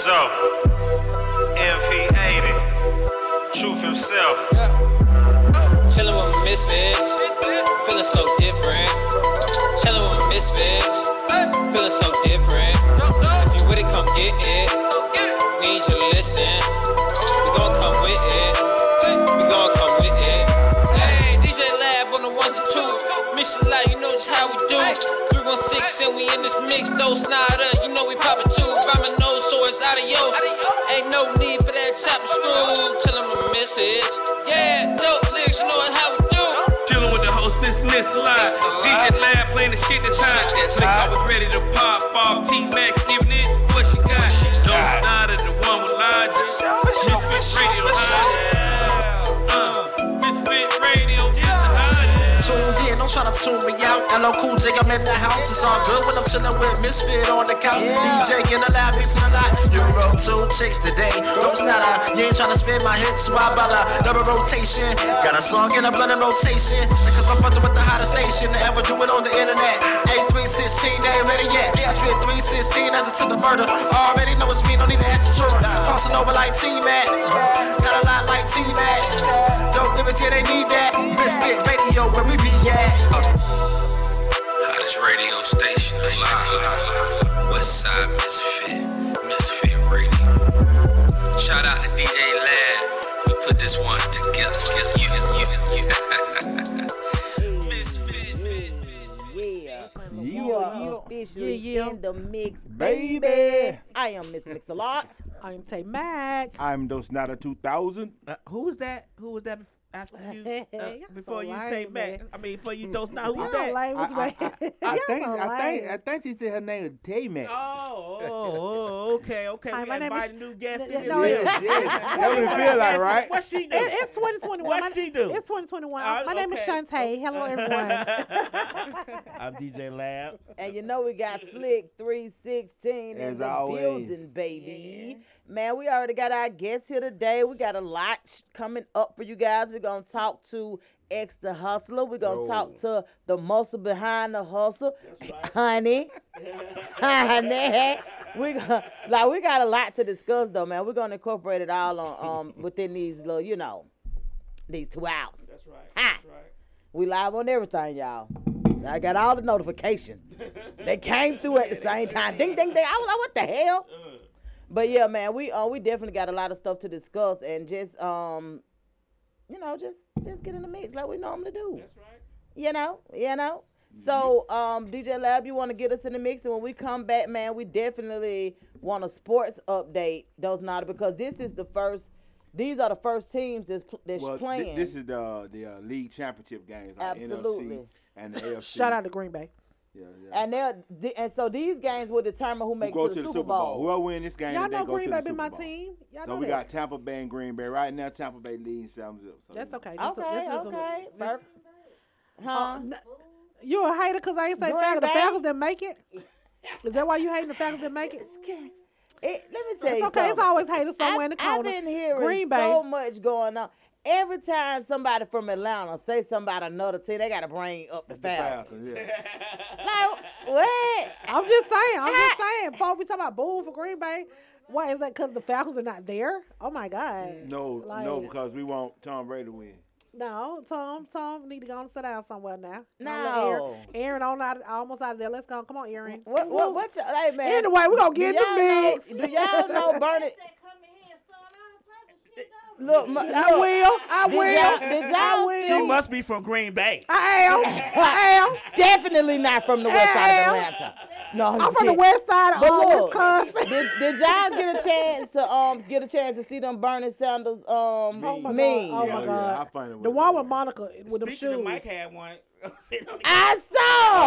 Yes, so. MP80. Truth himself. Chillin' with my misfits, feeling so different. Chillin' with my misfits, feeling so different. If you with it, come get it. Need you to listen. We gon' come with it. We gon' come with it. Hey, DJ Lab on the ones and twos. Mission light, you know just how we do. 316 and we in this mix, though snyder. You know we poppin' too. By my nose, so it's out of yo. Ain't no need for that chop screw. My misfits. Yeah, dope lyrics, you know how we do. Chillin' with the hostess, Miss Live. Miss Live. DJ Lab playing the shit that's hot. that's I was ready to pop off. T Mac giving it what she got. Don't start the one with Lodge. Misfit Radio high. Try to tune me out. LL Cool J, I'm in the house. It's all good when I'm chilling with Misfit on the couch. DJ in the lab, mixing a lot. You wrote two chicks today. Don't a, you ain't trying to spin my hits. Why bother? Double rotation. Got a song in a blended rotation. Because I'm fucking with the hottest station to ever do it on the internet. A316, they ain't ready yet. Yeah, I spit 316 as it's to the murder. Already know it's me, don't need to ask the juror. Crossing over like T-Mac. Got a lot like T-Mac. Dope lyrics, yeah, they need that. Misfit radio, where we be at. Hottest radio station alive. West Side Misfit. Misfit Radio. Shout out to DJ Lad. We put this one together. You, you, you. Misfit. Yeah. Yeah, You are officially Yeah, yeah. in the mix, Baby. baby. I am Miss Mix a lot. I'm Tay Mac. I'm those not a 2000. Uh, who was that? Who was that after you? Uh, before you lame, take back? man. I mean, before you don't know who Y'all was that? lame I, I. I, I think I think. I think she said her name was Tay Mac. Oh, oh, okay, okay. Hi, we my name invited is- new guest Yeah, in no, this it- yes, yes. That's what it feel like, right? What she do? It- it's 2021. What My- she do? It's 2021. Uh, My name is okay. Shantae. Hello, everyone. I'm DJ Lab. And you know we got Slick 316 in As the always. building, baby. Man, we already got our guests here today. We got a lot sh- coming up for you guys. We're gonna talk to X the Hustler. We're gonna talk to the muscle behind the hustle. Honey. Honey. We got like we got a lot to discuss though, man. We're gonna incorporate it all on um within these little, you know, these two hours. That's right. Ha! We live on everything, y'all. I got all the notifications. they came through at the same time. Ding, ding, ding. I was like, what the hell? But yeah, man, we uh, we definitely got a lot of stuff to discuss and just um, you know, just just get in the mix like we normally do. That's right. You know, you know. So, um, DJ Lab, you want to get us in the mix, and when we come back, man, we definitely want a sports update, those not because this is the first. These are the first teams that's pl- that's Well, thi- playing. this is the the uh, league championship games, like Absolutely. NFC and the AFC. Shout out to Green Bay. Yeah, yeah. And they're th- and so these games will determine who Who makes go it to the Super Bowl. Whoever win this game, Y'all know Green to Bay the been my Bowl. team. Y'all So we that. got Tampa Bay and Green Bay right now. Tampa Bay leading seven zip. So That's okay. This is- Okay, a- okay. this- Perfect. Uh, Huh? you a hater because I ain't say Falcons. The? Falcons didn't make it. Is that why you hating the Falcons didn't make it? It, let me tell It's you okay. It's always haters somewhere I, in the corner. I've been hearing Green Bay. so much going on. Every time somebody from Atlanta say something about another team, they gotta bring up the The Falcons. Falcons, yeah. Like what? I'm just saying. I'm just saying. Before we talking about boo for Green Bay, Why is that? Because the Falcons are not there? Oh my God. No, no, because we want Tom Brady to win. No, Tom, Tom need to go and sit down somewhere now. No. Aaron, Aaron on out, almost out of there. Let's go. Come on, Aaron. What? What? What? You, hey man. Anyway, we are gonna get the y'all mix. Do y'all know Bernie? Look, my, I look, will. I Did will. y'all, did I y'all will. She must be from Green Bay. I am. I am. Definitely not from the west side of Atlanta. No, I'm, I'm just from the west side of But um, look, Wisconsin. did, did y'all get a chance to um get a chance to see them Bernie Sanders um Oh my God. Oh yeah, my yeah, God. I find it The was one with Monica with them Speaking shoes. of Mike had one. sitting on the- I saw.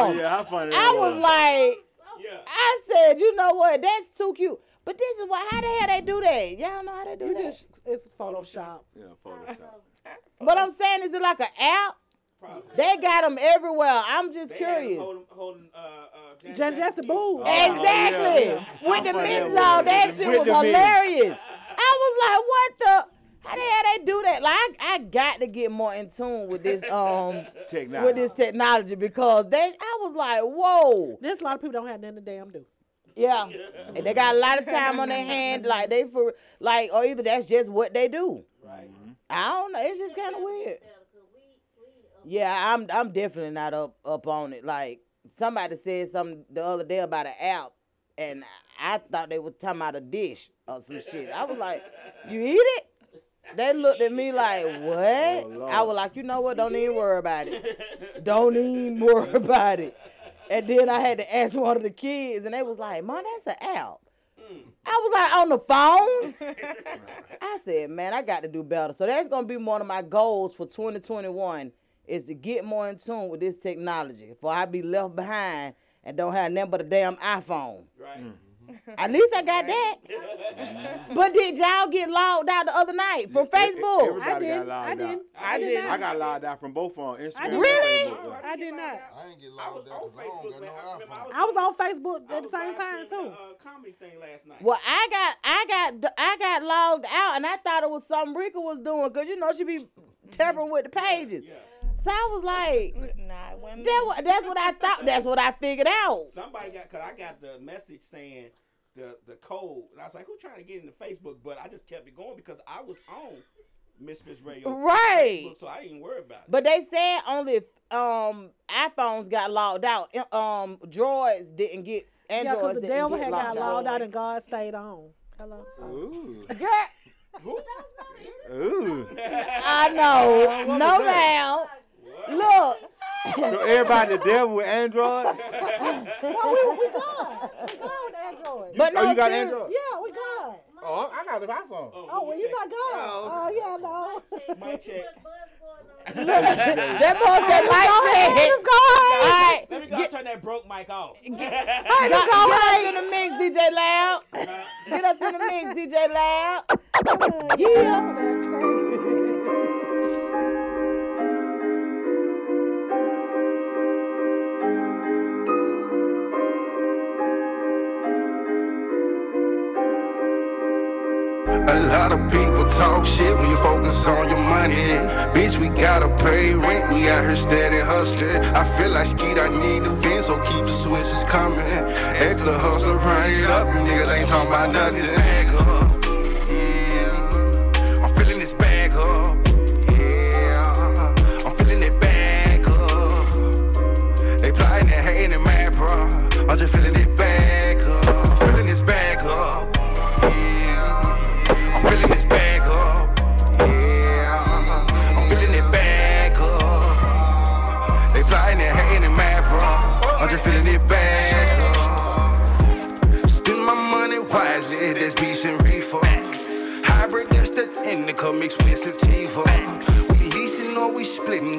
Oh, yeah, I find it. I was like, yeah. I said, you know what? That's too cute. But this is why. How the hell they do that? Y'all know how they do You that? just, it's Photoshop. Yeah, Photoshop. But I'm saying, is it like an app? Probably. They got them everywhere. I'm just They had curious. Holding, holding, uh, uh, Janet Janet Jackson Jackson Boo. Oh, Exactly. yeah. With the I find mittens that on, that shit the was hilarious. I was like, what the? How the hell they do that? Like, I, I got to get more in tune with this um Technology. with this technology because they. I was like, whoa. There's a lot of people don't have nothing to damn do. Yeah, and they got a lot of time on their hand, like they for like, or either that's just what they do. Right. Mm-hmm. I don't know. It's just kind of weird. Yeah, I'm I'm definitely not up up on it. Like somebody said something the other day about an app, and I thought they were talking about a dish or some shit. I was like, "You eat it?" They looked at me like, "What?" Oh, I was like, "You know what? Don't even worry about it. Don't even worry about it." And then I had to ask one of the kids, and they was like, "Mom, that's an app." Mm. I was like on the phone. I said, man, I got to do better. So that's gonna be one of my goals for 2021 is to get more in tune with this technology. For I be left behind and don't have nothing but a damn iPhone. Right. Mm. At least I got that. but did y'all get logged out the other night from Facebook? Everybody I got did. logged I out. did. I did. I got logged out from both on Instagram. I and did. Really? Facebook, yeah. I did not. I ain't get I logged was out on 'cause I don't Facebook, got man. no I remember I iPhone. was, I was on Facebook I at the was same live time streaming too. the, uh, comedy thing last night. Well, I got I got I got logged out and I thought it was something Rika was doing because you know she be tampering with the pages. Yeah. So I was like, Nah, it wasn't that, that's what I thought. That's what I figured out. Somebody got because I got the message saying the the code, and I was like, "Who trying to get into Facebook?" But I just kept it going because I was on Misfits Radio, Right. Facebook, so I didn't worry about it. But they said only um iPhones got logged out. Um droids didn't get Yeah, Androids because the didn't devil get had got logged logged out. out and God stayed on. Hello. Ooh. Girl, Ooh. I know. no ma'am. Look. So everybody the devil with Android? No, we, we God. We God with Android. But oh, no, you got serious- Android? Yeah, we God. Oh, I got an iPhone. Oh, oh well, you not God. Oh, oh yeah, no. Mic check. that boy said mic check. Let's go All ahead. right. Let me go Get, turn that broke mic off. get, uh-huh. get us in the mix, DJ Loud. Get us in the mix, DJ Loud. Yeah. A lot of people talk shit when you focus on your money. Bitch, we gotta pay rent, we out here steady hustling. I feel like skeet, I need the vent, so keep the switches coming. Extra hustler, run it up, you niggas ain't talking about nothing. Bag up. Yeah. I'm feeling this bag up. Yeah. I'm feeling it bag up. They plotting and hating and mad, bro. I'm just feeling it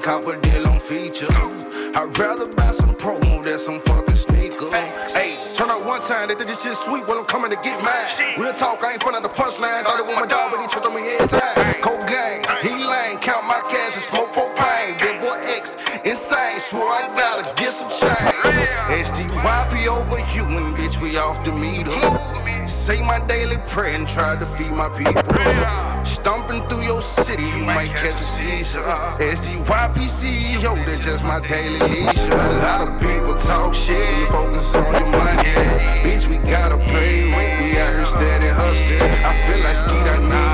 splitting, copper deal on feature. I'd rather buy some promo than some fucking sneaker. Hey, turn out one time, they think this shit sweet when I'm coming to get mine. Real talk, I ain't front of the punchline. Thought it was my dog, but he tripped on me every time. Cocaine, he lame, count my cash and smoke propane. Dead boy X, insane, swore I gotta get some change. SDYP over you and bitch, we off the meter. Say my daily prayer and try to feed my people. Stomping through your city, you might catch a seizure. SDYP CEO, that's just my daily leisure. A lot of people talk shit, focus on your money. Bitch, we gotta pay rent, we out here steady hustling. I feel like skeet, I need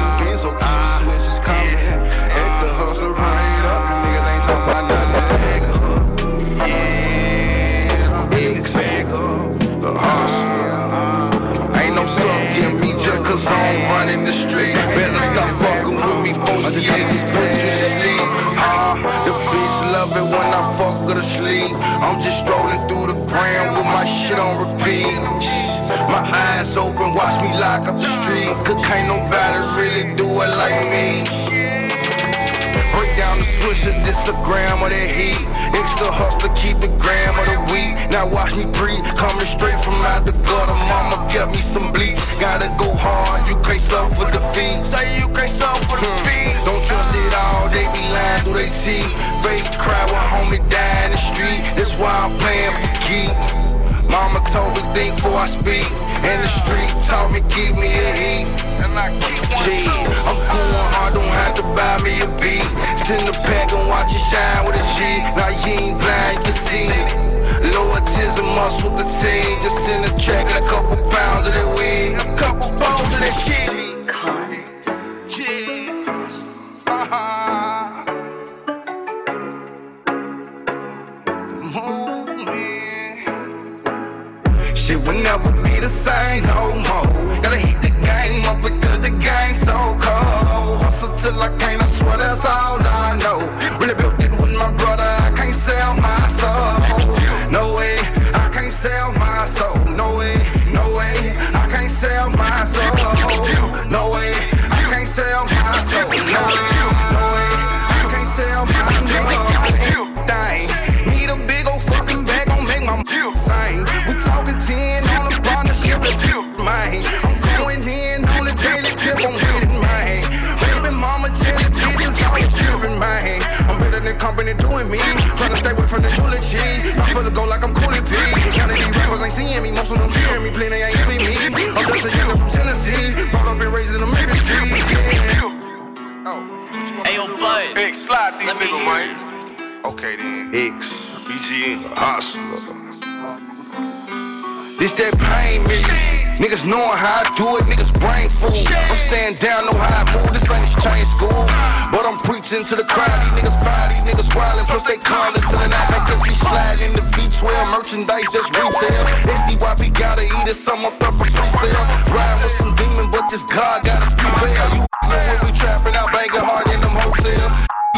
folks. Just put you to sleep. Huh? The bitch love it when I fuck her to sleep. I'm just strolling through the gram with my shit on repeat. My eyes open, watch me lock up the street. Cause can't nobody really do it like me. Break down the swisher, this a gram of that heat. Extra hustler, keep the gram of the week. Now watch me breathe, coming straight from out the gutter. Mama kept me some bleach. Gotta go hard, you can't suffer defeat. Say you can't suffer hmm. defeat. Don't trust it all, they be lying through they teeth. Fake cry when homie die in the street. That's why I'm playing for keep. Mama told me think before I speak. And the street taught me keep me a heat. And I keep Gee, I'm going hard, don't have to buy me a beat. Send the pack and watch it shine with a G. Now you ain't blind, you see. Loyalty's a muscle to see. Just in the track and a couple pounds of that weed. A couple pounds of that shit. Shit will never be the same no more. Gotta heat the game up because the game's so cold. Hustle till I can't, I swear that's all I know. Really company doing me. Trying to stay away from the eulogy. I feel it go like I'm cool P. None of these rappers ain't seeing me. Most of them fearing me. Plenty ain't envy me. I'm just a younger from Tennessee. Brought up and raised in the Memphis streets. Yeah. Oh. Ayo, bud. Big slide these niggas, man. Okay, then. X. BGN. Hustler. This that pain, millions. Niggas knowin' how I do it, niggas brain fool. I'm standin' down, know how I move. This ain't exchange school. But I'm preaching to the crowd, these niggas fly, these niggas wildin'. Plus they callin', sellin' out like us We sliding the V12 merchandise, that's retail. SDYP gotta eat it, some up for pre-sale. Ride with some demon, but this God gotta prevail. You when we trappin' out, bangin' hard.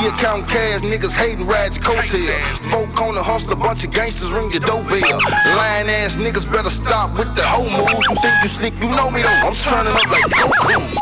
You count cash, niggas hating, ride your coattail. Folk on the hustle, a bunch of gangsters ring your doorbell. Lying ass niggas better stop with the whole moves. You think you slick, you know me though. I'm turning up like Goku.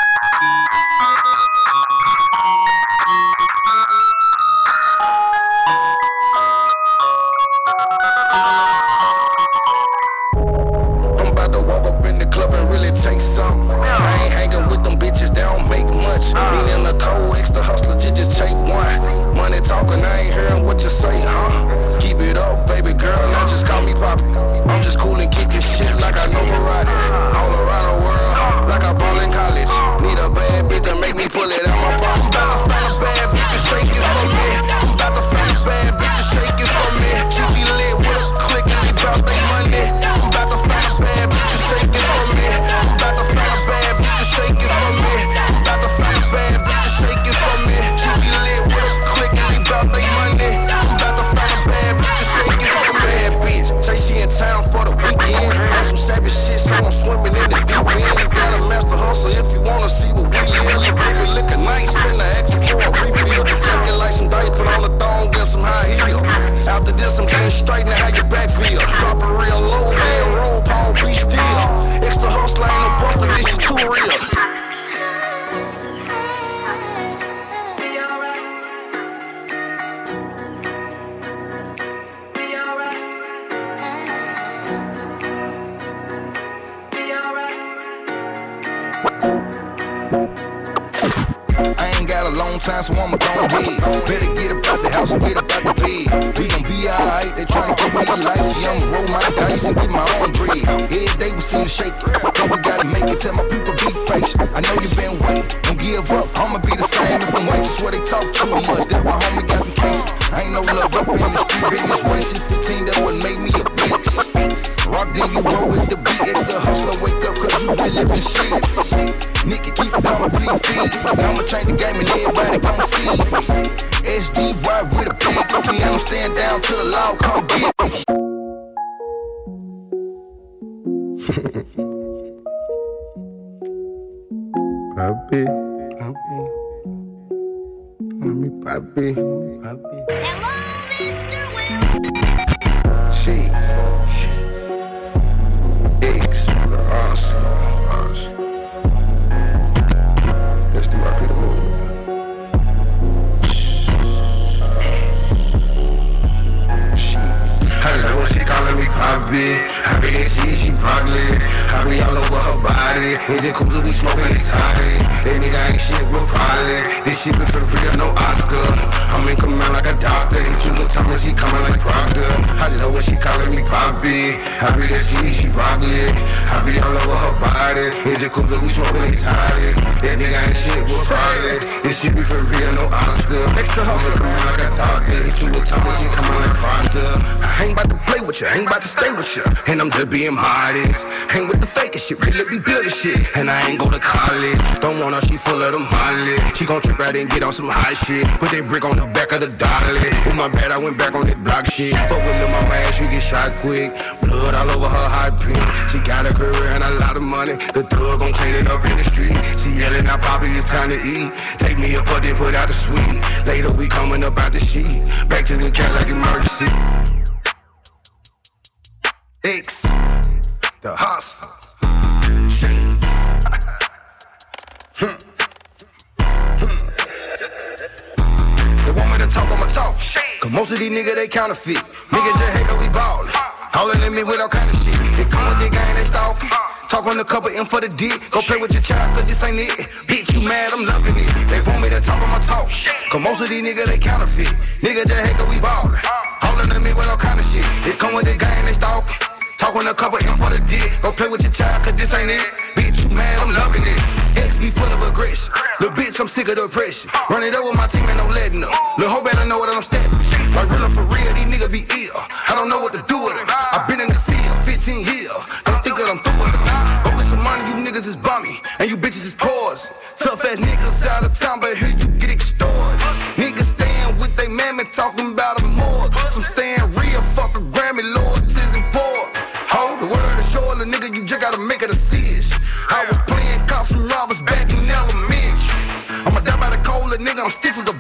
Quick. Blood all over her hot pink. She got a career and a lot of money. The thug gon' clean it up in the street. She yelling out, Poppy, it's time to eat. Take me a put then put out the sweet. Later we coming up out the sheet. Back to the cat like emergency. The M for the dick. Go play with your child, cause this ain't it. Bitch, you mad, I'm loving it. They want me to talk, I'ma talk. Cause most of these niggas, they counterfeit. Nigga, just that we ballin'. Hollin' at me with all kind of shit. They come with their gang, they stalkin'. Talk on the couple in for the dick. Go play with your child, cause this ain't it. Bitch, you mad, I'm loving it. X be full of aggression. Little bitch, I'm sick of the oppression. Run it up with my team, ain't no letting up. Lil' hoe better know what I'm stepping. Like real for real, these niggas be ill. I don't know what to do with them. i been in the field 15 years. Don't think that I'm through with them. Niggas is bummy. And you bitches is pores. Tough ass niggas out of town, but here you get extorted. Niggas staying with they mammy, talking about a morgue. Some staying real, fuck a Grammy, Lord, tis and poor. Hold the word is short, little nigga, you just gotta make it a decision. I was playing cops and robbers back in elementary. I'ma die by the cold, nigga, I'm stiff as a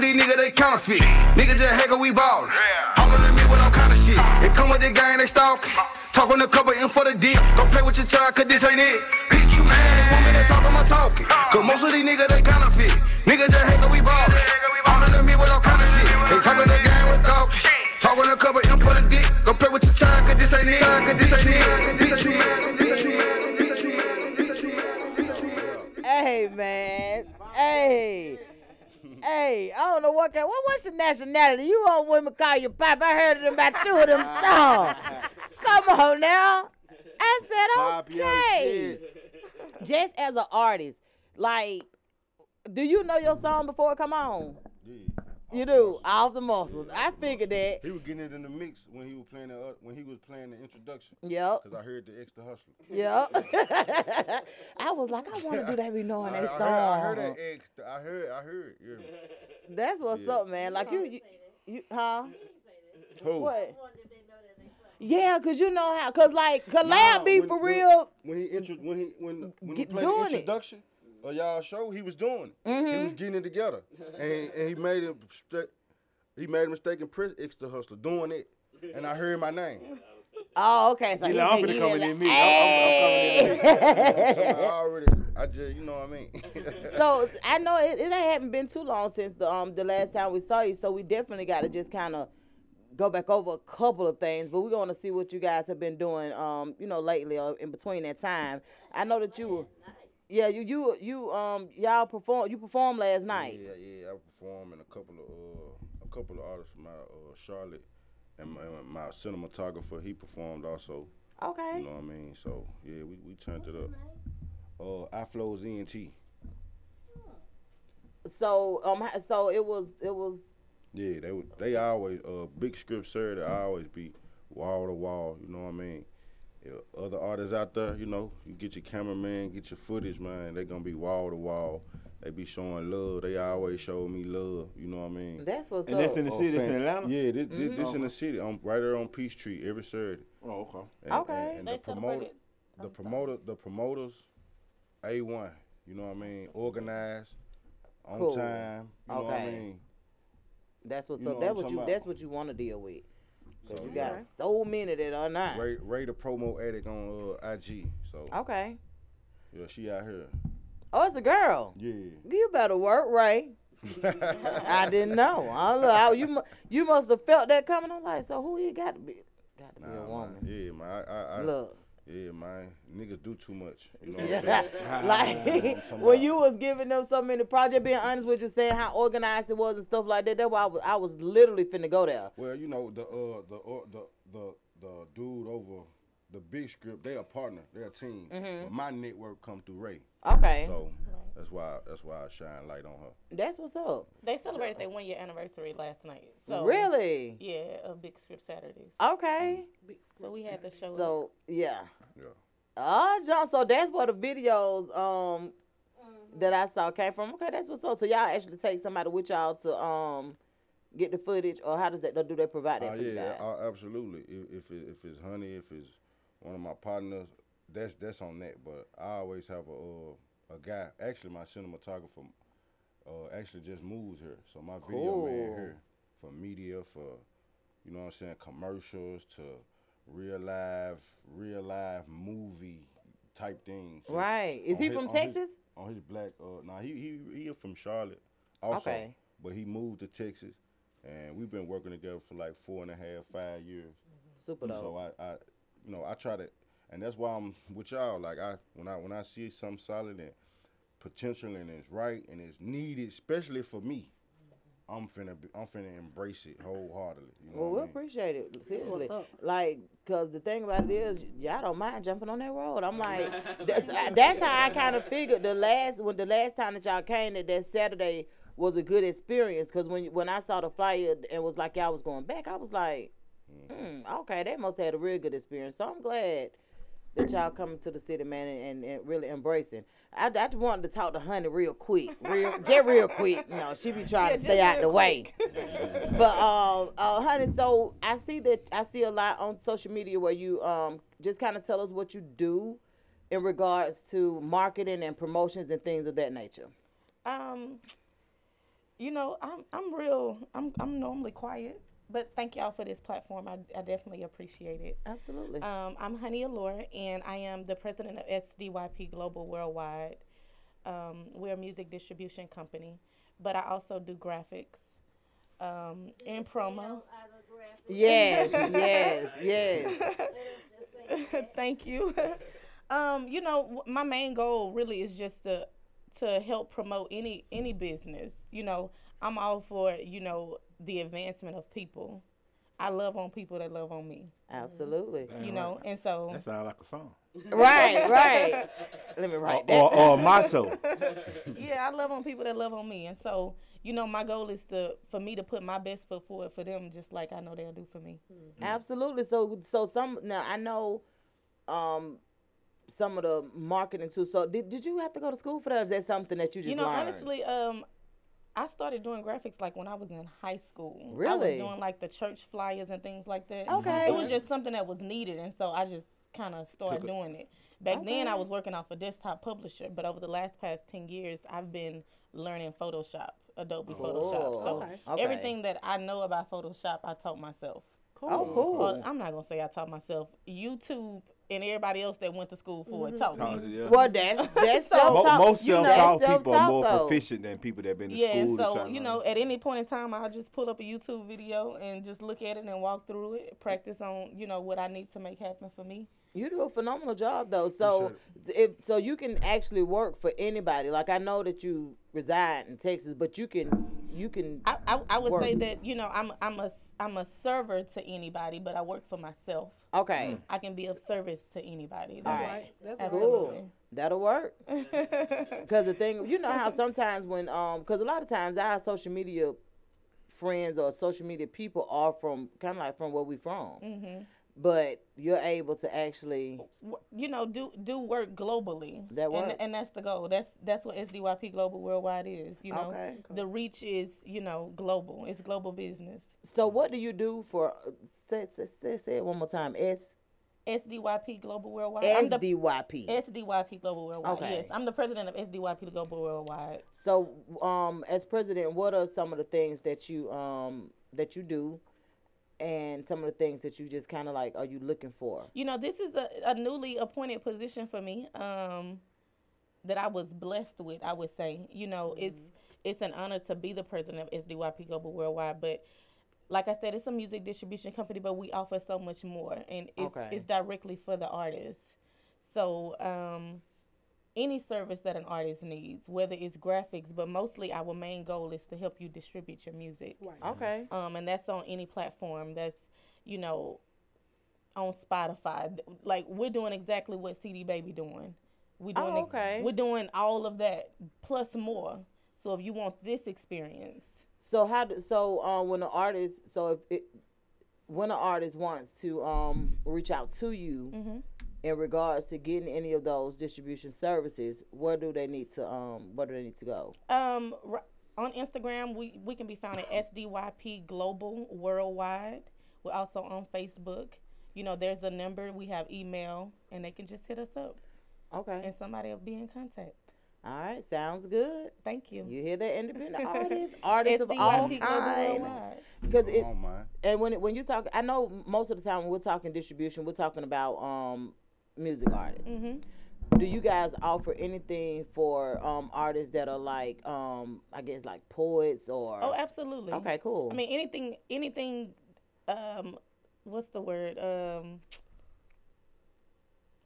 of these niggas, they counterfeit. Niggas just heck we ballin'. Hollin' at me with all kind of shit. It come with the gang, they stalkin'. Talk on the couple in for the dick. Go play with your child, cause this ain't it. Bitch, you mad? They want me to talk, I'ma talkin'. Cause most of these niggas, they counterfeit. Niggas just heck we ballin'. Hollin' at me with all kind of shit. They talkin' the gang with talk. Talk on the couple in for the dick. Go play with your child, cause this ain't it. Cause this ain't it. Bitch, you mad? Bitch, you mad? Hey man, hey, hey. I don't know what kind. What what's your nationality? You want women call you pop? I heard them about two of them songs. Come on now. I said okay. Just as an artist, like, do you know your song before it come on? Yeah. You do off the muscles. I figured that. He was getting it in the mix when he was playing the uh, when he was playing the introduction. Yep. Cause I heard the extra hustler. Yep. I was like, I want to do that. Be knowing I, that I song. heard, I heard that extra. I heard. I heard. Yeah. That's what's Yeah. up, man. Like you, you, you huh? Who? What? Yeah, cause you know how, cause like collab Nah, be when- for real. When he intro, when he when when he Get- played doing the it. Introduction of y'all show, he was doing it. He Mhm. was getting it together, and and he made a mistake. He made a mistake and press extra hustler doing it, and I heard my name. Oh, okay. So You he, know, I'm finna he come in like, me. I'm- I'm- I'm coming in "Hey." So I already, I just, you know what I mean. so I know it, it hadn't been too long since the um the last time we saw you, so we definitely got to just kind of go back over a couple of things. But we're gonna see what you guys have been doing, um, you know, lately or in between that time. I know that you, yeah, you you you um y'all perform you performed last night. Yeah, yeah, I performed in a couple of uh, a couple of artists from my uh, Charlotte, and my, my cinematographer he performed also. Okay. You know what I mean? So yeah, we, we turned it up. Uh, I flows ENT. So um so it was it was Yeah, they would- they always uh big script sir. They always be wall to wall. You know what I mean? Yeah, other artists out there, you know, you get your cameraman, get your footage, man. They gonna be wall to wall. They be showing love. They always show me love. You know what I mean? That's what's And that's in the Oh, city, it's in Atlanta? Yeah, this, this, this in the city, I'm right there on Peachtree every Saturday. Oh, okay. And, Okay. And, and They the promoter, celebrated- the promoter, the promoters, a one. You know what I mean? Organized, on Cool. time. You know what I mean? that's what's You know up. what That's what you about. that's what you want to deal with. Cause So, you yeah. got so many that are not. Ray, Ray the promo addict on uh, IG. So Okay. yeah, she out here. Oh, it's a girl. Yeah. You better work, Ray. I didn't know. I don't know. how you you must have felt that coming. I'm like, so who you got to be? Got to be a woman. man. Yeah, man. I, I, I, Look. Yeah, man. Niggas do too much. You know what Yeah, I'm saying? like when you was giving them so many projects, being honest with you, saying how organized it was and stuff like that. That's why I was, I was literally finna go there. Well, you know the uh the uh, the the the dude over the big script. They a partner. They a team. Mhm. But my network come through Ray. Okay. So That's why that's why I shine light on her. That's what's up. They celebrated their one year anniversary last night. So really? Yeah, of Big Script Saturdays. Okay. So we had the show. So yeah. Yeah. Ah, John. So that's where the videos um that I saw came from. Okay, that's what's up. So y'all actually take somebody with y'all to um get the footage, or how does that? Do they provide that Uh, for you yeah, guys? uh, absolutely. If if, it, if it's honey, if it's one of my partners, that's that's on that. But I always have a uh, a guy. Actually, my cinematographer uh, actually just moves here, so my video man here for media, for you know what I'm saying, commercials to real live, real live movie type things. So Right. Is he his- from on his- Texas? on his black, uh, nah, he he he from Charlotte, also, Okay. but he moved to Texas, and we've been working together for like four and a half, five years. Super dope. So I, I, you know, I try to, and that's why I'm with y'all. Like I, when I when I see something solid and potential and it's right and it's needed, especially for me, I'm finna be, I'm finna embrace it wholeheartedly. You know Well, we what I mean? appreciate it. Seriously, like, cause the thing about it is, y'all don't mind jumping on that road. I'm like, that's that's how I kind of figured the last when the last time that y'all came that that Saturday was a good experience. Cause when when I saw the flyer and was like y'all was going back, I was like, hmm, okay, they must have had a real good experience. So I'm glad that y'all coming to the city, man, and, and, and really embracing. I, I just wanted to talk to Honey real quick, real just real quick. You know, she be trying Yeah, to stay out real the way. but um, uh, honey, so I see that I see a lot on social media where you um just kind of tell us what you do in regards to marketing and promotions and things of that nature. Um, you know, I'm I'm real. I'm I'm normally quiet, but thank y'all for this platform. I, I definitely appreciate it. Absolutely. Um, I'm Honey Allure, and I am the president of SDYP Global Worldwide. Um, we're a music distribution company, but I also do graphics um, and promo. Yes, yes, yes. Thank you. um, you know, my main goal really is just to to help promote any any business. You know, I'm all for you know the advancement of people. I love on people that love on me. Absolutely. You know, and so That sounds like a song. Right, right. Let me Or, write that. or, or a motto. yeah, I love on people that love on me, and so you know, my goal is to for me to put my best foot forward for them, just like I know they'll do for me. Absolutely. So so some now I know um some of the marketing too. So did, did you have to go to school for that? Or is that something that you just you know, learned? honestly, um, I started doing graphics like when I was in high school. Really? I was doing like the church flyers and things like that. Mm-hmm. Okay. It was just something that was needed, and so I just kind of started Took doing it. Back then, I was working off a desktop publisher, but over the last past ten years, I've been learning Photoshop, Adobe Photoshop. Cool. So Okay. Okay. everything that I know about Photoshop, I taught myself. Cool. Oh, cool. Well, I'm not gonna say I taught myself. YouTube and everybody else that went to school for it mm-hmm. taught College, me. yeah. Well, that's that's So- Mo- self-taught. most you know, self-taught people are more though. proficient than people that have been to Yeah, school. and to try so to you know, at any point in time, I'll just pull up a YouTube video and just look at it and walk through it, practice on you know what I need to make happen for me. You do a phenomenal job though. So if so you can actually work for anybody. Like I know that you reside in Texas, but you can you can I I, I would say that you know I'm I'm a I'm a server to anybody, but I work for myself. Okay. I can be of service to anybody. All That's right. That's Absolutely. That'll work. Cause the thing, you know how sometimes when um, cause a lot of times our social media friends or social media people are from kind of like from where we from, Mhm. But you're able to actually you know, do do work globally. That works. and, and that's the goal. That's that's what SDYP Global Worldwide is. You know, Okay. the reach is you know global. It's global business. So what do you do for? Say say say, it one more time. S SDYP Global Worldwide. I'm the- SDYP. SDYP Global Worldwide. Okay. Yes, I'm the president of SDYP Global Worldwide. So, um, as president, what are some of the things that you um that you do, and some of the things that you just kind of like are you looking for? You know, this is a, a newly appointed position for me. Um, that I was blessed with. I would say. You know, it's it's an honor to be the president of SDYP Global Worldwide, but. Like I said, it's a music distribution company, but we offer so much more, and it's Okay. it's directly for the artists So, um, any service that an artist needs, whether it's graphics, but mostly our main goal is to help you distribute your music. Right. Okay. Um, and that's on any platform. That's you know, on Spotify. Like we're doing exactly what CD Baby doing. We doing Oh, it- okay. We're doing all of that plus more. So if you want this experience, So how do so um when an artist so if it when an artist wants to um reach out to you Mm-hmm. In regards to getting any of those distribution services, where do they need to um where do they need to go? um, on Instagram, we, we can be found at SDYP Global Worldwide. We're also on Facebook. You know, there's a number. We have email, and they can just hit us up, Okay. and somebody will be in contact. All right, sounds good. Thank you. You hear that independent artists, artists of all SDYP Global kind. Because it Oh my. and when it, when you talk, I know most of the time when we're talking distribution, we're talking about um music artists. Mhm. Do you guys offer anything for um artists that are like um I guess like poets or? Oh, absolutely. Okay, cool. I mean, anything, anything. Um, what's the word? Um,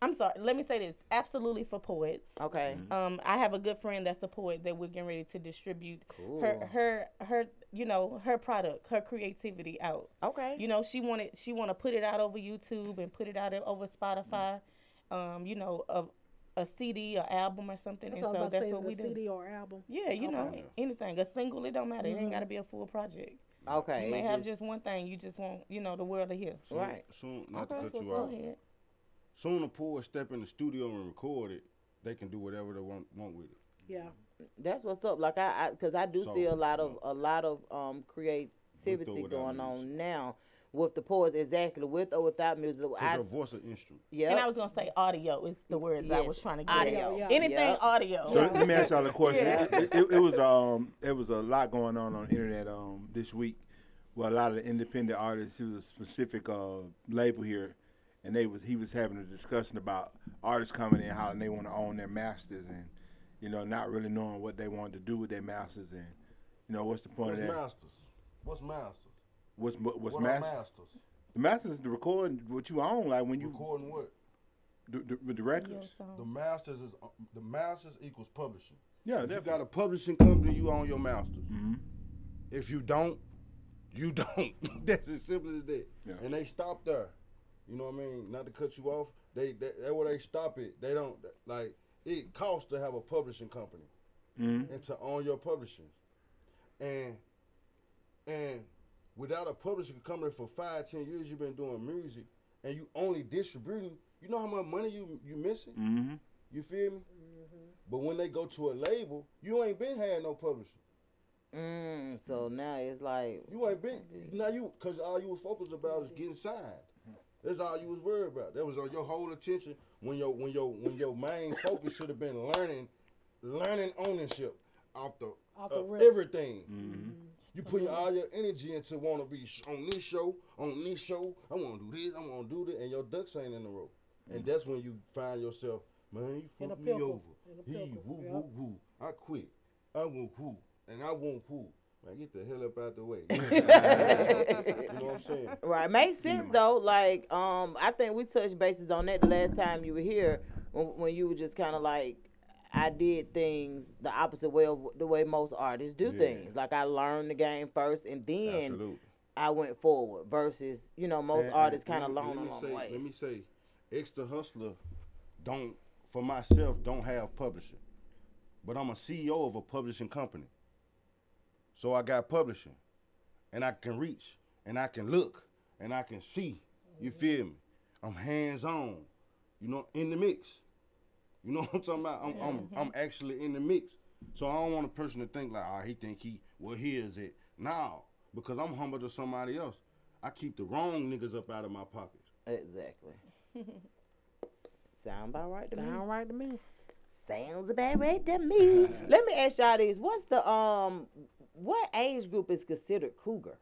I'm sorry. Let me say this. Absolutely for poets. Okay. Um, I have a good friend that's a poet that we're getting ready to distribute her Cool. her her you know her product, her creativity out. Okay. You know, she wanted she want to put it out over YouTube and put it out over Spotify. Um, you know, a a CD or album or something. That's and so about that's say, what is we a do. CD or album. Yeah, you know, anything. A single, it don't matter. It Mhm. ain't got to be a full project. Okay, You may have just- just one thing. You just want, you know, the world to hear. Soon, Soon, not Okay, to cut you out. ahead. Soon the poor step in the studio and record it, they can do whatever they want, want with it. Yeah. That's what's up. Like I, because I, do So, see a lot of a lot of um creativity going on now with the pause Exactly, with or without music. Cause I, your voice an instrument. yeah. And I was gonna say audio is the word that I was trying to get. audio, yeah. Anything Yep. audio. So let me ask y'all a question. Yeah. It, it, it was um it was a lot going on on the internet um this week. Well, a lot of the independent artists. It was a specific uh, label here, and they was he was having a discussion about artists coming in how they want to own their masters and you know not really knowing what they want to do with their masters and you know what's the point What's of that? masters? What's masters? What's what's what masters? masters? The masters is the recording what you own, like when you recording what? The, the, the records. The masters is uh, the masters equals publishing. Yeah, if you got a publishing company, you own your masters. Mhm. If you don't, you don't. That's as simple as that. Yeah. And they stop there. You know what I mean? Not to cut you off. They, they that where they stop it. They don't like it costs to have a publishing company Mhm. and to own your publishing. And and without a publishing company for five, ten years you've been doing music and you only distributing, you know how much money you you missing? Mhm. You feel me? But when they go to a label, you ain't been had no publishing. Mm, so now it's like You ain't been now you because all you was focused about is getting signed. That's all you was worried about. That was on your whole attention when your when your when your main focus should have been learning, learning ownership off the, Off the of rip. Everything. You putting all your energy into want to be on this show, on this show. I want to do this, I want to do that, and your ducks ain't in the row. And that's when you find yourself, man, you In a fuck me over. He pickle, woo yep. woo woo. I quit. I want who, and I want who. Man, get the hell up out the way. you know what I'm saying? Right, makes sense though. Like, um, I think we touched bases on that the last time you were here when, when you were just kind of like, I did things the opposite way of the way most artists do Yeah. things. Like I learned the game first, and then Absolutely. I went forward. Versus, you know, most And- and artists kind of let learn let me along the way. Let me say, extra hustler, don't for myself don't have publishing, but I'm a CEO of a publishing company. So I got publishing, and I can reach, and I can look, and I can see. You feel me? I'm hands on. You know, in the mix. You know what I'm talking about? I'm I'm, I'm actually in the mix. So I don't want a person to think like, ah, he think he well here is it. Now, because I'm humble to somebody else, I keep the wrong niggas up out of my pockets. Exactly. Sound about right to me. Sound right to me. Sounds about right to me. Let me ask y'all this: What's the um, what age group is considered cougar?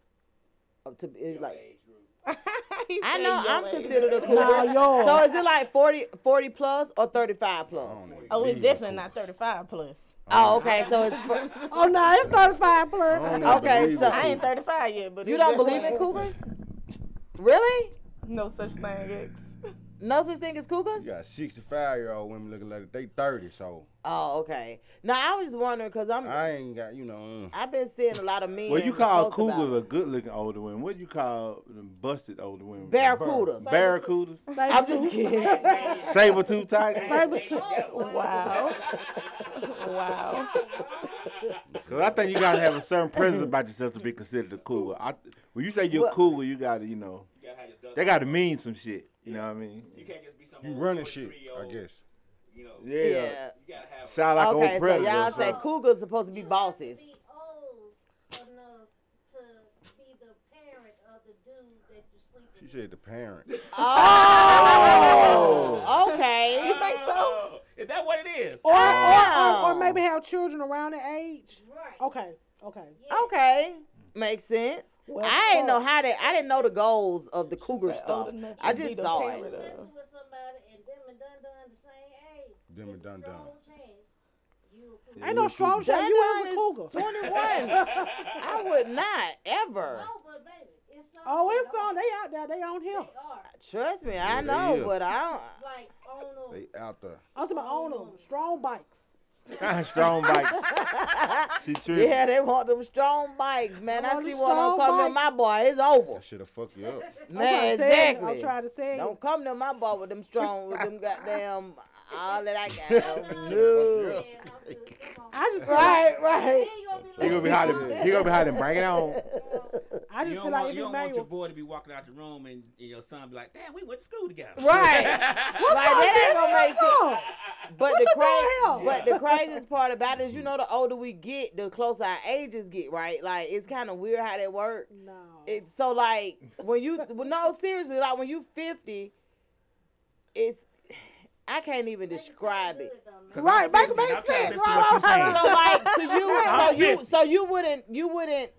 Up to be, like. I know I'm considered a cougar. Nah, yours. so is it like 40, 40 plus or 35 plus? Oh, it's definitely not 35 plus. Oh, okay. So it's for, Oh no, it's 35 plus. okay. So I ain't 35 yet, but you don't believe in cougars? Really? No such thing, X. No such thing as cougars. You got 65 year old women looking like they 30. So Oh, okay. Now I was just wondering because I'm. I ain't got you know. mm. I've been seeing a lot of men. Well, you call post about cougars a good looking older women. What do you call them busted older women? Barracudas. Barracudas. I'm just kidding. Saber tooth tiger. Wow. wow. Cause I think you gotta have a certain presence about yourself to be considered a cougar. I, when you say you're Well- a cougar, you gotta, you know, they gotta mean some shit. You know what I mean? You can't just be some You old running shit, 43-year-old, I guess. You know, Yeah. Yeah. you gotta have Sound like okay, old so y'all or say something. cougars supposed to be bosses. Be enough to be the parent of the dude that you sleep She with. said the parent. Oh, oh. okay. Oh. You think so? Oh, is that what it is? Or, or, or, Oh. or maybe have children around that age. Right. Okay. Okay. Okay, makes sense. Well, I didn't know how they. I didn't know the goals of the cougar Said oh, stuff. old I just the saw parent it. with somebody and them and done done the same age. Them and It's a done done. strong chance you a cougar. Ain't no strong shot. You Dun is a cougar. 21. I would not ever. No, but baby, it's something Oh, it's on. They out there. They on They here. are. Trust me, Yeah, I know, is. but I don't. Like, on a They out there. I'm talking about on them. Strong bikes. Strong bikes. She tripping. Yeah, they want them strong bikes, man. I Oh, see one on strong come to my boy. It's over. That shit'll fuck you up. I'm Man, trying to tell exactly. I'm trying to tell you. Don't come to my boy with them strong, with them goddamn, all that I got. No. I just feel Right, like, right. He gonna be hiding. He gonna be hiding. Bring it on. I You just don't, feel like want, you don't want your boy to be walking out the room and, and your son be like, "Damn, we went to school together." Right. like that ain't gonna make sense. But the you doing crazy, but the craziest part about it is, you know, the older we get, the closer our ages get, right? Like it's kind of weird how that work. No. It's so like when you, well, no, seriously, like when you fifty, it's I can't even describe it. 'Cause Right, I'm make- 50 make I'm trying sense. listen to what you're saying. So like, so you, so you, so you wouldn't, you wouldn't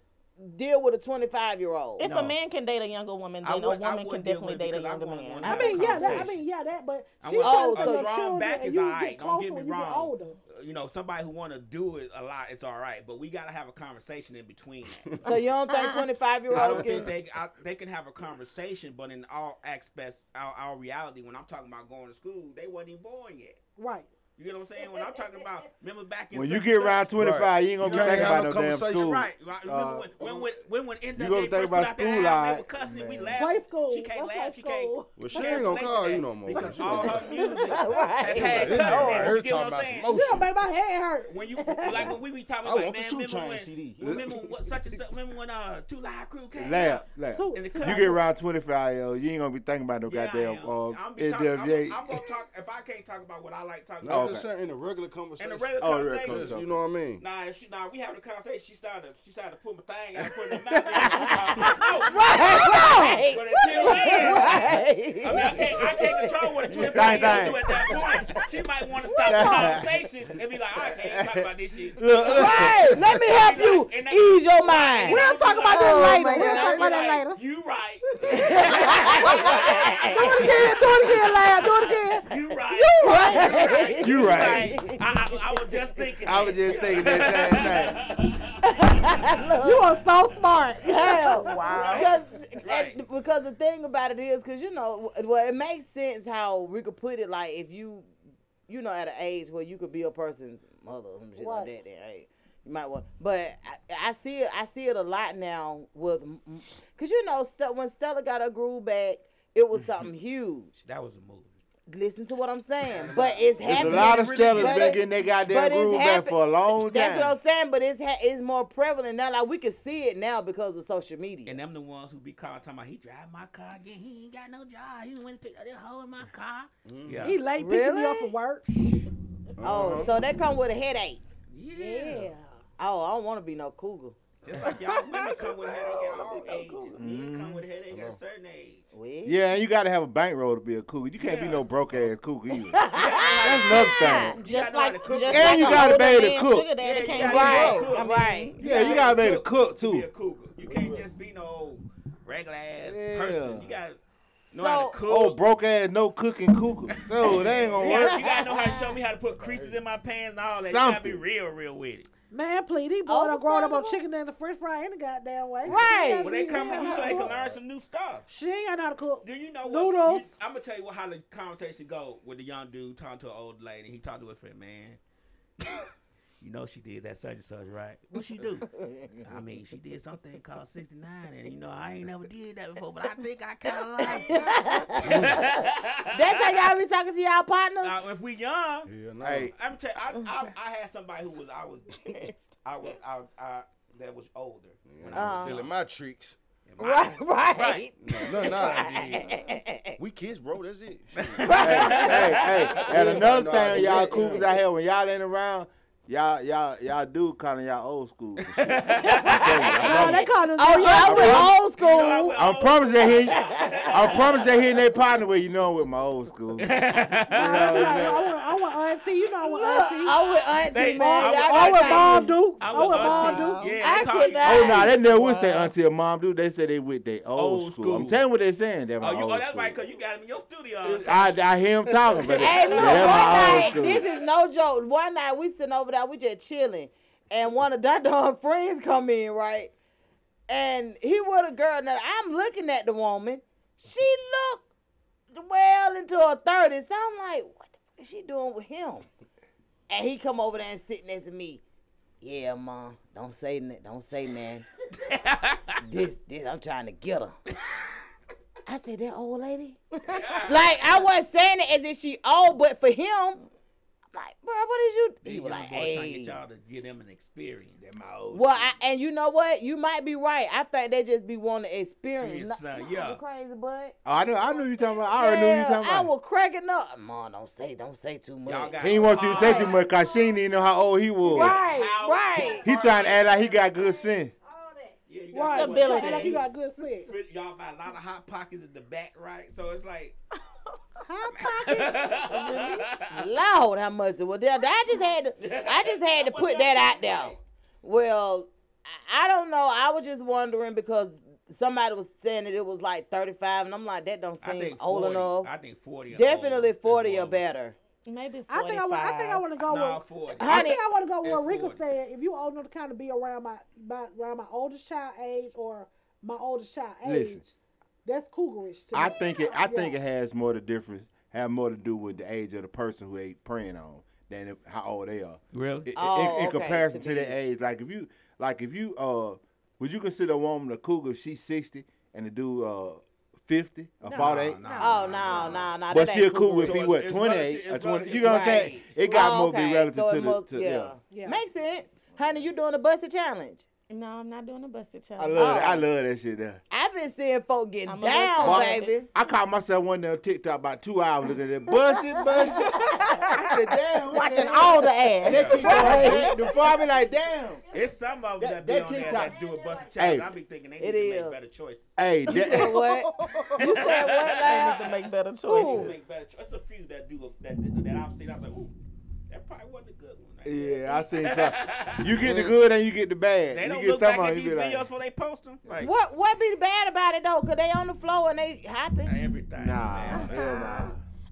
deal with a twenty five year old. If No. a man can date a younger woman, then a would- I woman can definitely date a because I younger man. I mean, yeah, that, I mean, yeah, that, but I she's want trying Oh, to a see your strong children back and is you all get right. Don't get me when you get wrong. Uh, you know, somebody who want to do it a lot, it's all right. But we gotta have a conversation in between that. So you don't think twenty five year I olds don't can? think they I, they can have a conversation, but in all aspects, our, our reality, when I'm talking about going to school, they wasn't even born yet. Right. You get what I'm saying? When I'm talking about, remember back in When you get and around such- 25, you ain't gonna You be can't thinking about no no damn conversation. school. Right, right. Uh, Remember when, when, when, when, when in you the gonna they think first about out that school album, they were cussing it. We man. laughed. Play school. She can't That's laugh. like She can't. Well, she can't ain't gonna call you no more. because all her music Right. has had cussing. all in it. right. You Her get what I'm saying? Yeah, make my head hurt. When you like when we be talking about man, remember when remember when what such and such remember when uh two live crew came Laugh, out laugh. Two. and the You get around 25 year old, you ain't gonna be thinking about no goddamn uh, I'm, be talking, I'm, NWA. I'm gonna talk if I can't talk about what I like talking about. I'm just saying in a regular conversation. In conversation. a regular Oh, regular conversation, conversation. You know what I mean? Nah, she, nah, we having a conversation. She started, she started to put my thing out, put it in the mouth. then we oh, Right, But until then, right. I mean, I can't, I can't control what a 25 Dang, year old dang. do at that point. She might want to stop the conversation and be like, I can't talk about this shit. Look, look. Right. Let me help you And ease your mind. We'll talk about Oh, that my later. We'll God. talk about Be that later. You right. Do it again. Do it again, lad. Do it again. You right. Right. You right. I, I, I was just thinking. I was that. just thinking that same thing. You are so smart. Hell, wow. Because, Right. and- because the thing about it is, because you know, well, it makes sense how we could put it. Like if you, you know, at an age where you could be a person's mother, or some shit like that. Then hey, you might want. But I, I see it. I see it a lot now with, because you know, when Stella got her groove back, it was something huge. That was a move. Listen to what I'm saying. But it's There's a happening. lot of but Stellas been it- getting their goddamn but it's groove back happen- for a long time. That's what I'm saying. But it's ha- it's more prevalent now. Like we can see it now because of social media. And them the ones who be calling talking about he drive my car again. He ain't got no job. He went and picked up that hole in my mm. car. Mm. Yeah. He late picking me up Really? from work. Uh-huh. Oh, so that come with a headache. yeah. Oh, I don't want to be no cougar. Just like y'all women come with a headache at all ages. Men come mm-hmm. with a headache at a certain age. Yeah, and you gotta have a bankroll to be a cougar. You can't be no broke ass cougar either. That's another thing. Just gotta know how like, to cook. just And like you gotta be able to cook. Sugar daddy Yeah, you can't gotta be right, broke. Right. Yeah, you gotta be able to cook to be too. a cougar. You can't just be no regular ass Yeah. person. You gotta know how to So- cook. Oh, broke ass, no cooking cougar. No, that ain't gonna work. you gotta know how to show me how to put creases in my pants and all that. You gotta be real, real with it. Man, please, these boys are growing up on chicken and the French fry in any goddamn way. Right. When they come to you, so they can learn some new stuff. She ain't got know how to cook. Do you know what? Noodles. You, I'm gonna tell you what how the conversation go with the young dude talking to an old lady. He talked to her friend, man. you know she did that such and such, right? What she do? I mean, she did something called 69, and you know I ain't never did that before, but I think I kind of like. it. That's how y'all be talking to y'all partners. Now, if we young, Yeah, no. Hey, I'm tell I, I I had somebody who was I was I was I, I that was older. When I Uh-huh. was Stealing my tricks. Right, right. No, no, no, I did. We kids, bro. That's it. Shit. hey, hey, and another no, thing, y'all cougars yeah. out here when y'all ain't around, y'all y'all y'all do calling y'all old school. and. No, they call us. Oh yeah, I went old school. I promise that he, I promise that he and they partner with you know I'm with my old school. You know, I want, I want auntie. You know I want Look, auntie. I'm with Auntie, They- man. I'm Y'all with I want time. mom dukes. I'm I want with mom auntie. dukes. Yeah, I they call could not. Oh no, they never would say until mom do. They say they with they old, Old school. I'm telling you what they saying. They're my Oh, you, oh, that's school. right, cause you got him in your studio. I. I hear him talking, but Hey, look, they're one old night, school. this is no joke. One night we sitting over there, we just chilling, and one of Don friends come in, right? And he with a girl. Now I'm looking at the woman. She looked well into her thirties. So I'm like, what the fuck is she doing with him? And he come over there and sit next to me. Yeah, mom. Don't say that. Don't say man. this, this. I'm trying to get her. I said, that old lady? like, I wasn't saying it as if she old, but for him, I'm like, bro, what did you? These He young was boys like, trying to get y'all to give them an experience. my old Well, I, and you know what? You might be right. I think they just be wanting to experience. Yes, Not- son, yeah. crazy, but Oh, I know, I knew you talking about. I already knew you talking about. I about. was cracking up. Mom, don't say, don't say too much. Y'all got He didn't want you to say too much because she didn't even know how old he was. right, How- right. He trying to act like he got good sense. All that. Yeah, you Right. got Stability. Like you got good sense. Y'all got a lot of hot pockets in the back, right? So it's like, Hot pocket. Lord, I must have. Well, I just had to. I just had to put that out there. Well, I- I don't know. I was just wondering because somebody was saying that it was like 35, and I'm like, that don't seem think old 40, enough. I think 40. Definitely older. 40 or better. Maybe 45. I think I want. I think I want to go Nah, with. 40. I Honey, think I want to go with it's what Rika 40. said. If you old enough to kind of be around my, my around my oldest child age or my oldest child age, Listen. That's cougarish to I me. think it. I think it has more to difference. Have more to do with the age of the person who they preying on than if, how old they are. Really? In, Oh, in, in okay, comparison to to, their age, like if you, like if you, uh, would you consider a woman a cougar if she's sixty and the dude uh fifty or No, forty eight? no. Oh no, no, no. But that she a cougar cool. if So he it's- what it's twenty or twenty? You to know what I'm saying? It got Oh, more be relative so to the. must- To, yeah. yeah. Yeah. Makes sense. Honey, you doing a busted challenge. No, I'm not doing a busted I love. that. I Oh. love that shit there. I've been seeing folk getting I'm down, tired. baby. I caught myself one day on TikTok about two hours looking at that. Bust it, bust it. I said, damn. Watching the all the ads. And ass. they keep going. Before I be like, damn. It's some of them That- that, be that on there TikTok- that do a busted challenge. Hey. I be thinking they It need to is. make better choices. Hey, You said what? You said what I now? need to make better They choices. need to make better choices. There's a few that do a, that that I've seen. I was like, ooh, that probably wasn't a good one. right yeah, I seen some. You get the good and you get the bad. They don't get look back at these videos like, when they post them. Like What what be the bad about it though? Cause they on the floor and they hopping. everything. Nah, man. hell nah.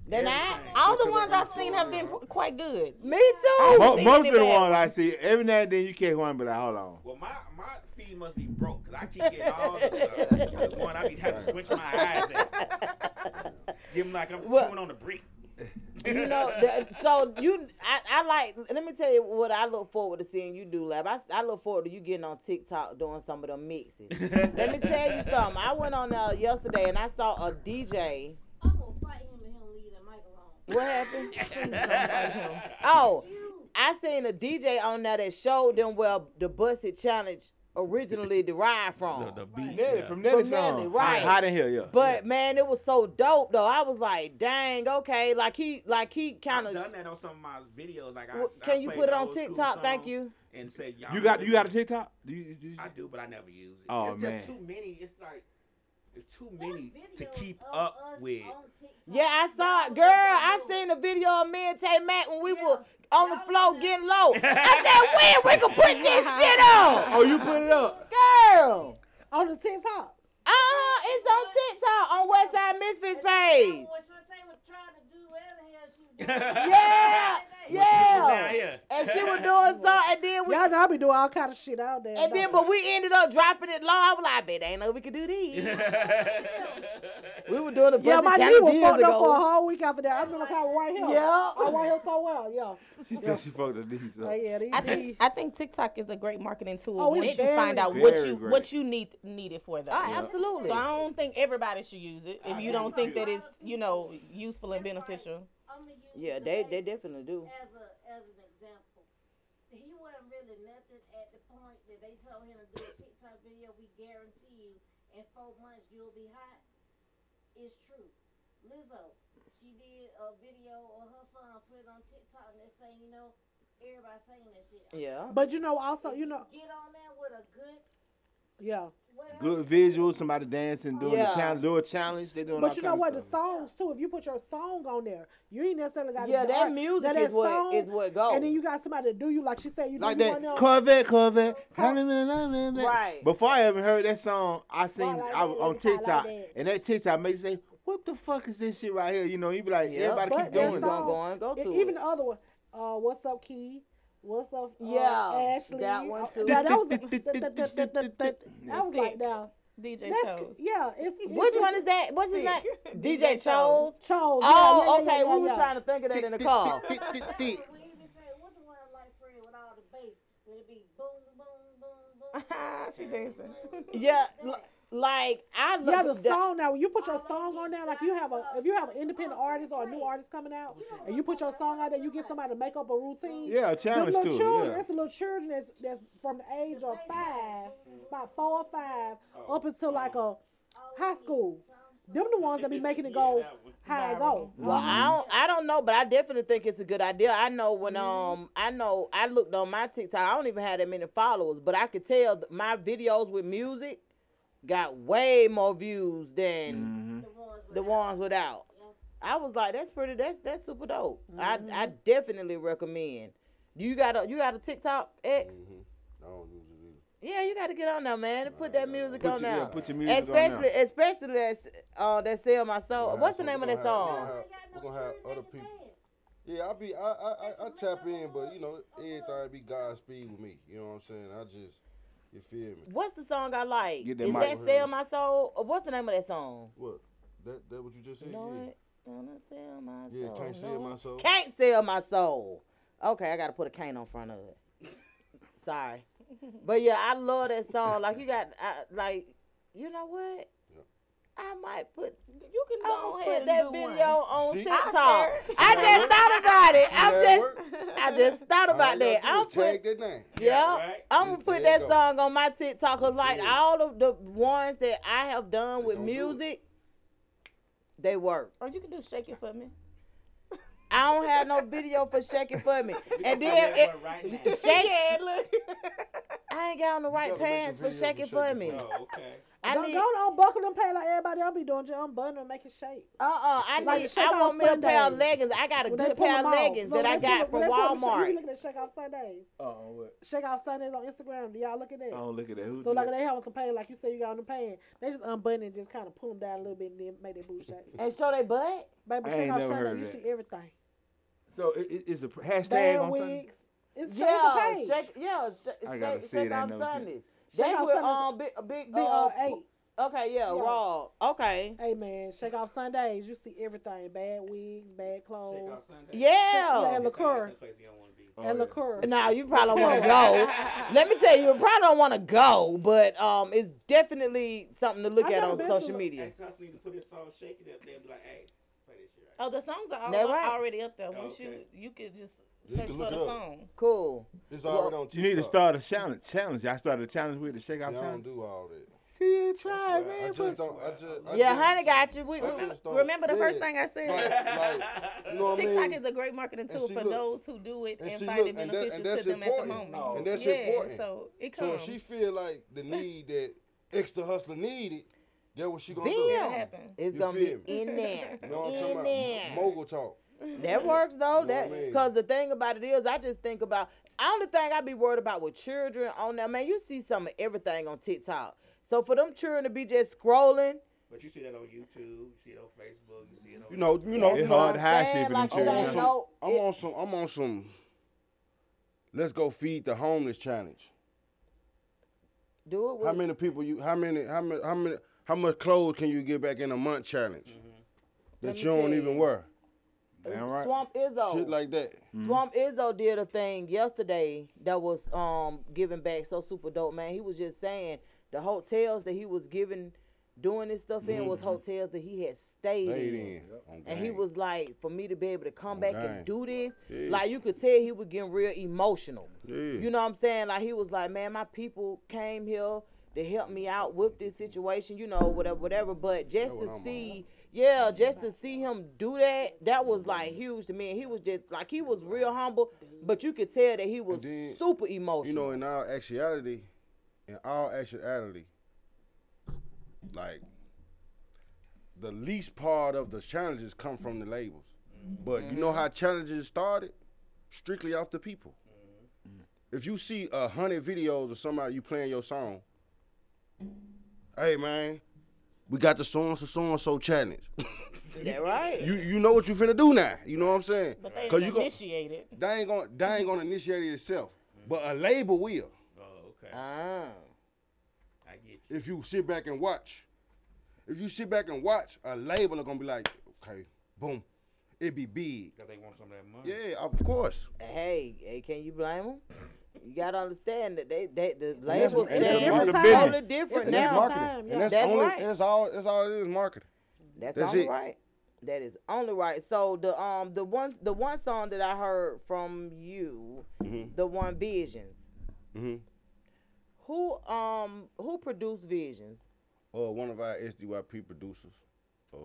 Then I All the ones I've seen have been quite good. me too. Mo- most of the ones I see, every now and then you catch one, and be like, hold on. Well, my my feed must be broke because I keep getting all the, uh, the one I be having to squinch my eyes at. Give them like I'm Well- chewing on the brick. You know, the, so you, I, I like. Let me tell you what I look forward to seeing you do, Lab. I, I look forward to you getting on TikTok doing some of them mixes. Let me tell you something. I went on there yesterday and I saw a DJ. I'm gonna fight him and him leave that mic alone. What happened? Oh, I seen a DJ on there that showed them where the Busted Challenge originally derived from. The, the beat. Nelly, yeah. from Nelly From Nelly, right. Hot in here, yeah. But man, it was so dope though. I was like, dang, okay. Like he, like he kind of. done that on some of my videos. Like Well, I can you put it on TikTok? Thank you. And say y'all you got remember you got a? TikTok? Do you, do you- I do, but I never use it. Oh, it's just too many. It's like it's too many to keep up with. Yeah, I saw it, girl. I seen a video of me and Tay Mac when we Yeah. were on the Y'all floor getting low. I said, when we can put this shit on, Oh, you put it up. girl. on the TikTok. Uh huh. It's on TikTok on Westside Misfits page. When Shantae was trying to do whatever the hell she was doing. Yeah, Yeah. down. And she was doing so, and then we Y'all know I be doing all kind of shit out there. And then, but we ended up dropping it low. I was like, I bet they ain't know we could do these. we were doing a pussy yeah, my knee challenge was years fucked up for a whole week after that. I remember how right here. Yeah. I right here so well. Yeah. She said she fucked her knees up. Oh, yeah, these, I think I think TikTok is a great marketing tool Oh, once it's you find out what you great. what you need need it for. Though. Ah, absolutely. So I don't think everybody should use it if you don't think that it's you know useful and beneficial. I'm gonna Yeah, they they definitely do. as a as an example. He wasn't really nothing at the point that they told him to do a TikTok video. We guarantee you, in four months you'll be hot. It's true. Lizzo, she did a video of her son, put it on TikTok, and next thing you know, everybody saying that shit. Yeah. But you know, also, you know, Get on there with a good yeah. Good visuals, somebody dancing, doing Yeah. the challenge, do a challenge. They doing all But you know what? of The songs too. If you put your song on there, you ain't necessarily got. To Yeah, that art. music Now, is that what song, is what goes. And then you got somebody to do you like she said. You Like do that one of them- Corvette, Corvette. Right. Right. Before I ever heard that song, I seen Right, like I was on TikTok, like and that TikTok made you say, "What the fuck is this shit right here?" You know, you be like, Yeah, everybody keep doing gonna song- go on, go and to even it. the other one. Uh, what's up, Key? What's up, uh, Yeah, Ashley? that one Uh, too. Yeah, that was. I like, now. DJ That's, Chose. yeah, it's, it's Which one is that? What's his name? DJ DJ Chose. Chose. Oh, yeah, yeah, yeah, okay. yeah, We was yeah. trying to think of that in the car. We even say, what the one like Fred with all the bass? Would it be boom, boom, boom, boom? she dancing. Yeah, l- like I look. Yeah, the that- song now. When you put your song on there, like you have a, if you have an independent artist or a new artist coming out, and you put your song out there, you get somebody to make up a routine. Yeah, a challenge little to it. children, Yeah. that's the little children that's that's from the age of five, about four or five, up until like a high school. Them the ones that be making it go high go. Well, I don't, I don't know, but I definitely think it's a good idea. I know when um I know I looked on my TikTok. I don't even have that many followers, but I could tell my videos with music got way more views than mm-hmm. the ones without. I was like, that's pretty. That's that's super dope. I I mm-hmm. definitely recommend. You got a you got a TikTok X? Mm-hmm. I don't use it either. Yeah, you got to get on there, man, and put that music Put on your- there. yeah, put your music on especially especially that uh that sell my soul. What's the name of that song? We're gonna have, we're gonna have other people. Yeah, I be I, I I I tap in, but you know everything be Godspeed with me. You know what I'm saying? I just you feel me? What's the song I like? Is mic that Sell. My Soul? Or what's the name of that song? What? That that what you just said? Know yeah. it? Gonna sell my soul. Yeah, can't sell my soul. Can't sell my soul. Okay, I gotta put a cane on front of it. Sorry. But yeah, I love that song. Like you got I, like you know what? I might put You can go gonna ahead put that video one. on See? TikTok. I'll I just thought about it. I'm just? I just thought about that. I'm is put that name. yeah, right. I'm gonna put that go. song on my TikTok because like Yeah. all of the ones that I have done with don't do music, they work. Or you can do shake it for me. I don't have no video for shaking for me, and then Yeah, it, right shake. Yeah, look. I ain't got on the right gotta make a pants for shaking for me. Oh, okay. I don't, need. don't unbuckle them pants like everybody else be doing. Just unbutton them, make it shake. Uh uh I Like need. the Shake I Off want me a pair of Sundays. leggings. I got a When they good pull pair of them off. leggings So that I when they got pull- from when they pull them- Walmart. You looking at Shake Off Sundays? Uh oh, what? Shake Off Sundays on Instagram. Do y'all look at that? I don't look at that. Who's So like that? they have some pants, like you say you got on the pants. They just unbutton and just kind of pull them down a little bit and then make their booty shake. And show they butt. Baby, I Shake ain't Off never heard Sunday, of you that. see everything. So it, it, it's a pr- hashtag Bad on something. wigs. It's Yeah, yeah, page. shake. Yeah, shake. I gotta Shake, see it, I off it. Sundays. Shake That's Off with um big big Big, uh, uh, eight. Okay, yeah, Yeah. raw. Okay. Hey man, Shake Off Sundays, you see everything. Bad wigs, bad Shake clothes. off Sunday. Yeah. Yeah, It's liqueur. someplace you don't want to be. Oh, and yeah. liqueur. Now you probably don't want to go. Let me tell you, you probably don't want to go, but um, it's definitely something to look I at on social media. Ex need to put his song shake it up there and be like, hey, play this shit right. Oh, the songs are all, already up there. Once Okay. you you could just You search can for look the it up. song. Cool. It's already on You need to start a challenge. Challenge. I started a challenge with the shake See, I off don't challenge. do all that. See you try, That's man. I put- just don't. I just. I Yeah, just, honey got you. We, I we, just don't- Remember the first thing I said? Like, like, you know what I TikTok mean? is a great marketing And tool see, for look, those who do it and and, see, find look, it and that- beneficial and to them important. at the moment. And that's yeah, important. So it So comes. if she feel like the need that extra hustler needed, get what she gonna Bam. do. It happen. it's You gonna feel be in there. You know what I'm in talking there. about? Mogul talk. That mm-hmm. works though. You That what I mean? because the thing about it is, I just think about. I only thing I be worried about with children on there, man. You see some of everything on TikTok. So for them children to be just scrolling But you see that on YouTube, you see it on Facebook, you see it on. You know, you know, It's hard I'm to hide shit for them like, I'm you children. on don't some. know. I'm on some. I'm on some. Let's go feed the homeless challenge. Do it with How many people you? How many? How many? How many? How much clothes can you get back in a month challenge mm-hmm. Let that you don't even wear? Damn right. Swamp Izzo. Shit like that. Swamp Izzo did a thing yesterday that was um giving back so super dope, man. He was just saying the hotels that he was giving doing this stuff in was hotels that he had stayed, Mm-hmm. Stayed in. in. on And he was like, for me to be able to come On back game. and do this, Yeah. like you could tell he was getting real emotional. Yeah. You know what I'm saying? Like he was like, man, my people came here to help me out with this situation, you know, whatever, whatever. But just to what I'm see, yeah, just to see him do that, that was like huge to me. And he was just like he was real humble, but you could tell that he was then, super emotional. You know, in all actuality, in all actuality, like the least part of the challenges come from the labels. But you know mm-hmm. how challenges started? Strictly off the people. Mm-hmm. If you see a hundred videos of somebody you playing your song, hey man, we got the so and so so and so challenge. that right? you you know what you finna do now. You know what I'm saying? But they you didn't gon- initiate it. they ain't gonna they ain't gonna initiate it itself. But a label will. Oh, okay. Ah. I get you. If you sit back and watch. If you sit back and watch, a label are gonna be like, okay, boom. It be big. Because they want some of that money. Yeah, of course. Hey, hey, can you blame them? You gotta understand that they, they the that's- label and that's stands marketing. totally different It's a And that's now. marketing. time, yeah. And that's, That's only right. that's all that's all it is marketing. That's, That's only it. right. That is only right. So the um the one the one song that I heard from you, Mhm. the one Visions. Mm-hmm. Who um who produced Visions? Uh, one of our SDYP producers. Uh,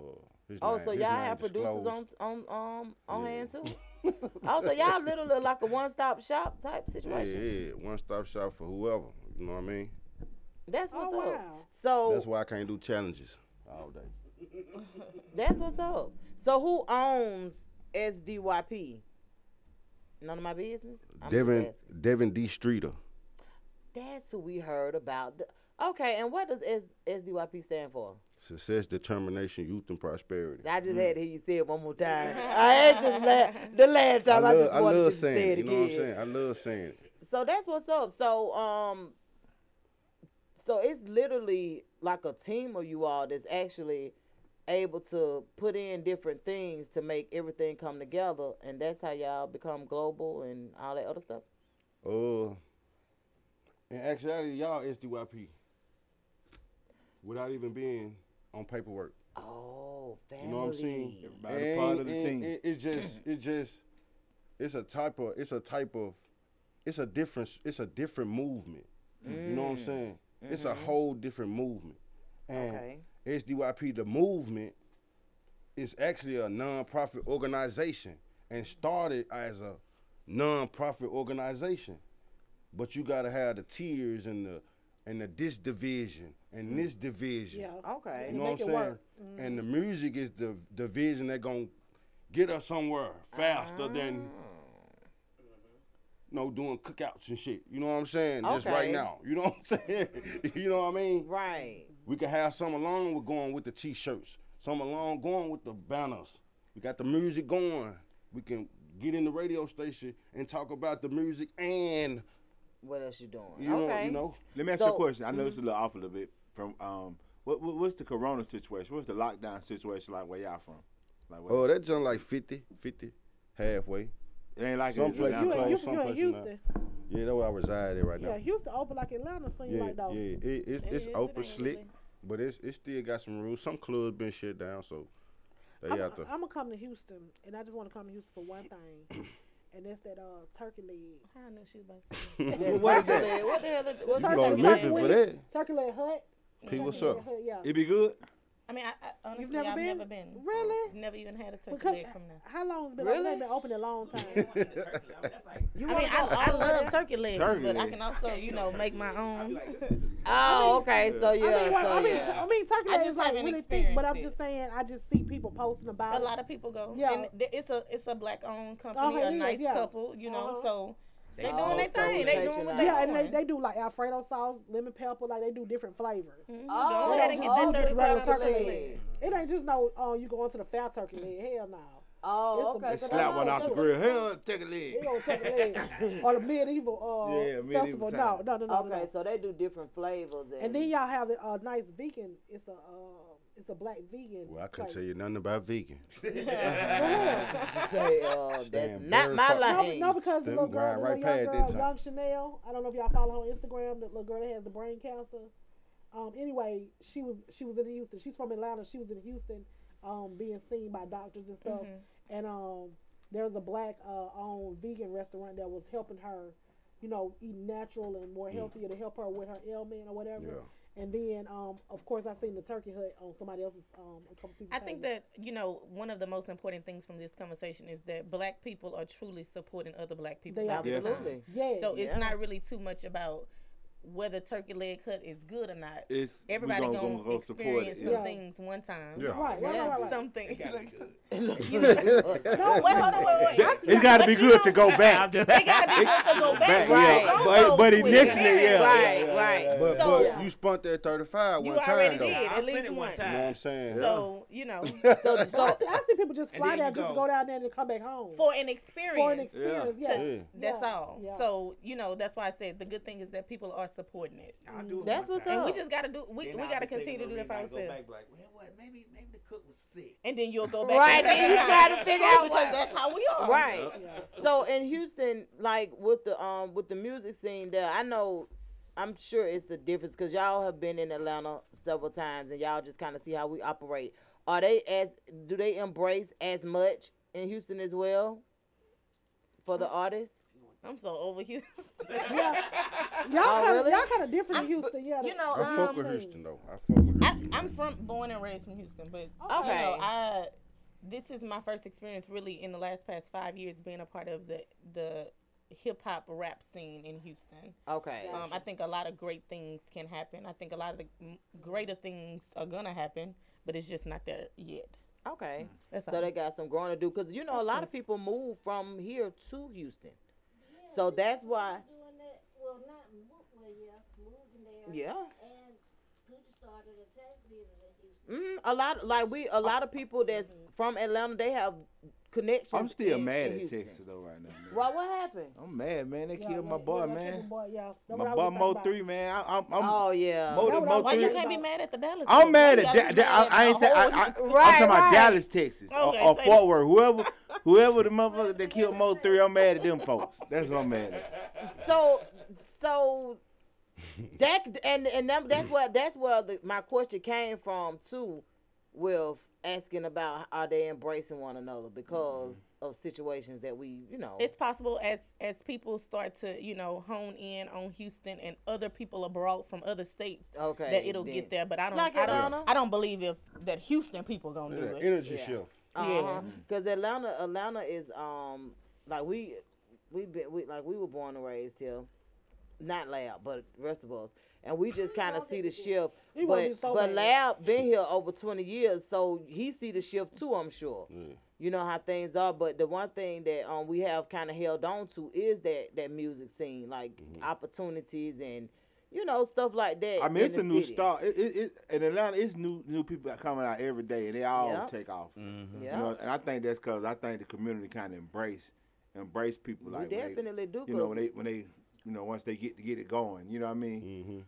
his Oh, name, so his y'all have producers disclosed. on on um on Yeah. hand too. oh, so y'all literally like a one stop shop type situation. yeah, one stop shop for whoever. You know what I mean? That's what's Oh, up. wow. So That's why I can't do challenges all day. That's what's up. So who owns SDYP? None of my business. I'm Devin. Devin D Streeter. That's who we heard about. Okay, and what does S- SDYP stand for? Success, determination, youth, and prosperity. I just had to hear you say it one more time. I had to la- the last time. I, love, just wanted love to saying say it. it You know what I'm again. saying? I love saying it. So that's what's up. So um, so it's literally like a team of you all that's actually able to put in different things to make everything come together, and that's how y'all become global and all that other stuff. Uh, in actuality, y'all SDYP. Without even being on paperwork. Oh, family. You know what I'm saying? Everybody And- part of the and team. It, it's just, it's just, it's a type of, it's a type of, it's a different, it's a different movement. You know what I'm mm. saying? It's a mm-hmm. whole different movement. And Okay. SDYP, the movement, is actually a non-profit organization and started as a non-profit organization. But you gotta have the tears and the and the this division and this division. Yeah. Okay. You know what I'm saying? work. And the music is the division that gonna get us somewhere faster ah. than you know doing cookouts and shit. You know what I'm saying? Okay. Just right now. You know what I'm saying? you know what I mean? Right. We can have some along with going with the t-shirts, some along going with the banners. We got the music going. We can get in the radio station and talk about the music and What else you doing? you know, okay. you know. Let me ask So- you a question. I know it's a little off a little bit from um. What, what what's the corona situation? What's the lockdown situation like? Where y'all from? Like where, Oh, that's just like 50, 50, halfway. it ain't like some it, places You close, you, some you in Houston? not. Yeah, that's where I reside at right Yeah, now. Houston open like Atlanta seem Yeah, like though. yeah, it, it's It it's is, it open ain't slick, really. but it's it still got some rules. Some clubs been shut down, so they I'm, have to. I'm gonna come to Houston, and I just want to come to Houston for one thing, and that's that uh turkey leg. I knew she was about to say That What is turkey leg, What the hell? is- What You turkey go to leg? Memphis for that. Turkey leg hut. P, what's up? hut, yeah. It be good. I mean, I, I honestly, You've never I've been? never been. Really? Never even had a turkey Because leg from there. how long has it been Really? open? They've been open a long time. You I wanna mean, go I, I all the way love turkey legs, Turkey but I can also, you know, make my own. Oh, okay. So yeah, I mean, well, so I mean, yeah. I mean, turkey I just like really thick, but I'm just saying, I just see people posting about A it. lot of people go. Yeah. And it's a it's a black owned company, Okay, a it is, nice yeah. couple, you know. Uh-huh. So They doing their thing. They doing what they Yeah, and they, they do like Alfredo sauce, lemon pepper, like they do different flavors. Mhm. Oh, Go ahead and get that just regular 35 turkey leg. leg. It ain't just no, oh, you going to the fat turkey leg. Hell no. Oh, It's a- okay. They so slap they one know out the grill. Hell, take a leg. They gonna take a leg. or the medieval uh, Yeah, medieval festival. time. No, no, no, no. Okay, no. so they do different flavors. And, And then y'all have the uh, nice vegan. It's a uh, it's a black vegan. Well, I couldn't place. tell you nothing about vegan. Just say, uh, that's Damn, not bird my fuck. No, lane. no, because the Them little girl, the right little young girl, young Chanel. I don't know if y'all follow her on Instagram. The little girl that has the brain cancer. Um, anyway, she was she was in Houston. She's from Atlanta. She was in Houston, um, being seen by doctors and stuff. Mhm. And um, there was a black uh, owned vegan restaurant that was helping her, you know, eat natural and more healthier to help her with her ailment or whatever. Yeah. And then, um, of course, I've seen the turkey hut on somebody else's, um, a couple people. I think that you know one of the most important things from this conversation is that black people are truly supporting other black people. They all. Absolutely. yeah. So it's not really too much about whether turkey leg hut is good or not. It's Everybody gonna, gonna, gonna go experience some Yeah. things one time. Yeah. Right, right, right, right, right. Some things. No, Wait, hold on, wait, wait. It's got to be good to go back. It gotta be good to go back. Back, right? yeah. But, go but initially, it. yeah. Right, yeah, right. yeah, But. So- but you spent that 35 You one time, already though. did I at spent least it one time. You know what I'm saying? So you know, So, So I, see, people just fly then there, just go- go down there and come back home. for an experience. For an experience, yeah. Yeah. That's all. So you know, that's why I said the good thing is that people are supporting it, I do it That's one what's time. and we just gotta do. We, Then we I'll gotta be continue to do that the for reason I go back, like, well, what? Maybe, maybe the cook was sick. And then you'll go back. Right, and then you try to figure out because that's how we are. right. Yeah. So in Houston, like with the um with the music scene there, I know, I'm sure it's the difference because y'all have been in Atlanta several times and y'all just kind of see how we operate. Are they as do they embrace as much in Houston as well for the artists? I'm so over here. Yeah. Y'all Oh, kind of really? y'all kind of different in I'm- Houston, yeah. you know, I fuck um, with Houston, though. I fuck with Houston. I, am from born and raised from Houston, but Okay. you know, I this is my first experience really in the last past five years being a part of the the hip hop rap scene in Houston. Okay. Um, I think a lot of great things can happen. I think a lot of the greater things are gonna happen, but it's just not there yet. Okay. That's So all. they got some growing to do because you know a lot of people move from here to Houston. So that's why. Doing that, well, not well, yeah, moving there. Yeah. And started a tax business in Houston. Mm-hmm. A lot like we a lot of people that's mm-hmm. from Atlanta they have connections. I'm still in- mad in at Houston. Texas though right now. Man. Why? What happened? I'm mad, man. They Yeah, killed yeah, my boy, yeah, man. Chicken Boy, My boy Mo about. three, man. I, I'm, I'm oh yeah. Mo, That Mo was Why three. you can't be mad at the Dallas? I'm mad at you that. gotta I, mad I ain't the say I, whole I, Houston? I'm Right, talking about. Dallas, Texas, or- Okay, or, say Fort. Worth. Whoever, whoever the motherfucker that killed Mo three, I'm mad at them folks. That's what I'm mad at. So so that and and that's where that's where the, my question came from too, with asking about are they embracing one another because of situations that we you know. It's possible as as people start to you know hone in on Houston and other people abroad from other states okay. that it'll then. get there. But I don't. Like I don't. Atlanta? I don't believe if that Houston people gonna do it. energy Yeah. shift. Uh-huh. Cause Atlanta, Atlanta is um like we we been we like we were born and raised here, not loud, but rest of us, and we just kind of see the shift. He wanna be But so but. Lab been here over twenty years, so he see the shift too. I'm sure. Yeah. You know how things are, but the one thing that um we have kind of held on to is that that music scene, like opportunities and you know stuff like that. I mean, it's a the new city. start. It, it, it, in Atlanta, it's new new people coming out every day, and they all Yep. take off. Mm-hmm. Yeah, You know, and I think that's because I think the community kind of embrace embrace people we like when they- definitely do. you know 'cause- when they when they you know once they get to get it going. You know what I mean? Mm-hmm.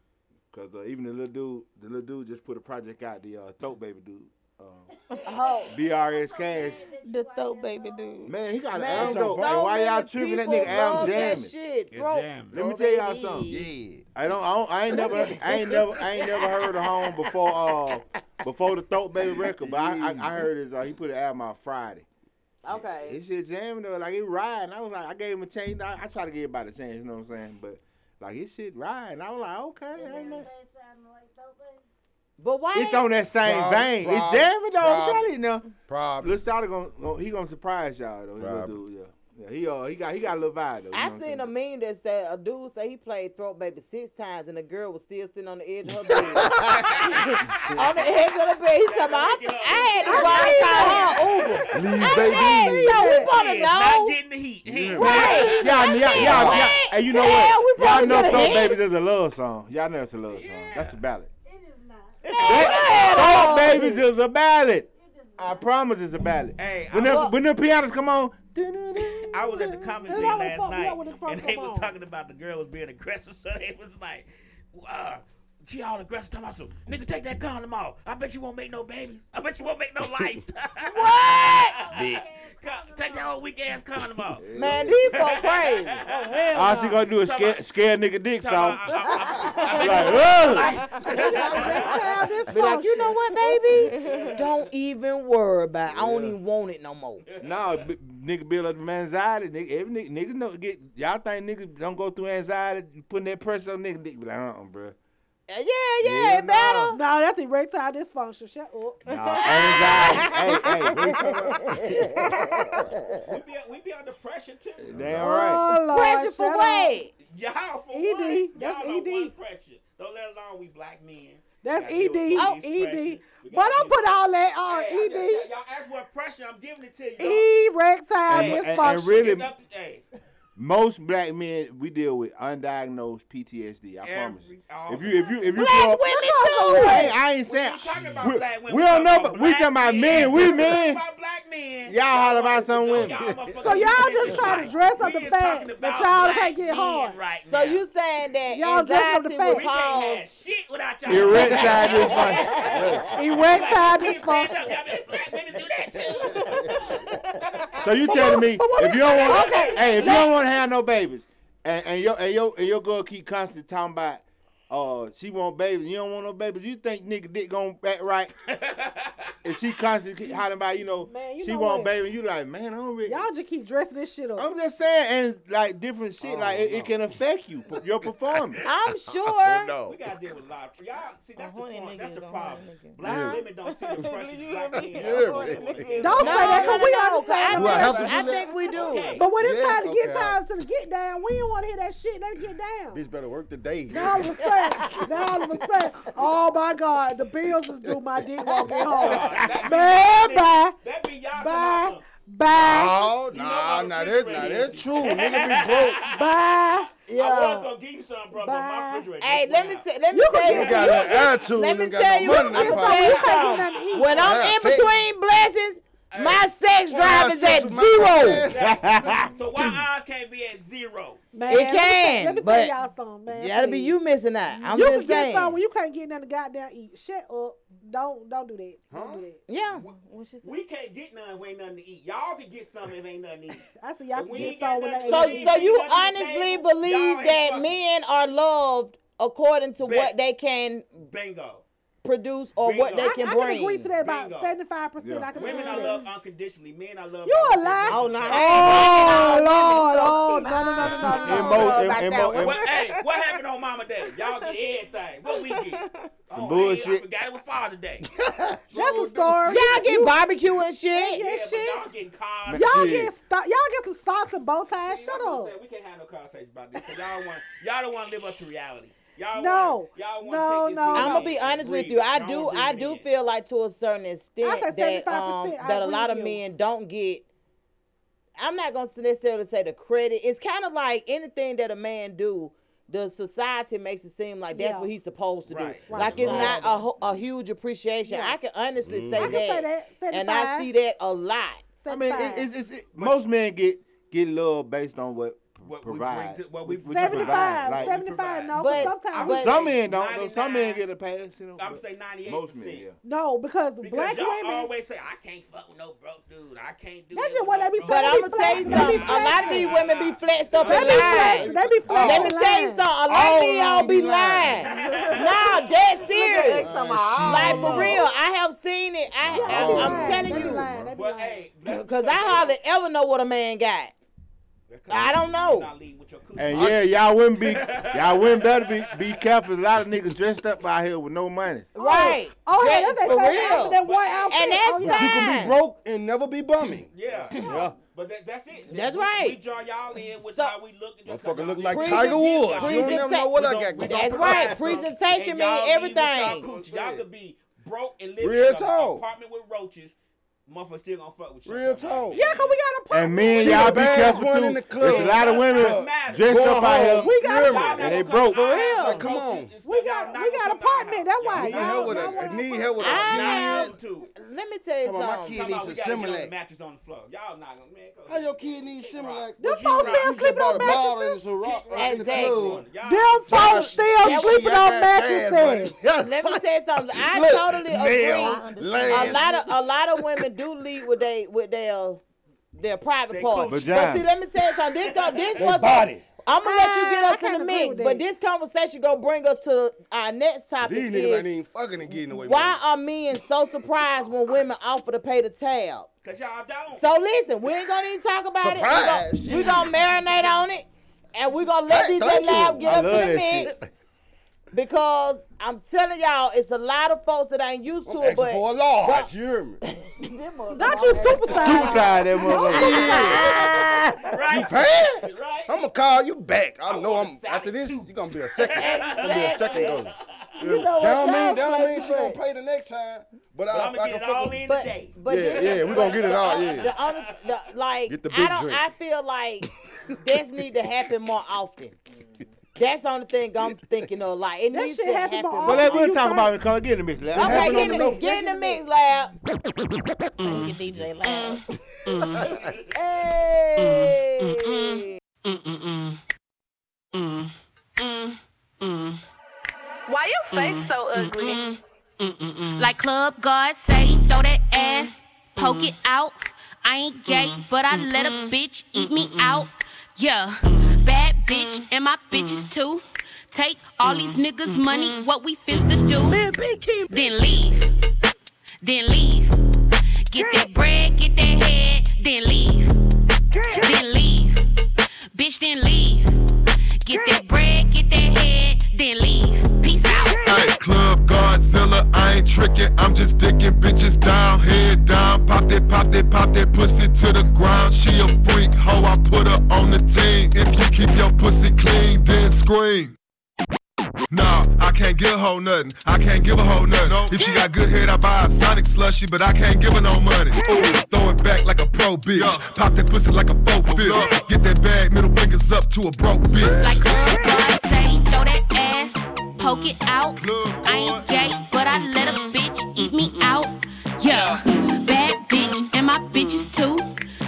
Because uh, even the little dude, the little dude just put a project out. The uh, throat baby dude, uh, oh, BRS Kash. The throat baby dude. Man, he got an album. so though. And why y'all many tripping? That nigga album love that jamming. shit. It's Throw- jamming. Let me tell y'all baby. something. Yeah. I don't, I don't, I ain't never, I ain't never, I ain't never heard of home before, uh, before the Throat Baby record. But I, I, I heard his, uh, he put an album out Friday. Okay. His shit jamming though, like it riding. I was like, I gave him a chance. I, I try to give everybody a chance, you know what I'm saying? But like his shit riding. I was like, okay, I ain't know. Everybody sounding like Throat Baby? But why? It's on that same Prob- vein. prob- it's jamming though. I'm telling you now. Probably. Lil Shawty gonna, gonna, he gonna surprise y'all though. He gonna do, yeah. Yeah, he uh, he got he got a little vibe though. I seen a meme that said a dude say he played Throat Baby six times and the girl was still sitting on the edge of her bed. on the edge of the bed, he's talking about I, I had to go out her Uber. Leave I baby. Said, no we wanna know. Not getting the heat. heat. Right. Y'all, y'all, y'all, y'all, hey, you know what? Y'all know Throat Baby is a love song. Y'all know it's a love song. That's a ballad. It is not. Throat Babies is a ballad. I promise it's a ballad. Hey, when the pianos come on, I was at the comedy thing last night, and they were talking about the girl was being aggressive, so they was like, wow. She all aggressive talking about some nigga take that condom off. I bet you won't make no babies. I bet you won't make no life. what? Take that whole weak ass condom off. Man, these so crazy. Oh, hell All she gonna do is scare, scare nigga dicks off. Like, ugh. Be like, you know what, baby? Don't even worry about. it. I don't even want it no more. No, nigga build up anxiety. Nigga, every nigga, niggas know get. Y'all think niggas don't go through anxiety? Putting that pressure on nigga, nigga be like, uh, uh-uh, bro. Uh, yeah, yeah, yeah, it matters. No, that's erectile dysfunction. Shut up. No, anxiety. hey, hey, we, be, we be under pressure too. Damn oh, right. Lord, pressure for what? Y'all for ED. Y'all that's on ED. one pressure. Don't let alone we black men. That's ED. Oh, ED. But don't put all that on hey, ED. Y'all, y'all ask what pressure I'm giving it to you. Erectile dysfunction. And, and, and really, it's up, hey. Most black men we deal with undiagnosed PTSD. I promise. you. if you if you if you black grow up, women too. Hey, I ain't saying we, women, we don't know, but we talking about men. We men. Y'all holler about some women. so y'all just trying to dress up the fact that y'all can't get hard. Right so you saying that y'all dress up the fact we can't have shit without y'all. Erectile dysfunction. Erectile dysfunction. Black women do that too. So you telling me if you don't want, hey, if you don't want have no babies. And, and your and your and your girl keep constantly talking about uh, she want babies. You don't want no babies. You think nigga dick gonna act right? if she constantly hollering about, you know, man, you she know want babies. baby, you like, man, I don't really. Y'all just keep dressing this shit up. I'm just saying, and like different shit, oh, like no. it, it, can affect you, your performance. I'm oh, sure. no. We gotta deal with a lot. Y'all see, that's the point. That's the problem. Black women don't see the pressures. black men. Yeah. Don't say that, cause we all know. I think we do. But when it's time to get time to get down, we don't want to hear that shit. Let's get down. Bitch, better work the day. Now all of a sudden, oh my God, the bills is due. My dick won't get home. Man, bye. That be y'all bye. Bye. No, nah, nah, that's nah, that's true. Nigga be broke. Bye. Yeah. I was gonna give you something, bro, Bye. but my refrigerator. Hey, let me, t- let me you tell you. You got an attitude. Let me tell you. I'm gonna tell you When I'm in between blessings, my sex drive is at zero. so why ours can't be at zero? Man, it can. Let me, let me y'all something, man. That'll be you missing that. I'm you just saying. You when you can't get nothing to goddamn eat. Shut up. Don't don't do that. Huh? Don't do that. Yeah. We, we can't get nothing. We ain't nothing to eat. Y'all can get something if ain't nothing to eat. I see y'all can get something. So so you honestly believe that men are loved according to ben, what they can. Bingo produce or Bring what they can I, bring. I can agree to that about seventy five percent. I can Women agree I love unconditionally. Men I love. You a lie? Oh no! Oh lord! Oh no! No! No! No! No! Hey, what happened on Mama Day? Y'all get everything. What we get? Some oh, bullshit. Hey, I forgot it was Father Day. That's a story. Y'all get barbecue and shit. Yeah, shit. y'all getting cars. Y'all get y'all get some socks and bow ties. Shut up. We can't have no conversation about this because y'all want y'all don't want to live up to reality. Y'all no, wanna, y'all wanna no, no. I'm gonna be honest with you. I do, I do feel like to a certain extent that um that a lot of men don't get. I'm not gonna necessarily say the credit. It's kind of like anything that a man do the society makes it seem like that's yeah. what he's supposed to do. Right. Like it's right. not a, a huge appreciation. Yeah. I can honestly mm-hmm. say, I can that, say that, and I see that a lot. I mean, it, it's, it's, it, most men get get love based on what what provide. we bring to what we, 75. Like, 75, no, but, sometimes but some men don't. Though. Some men get a pass. You know, I'm say 98. Most men, yeah. No, because, because black y'all women always say I can't fuck with no broke dude. I can't do. That's just what they be. But I'm gonna tell you something. A lot of these women be flexed up and lying. They be oh, flexed. Let me tell you something. A lot of y'all be oh, lying. Nah, that's serious. Like for real, I have seen it. I, I I'm telling you. Because I hardly ever know what a man got. I don't know. And yeah, y'all wouldn't be, y'all wouldn't better be, be careful. A lot of niggas dressed up out here with no money. Oh, right. Oh, hey, that's for real. That one outfit. And that's oh, yeah. You can be broke and never be bumming. Yeah. yeah. But that, that's it. That's we, right. We draw y'all in with so, how we look. Just motherfucker look like Presenta- Tiger Woods. Presenta- you don't never know what I got going That's right. Presentation means everything. Y'all, y'all could be broke and live Real in an apartment with roaches motherfucker still gonna fuck with you. Real talk. Yeah, cause we got a partner. And men, She y'all be baddest careful too. in the club. There's a lot of women Matter. dressed up out here. We got a. And they broke. For real. Like, come on. We got we got apartment. That's why Need y'all help with a, need help with a. I need have- help. too. Let me tell you Come on, my something. kid needs we a gotta get on the Similac. mattress on the floor. Y'all not gonna man. Go How your kid need Similac? Them But you folks you still just sleeping bought on a bottle and mattresses? some rock in the Exactly. club. Y'all- Them folks still She sleeping on that mattresses. Let me tell you something. I totally agree. A lot of a lot of women do lead with they with their their private They parts. But see, let me tell you something. This go this They was body. I'm gonna let you get Ah, I us in the mix, but this conversation gonna bring us to our next topic These niggas ain't is even fucking and getting away why are men so surprised when women offer to pay the tab? Cause y'all don't. So listen, we ain't gonna even talk about Surprise. it. We gonna, we gonna marinate on it, and we gonna let Hey, DJ thank Lab get I us in the that mix. Because I'm telling y'all, it's a lot of folks that ain't used to I'm it, asking but for a large. but- You hear me? Don't you super Suicide that motherfucker. Right. You paying? Right. I'm gonna call you back. I, I know I'm after this. You're gonna be a second. You're gonna be a second go. You know what that don't y'all mean that don't mean she gonna much. pay the next time. But, But I, I'm gonna can get it all in but today. but Yeah, this, yeah, we gonna get it all. Yeah. The only, the, like Get the I don't. drink. I feel like this need to happen more often. That's the only thing I'm thinking of. Like it That needs to happen happen. Well, let, often. we'll You talk about it. Come get in the mix. Let- Okay, get in, the the, get in the mix, lab. Thank you, DJ Lab. Hey. Mm. Why your face so ugly? Like Club God say, throw that ass, poke it out. I ain't gay, but I let a bitch eat me out. Yeah, bad bitch, and my bitches too. Take all these niggas' money, what we finna do? Then leave, then leave. Get that bread, get that head, then leave, then leave. Bitch, then leave. Get that bread, get that head, then leave. Peace out. Hey, Club Godzilla, I ain't tricking, I'm just dicking bitches down, head down. Pop that, pop that, pop that pussy to the ground. She a freak, hoe, I put her on the team. If you keep your pussy clean, then scream. Nah, I can't give a hoe nothing. I can't give a hoe nothing. If she got good head, I buy a Sonic slushy, but I can't give her no money. Ooh, throw it back like a pro bitch. Pop that pussy like a folk bitch. Get that bag, middle fingers up to a broke bitch. Like poke it out. I ain't gay, but I let a bitch eat me out. Yeah, bad bitch, and my bitches too.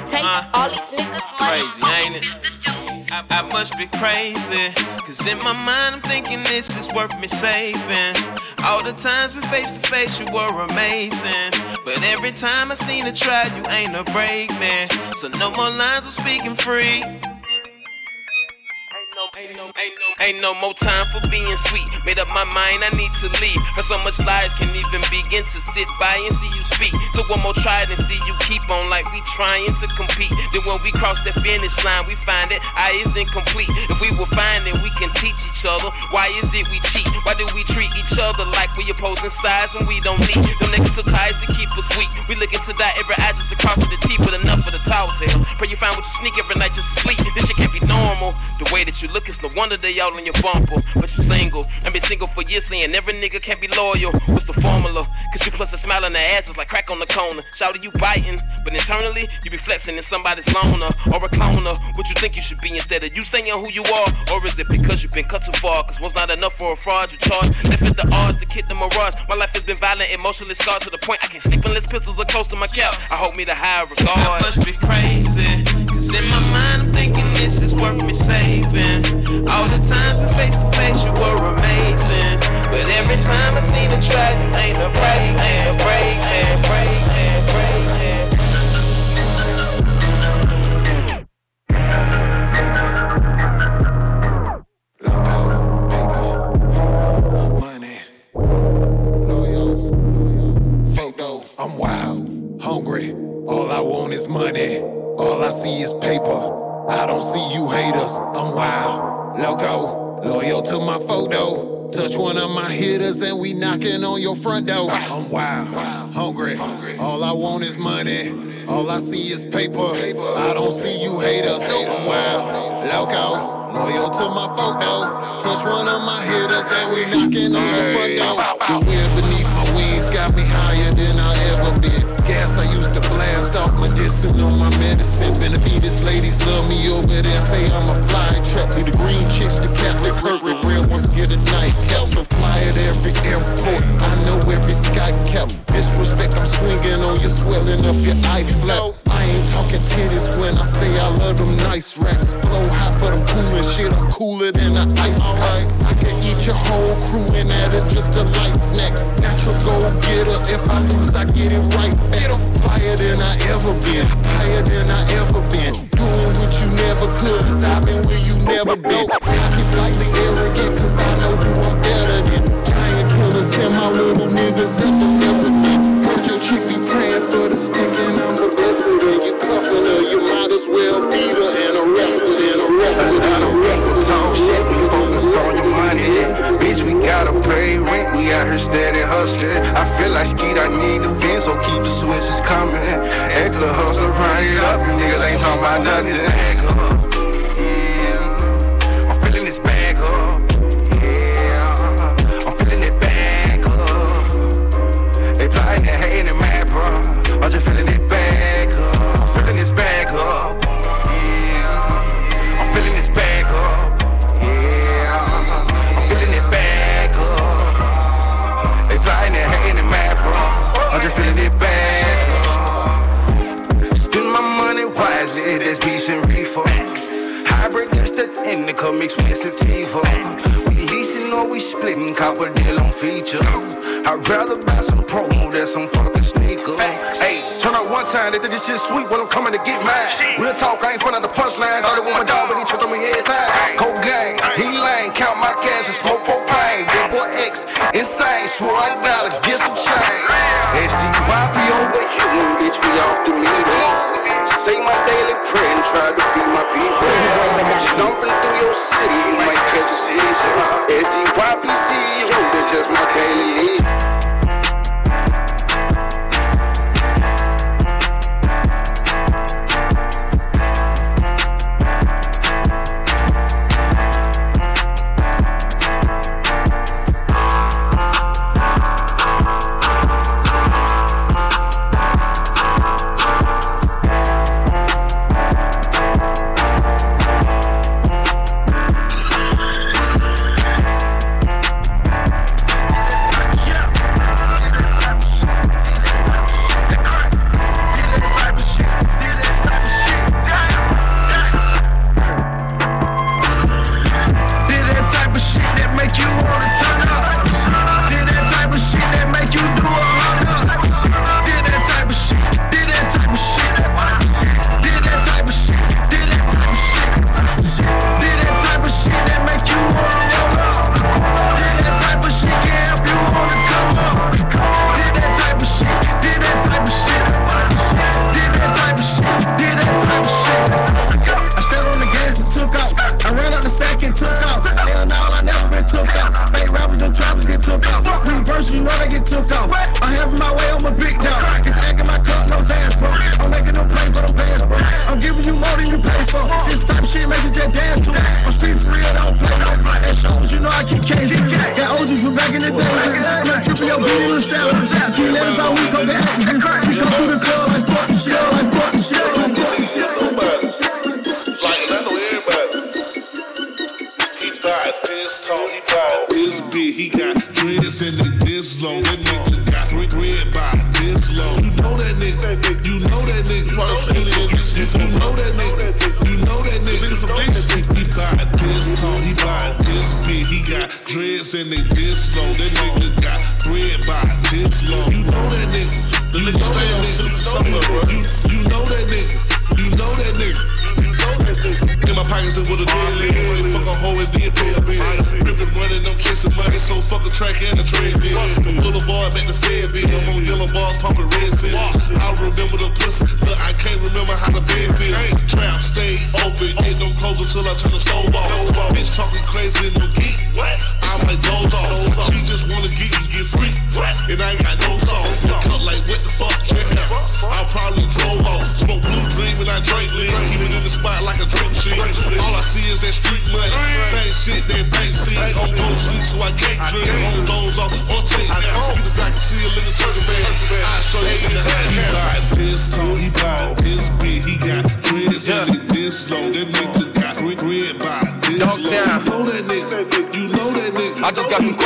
Take Uh, all these niggas' money, crazy, ain't it? I, I must be crazy. Cause in my mind, I'm thinking this is worth me saving. All the times we face to face, you were amazing. But every time I seen a try, you ain't a break, man. So no more lines of speaking free. Ain't no, ain't no, ain't no, more time for being sweet. Made up my mind, I need to leave. Heard so much lies can't even begin to sit by and see you speak. So one more try and see you keep on like we trying to compete. Then when we cross the finish line, we find that I is incomplete. If we will find it, we can teach each other. Why is it we cheat? Why do we treat each other like we opposing sides when we don't need them negative ties to keep us weak? We looking to die every eye just to cross the T with enough for the tall tale. Pray you find what you sneak every night just to sleep. This shit can't be normal. The way that you look, it's no wonder they all in your bumper. But you single, and been single for years, saying every nigga can't be loyal. What's the formula? Cause you plus a smile on the ass is like crack on the corner. Shout you biting, but internally you be flexing in somebody's loner or a cloner. What you think you should be instead of you saying who you are? Or is it because you've been cut too far? Cause one's not enough for a fraud you charge. Left at the odds to kid the mirage. My life has been violent, emotionally scarred to the point I can't sleep unless pistols are close to my couch. I hope me the higher regard. I must be crazy. Cause in my mind I'm thinking this is worth me saving. All the times we face to face you were amazing. But every time I seen a try, you ain't a break, ain't a break, ain't a break, ain't a break. I'm wild. Hungry. All I want is money. All I see is paper. I don't see you haters. I'm wild. Loco. Loyal to my photo. Touch one of my hitters and we knocking on your front door. I'm wild. Hungry. All I want is money. All I see is paper. I don't see you haters. I'm wild. Loco. Loyal to my photo. Touch one of my hitters and we knocking on your front door. The wind beneath my wings got me higher than I ever been. Missing on my medicine. Benavides ladies love me over there. Say I'm a flying trap. Leave the green chicks to Captain Kirk. Real ones get a nightcap. So fly at every airport. I know every sky cap. Disrespect, I'm swinging on you, swelling up your eye flap. I ain't talking titties when I say I love them nice racks. Flow hot, but I'm coolin' shit. I'm cooler than an ice pack. I can eat your whole crew, and that is just a light snack. Natural go getter. If I lose, I get it right back. Higher than I ever been. Higher than I ever been. Doing what you never could, cause I've been where you never been. Cocky slightly arrogant, cause I know who I'm better than. Giant killers and my little niggas the president. Heard your chick be praying for the stick and I'm a blessed and you cuffing her. You might as well beat her and arrest her I feel like skeet, I need the fence, so keep the switches coming. Extra hustler, run it up, niggas ain't talking about nothing. Just feeling it up. Spend my money wisely, that's beats and reefer. Hybrid, that's that indica mixed with sativa. We leasing or we splitting, copper deal on feature. I'd rather buy some promo than some fucking sneaker. Hey, turn up one time, they think this shit sweet, well I'm coming to get mine. Real talk, I ain't front of the punchline. Thought it was my dog, but he took on me every time. Cocaine, he lame, count my cash and smoke propane. Big boy X, insane, swore I gotta get some change. Something through your city, you might catch a season. SDYP CEO, that's just my daily know that nigga, you know that nigga. From this shit, he bought this tall, he bought this big, he got dreads and they this. That nigga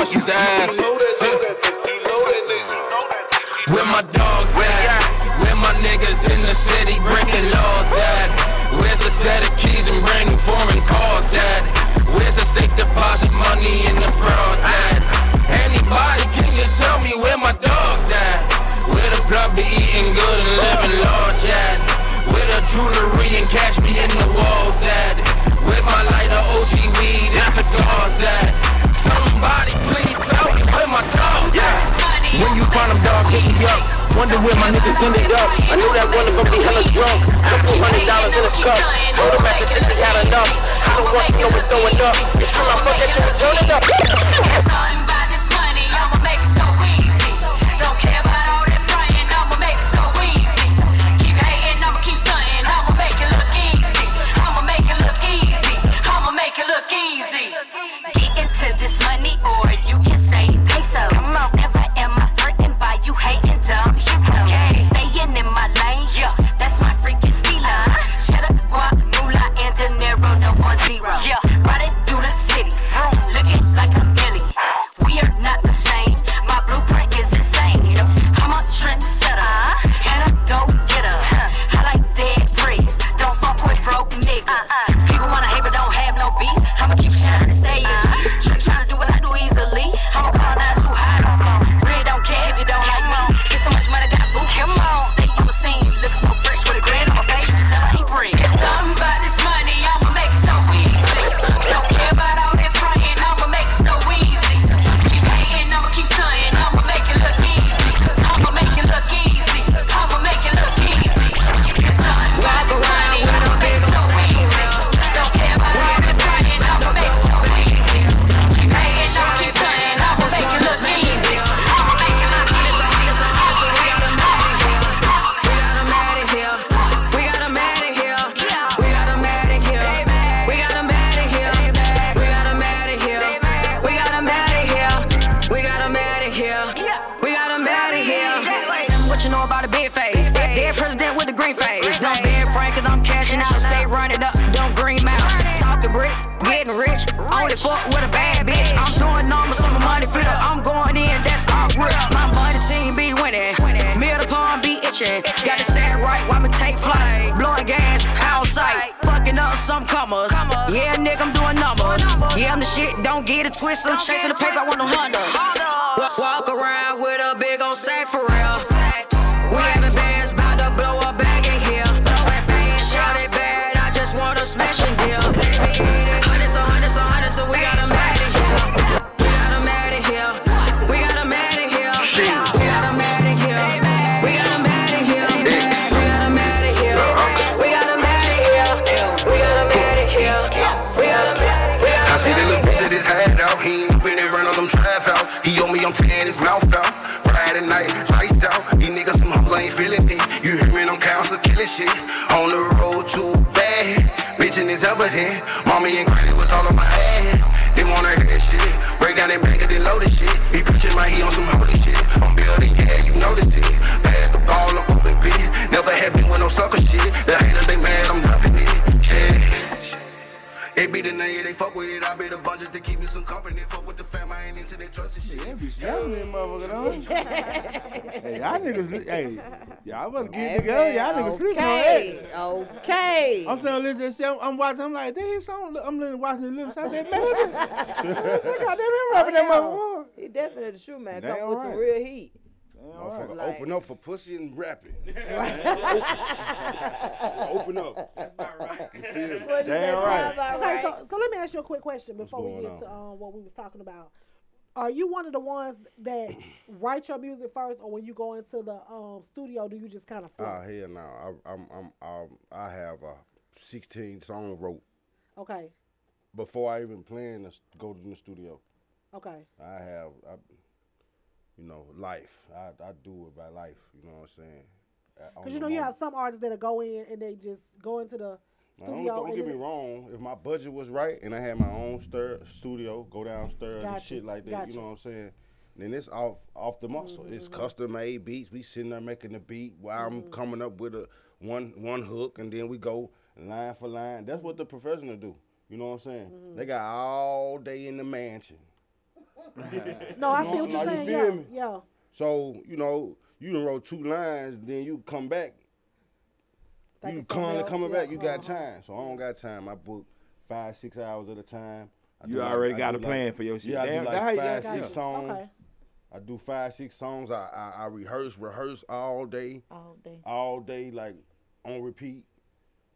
What? You up. Told him at the six, we had enough. I don't want to know it, throw it up. You scream, I fuck that shit, we turn it up. smashing together, hey. motherfucker, don't Hey, y'all niggas, hey, y'all better get hey, together. Y'all niggas okay. sleeping on that. Okay. I'm saying, listen, shit, I'm, I'm watching, I'm like, they song, I'm literally watching the lips out there, man. they got that man rubbing oh, that motherfucker. He definitely the shoe man, come with right. some real heat. Motherfucker, like, open up for pussy and rap it. open up. That's not right. Damn right. Okay, so, so let me ask you a quick question before we get on? to um, what we was talking about are you one of the ones that write your music first, or when you go into the um, studio, do you just kind of? Oh ah, here hell no! I'm I'm, I'm i have a 16 song wrote. Okay. Before I even plan to go to the studio. Okay. I have, I, you know, life. I, I do it by life. You know what I'm saying? Uh, because you know you have some artists that go in and they just go into the now, don't, don't get me wrong. If my budget was right and I had my own stir, studio, go downstairs gotcha. and shit like that, gotcha. you know what I'm saying? Then it's off off the muscle. Mm-hmm. It's mm-hmm. custom made beats. We sitting there making the beat while mm-hmm. I'm coming up with a one one hook, and then we go line for line. That's what the professional do. You know what I'm saying? Mm-hmm. They got all day in the mansion. no, you know, I feel what you're like, saying. You yeah, me? yeah. So you know you done wrote two lines, then you come back Think you of constantly coming back. You got time, so I don't got time. I book five, six hours at a time. I You do like- already got do a plan for your shit. Yeah, I Damn, do that how like five, six good. songs. Okay. I do five, six songs. I, I I rehearse, rehearse all day, All day. all day, like on repeat.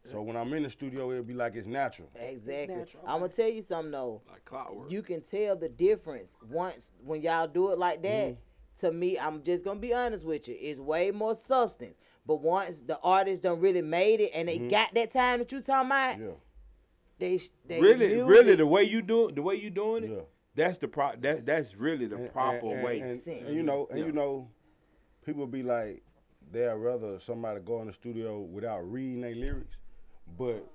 So when I'm in the studio, it'll be like it's natural. Exactly. natural, I'm gonna tell you something though. Like clockwork. You can tell the difference once when y'all do it like that. Mm-hmm. To me, I'm just gonna be honest with you. It's way more substance. But once the artist done really made it and they Mhm. got that time that you talking about, Yeah. they they really, music- really, the way you do the way you doing it, Yeah. that's the pro. That's that's really the And- proper and- way. And, and you know, and Yeah. you know, people be like, they'd rather somebody go in the studio without reading their lyrics, but,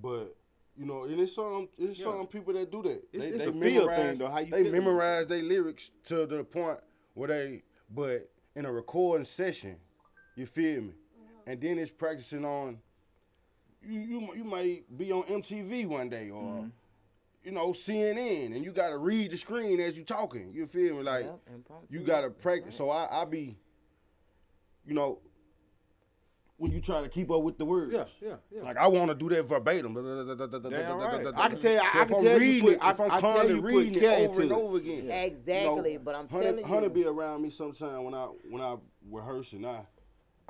but. You know, and it's some it's Yeah. some people that do that. It's- they it's they a feel memorize, thing, though, how you they memorize their lyrics to the point where they, but in a recording session, you feel me, and then it's practicing on. You you you might be on MTV one day or Mm-hmm. you know, CNN, and you gotta read the screen as you talking. You feel me? Like Yep, you gotta music, practice. So I, I be, you know, when you try to keep up with the words. Yeah, yeah, yeah. Like I want to do that verbatim. Damn right. I I can tell you- I can I'm tell you put- it, I- if I'm I constantly reading it over and into it. over again. Yeah. Exactly, but I'm Hunter, telling Hunter be around me sometime when I when I rehearse and I,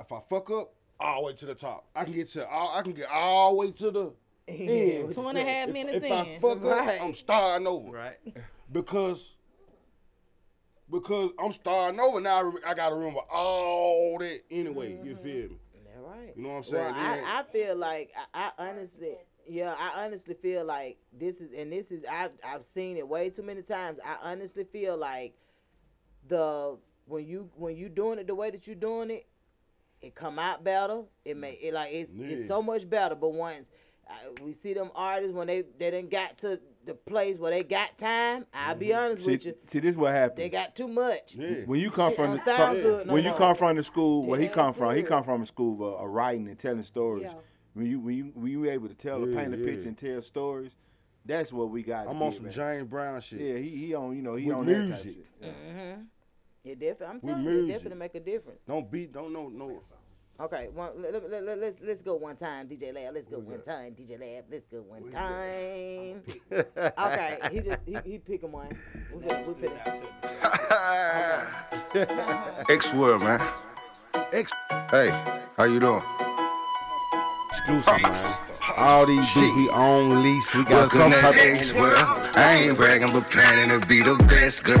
if I fuck up, all the way to the top. I can get to all, I can get all the way to the end. Two and a half If- minutes if I in. fuck Right. up, I'm starting over. Right. Because because I'm starting over now. I I gotta remember all that anyway. You mm-hmm. feel me? Yeah, right. You know what I'm saying? Well, Then- I, I feel like I, I honestly, yeah, I honestly feel like this is, and this is, I've I've seen it way too many times. I honestly feel like the when you when you doing it the way that you're doing it, it come out better. It may it like it's Yeah. it's so much better. But once uh, we see them artists when they they done got to the place where they got time, I'll be honest See, with you, see, this what happened. they got too much. yeah. when you come Shit from the don't from- no when you come from the school where he come from, he come from a school of, uh, of writing and telling stories. Yeah. When you when you when you able to tell Yeah, paint a yeah. picture and tell stories, that's what we got. I'm on some man. James Brown shit. Yeah, he he on you know he With on that type of music. shit. Yeah. Mm-hmm. It definitely, I'm telling you, it music. definitely make a difference. Don't beat. Don't know. No. Okay, one, let, let, let, let, let's let's go one time, DJ Lab. Let's go one time, DJ Lab. Let's go one time. okay, he just he, he picking one. We pick, we pick. X word, man. X. Hey, how you doing? Exclusive, man. All these Shit. we own lease. We got Welcome some type of. World. I ain't bragging, but planning to be the best girl.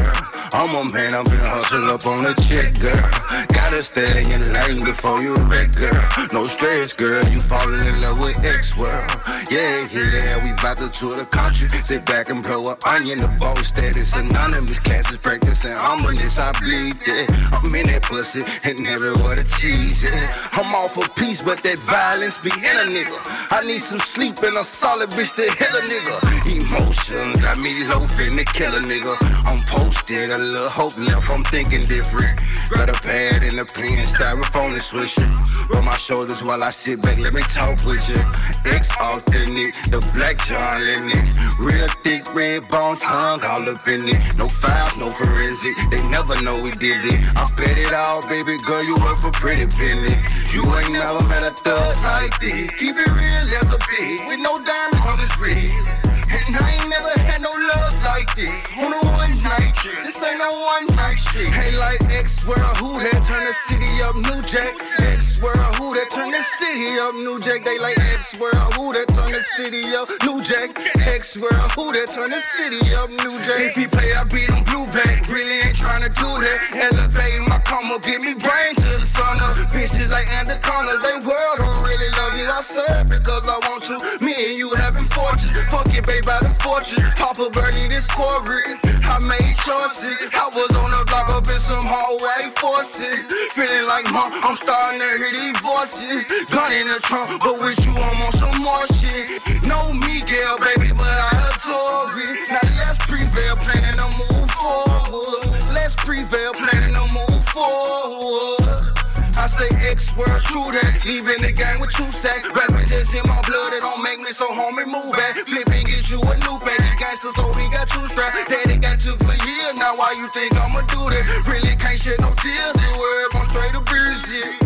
I'm a man, I've been hustle up on a check, girl. Gotta stay in lane before you wreck, girl. No stress, girl. You falling in love with X World. Yeah, yeah, we bout to tour the country. Sit back and blow a onion. The boss status anonymous. Classes practicing ominous. I bleed, yeah. I'm in that pussy and everywhere the cheese, yeah. I'm all for peace, but that violence be in a nigga. I need some sleep and a solid bitch to hit a nigga. Emotion got me low finna kill a nigga. I'm posted, a little hope left. I'm thinking different. Got a pad and a pen, styrofoam and swisher. Roll my shoulders while I sit back. Let me talk with you. X authentic, the black John Lennon. Real thick red bone tongue all up in it. No files, no forensic. They never know we did it. I bet it all, baby girl. You work for pretty penny. You ain't never met a thug like this. Keep it real as a bitch with no diamonds on his wrist. I ain't never had no love like this. On a one night trip. This ain't no one night shit. Hey, like X World, who that turn the city up New Jack? X World, who that turn the city up New Jack? They like X World, who that turn the city up New Jack? X World, who that turn the city up New Jack? If he play, I beat him blue back. Really ain't trying to do that. Elevate my combo, give me brain to the sun up. Bitches like anaconda, they world don't really love you. I serve because I want to. Me and you having fortune. Fuck it, babe, the fortune. Papa Bernie, this corporate. I made choices. I was on the block up in some hallway forces. Feeling like mom, I'm starting to hear these voices. Gun in the trunk, but with you, I'm on some more shit. No Miguel, baby, but I adore it. Now let's prevail, planning to move forward. Let's prevail, planning to move forward. I say X word, true that. Leaving the gang with two sack. Rapping just in my blood, it don't make me so homie move back. Flipping get you a new bag. You gangster, so he got two strap. Daddy got took for years. Now why you think I'ma do that? Really can't shed no tears. The word gon' straight to shit.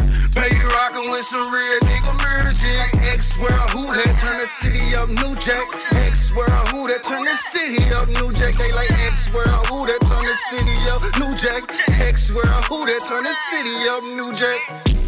Rockin' with some real nigga music. X world, who that turn the city up New Jack? X world, who that turn the city up New Jack? They like X world, who that turn the city up New Jack? X world, who that turn the city up New Jack?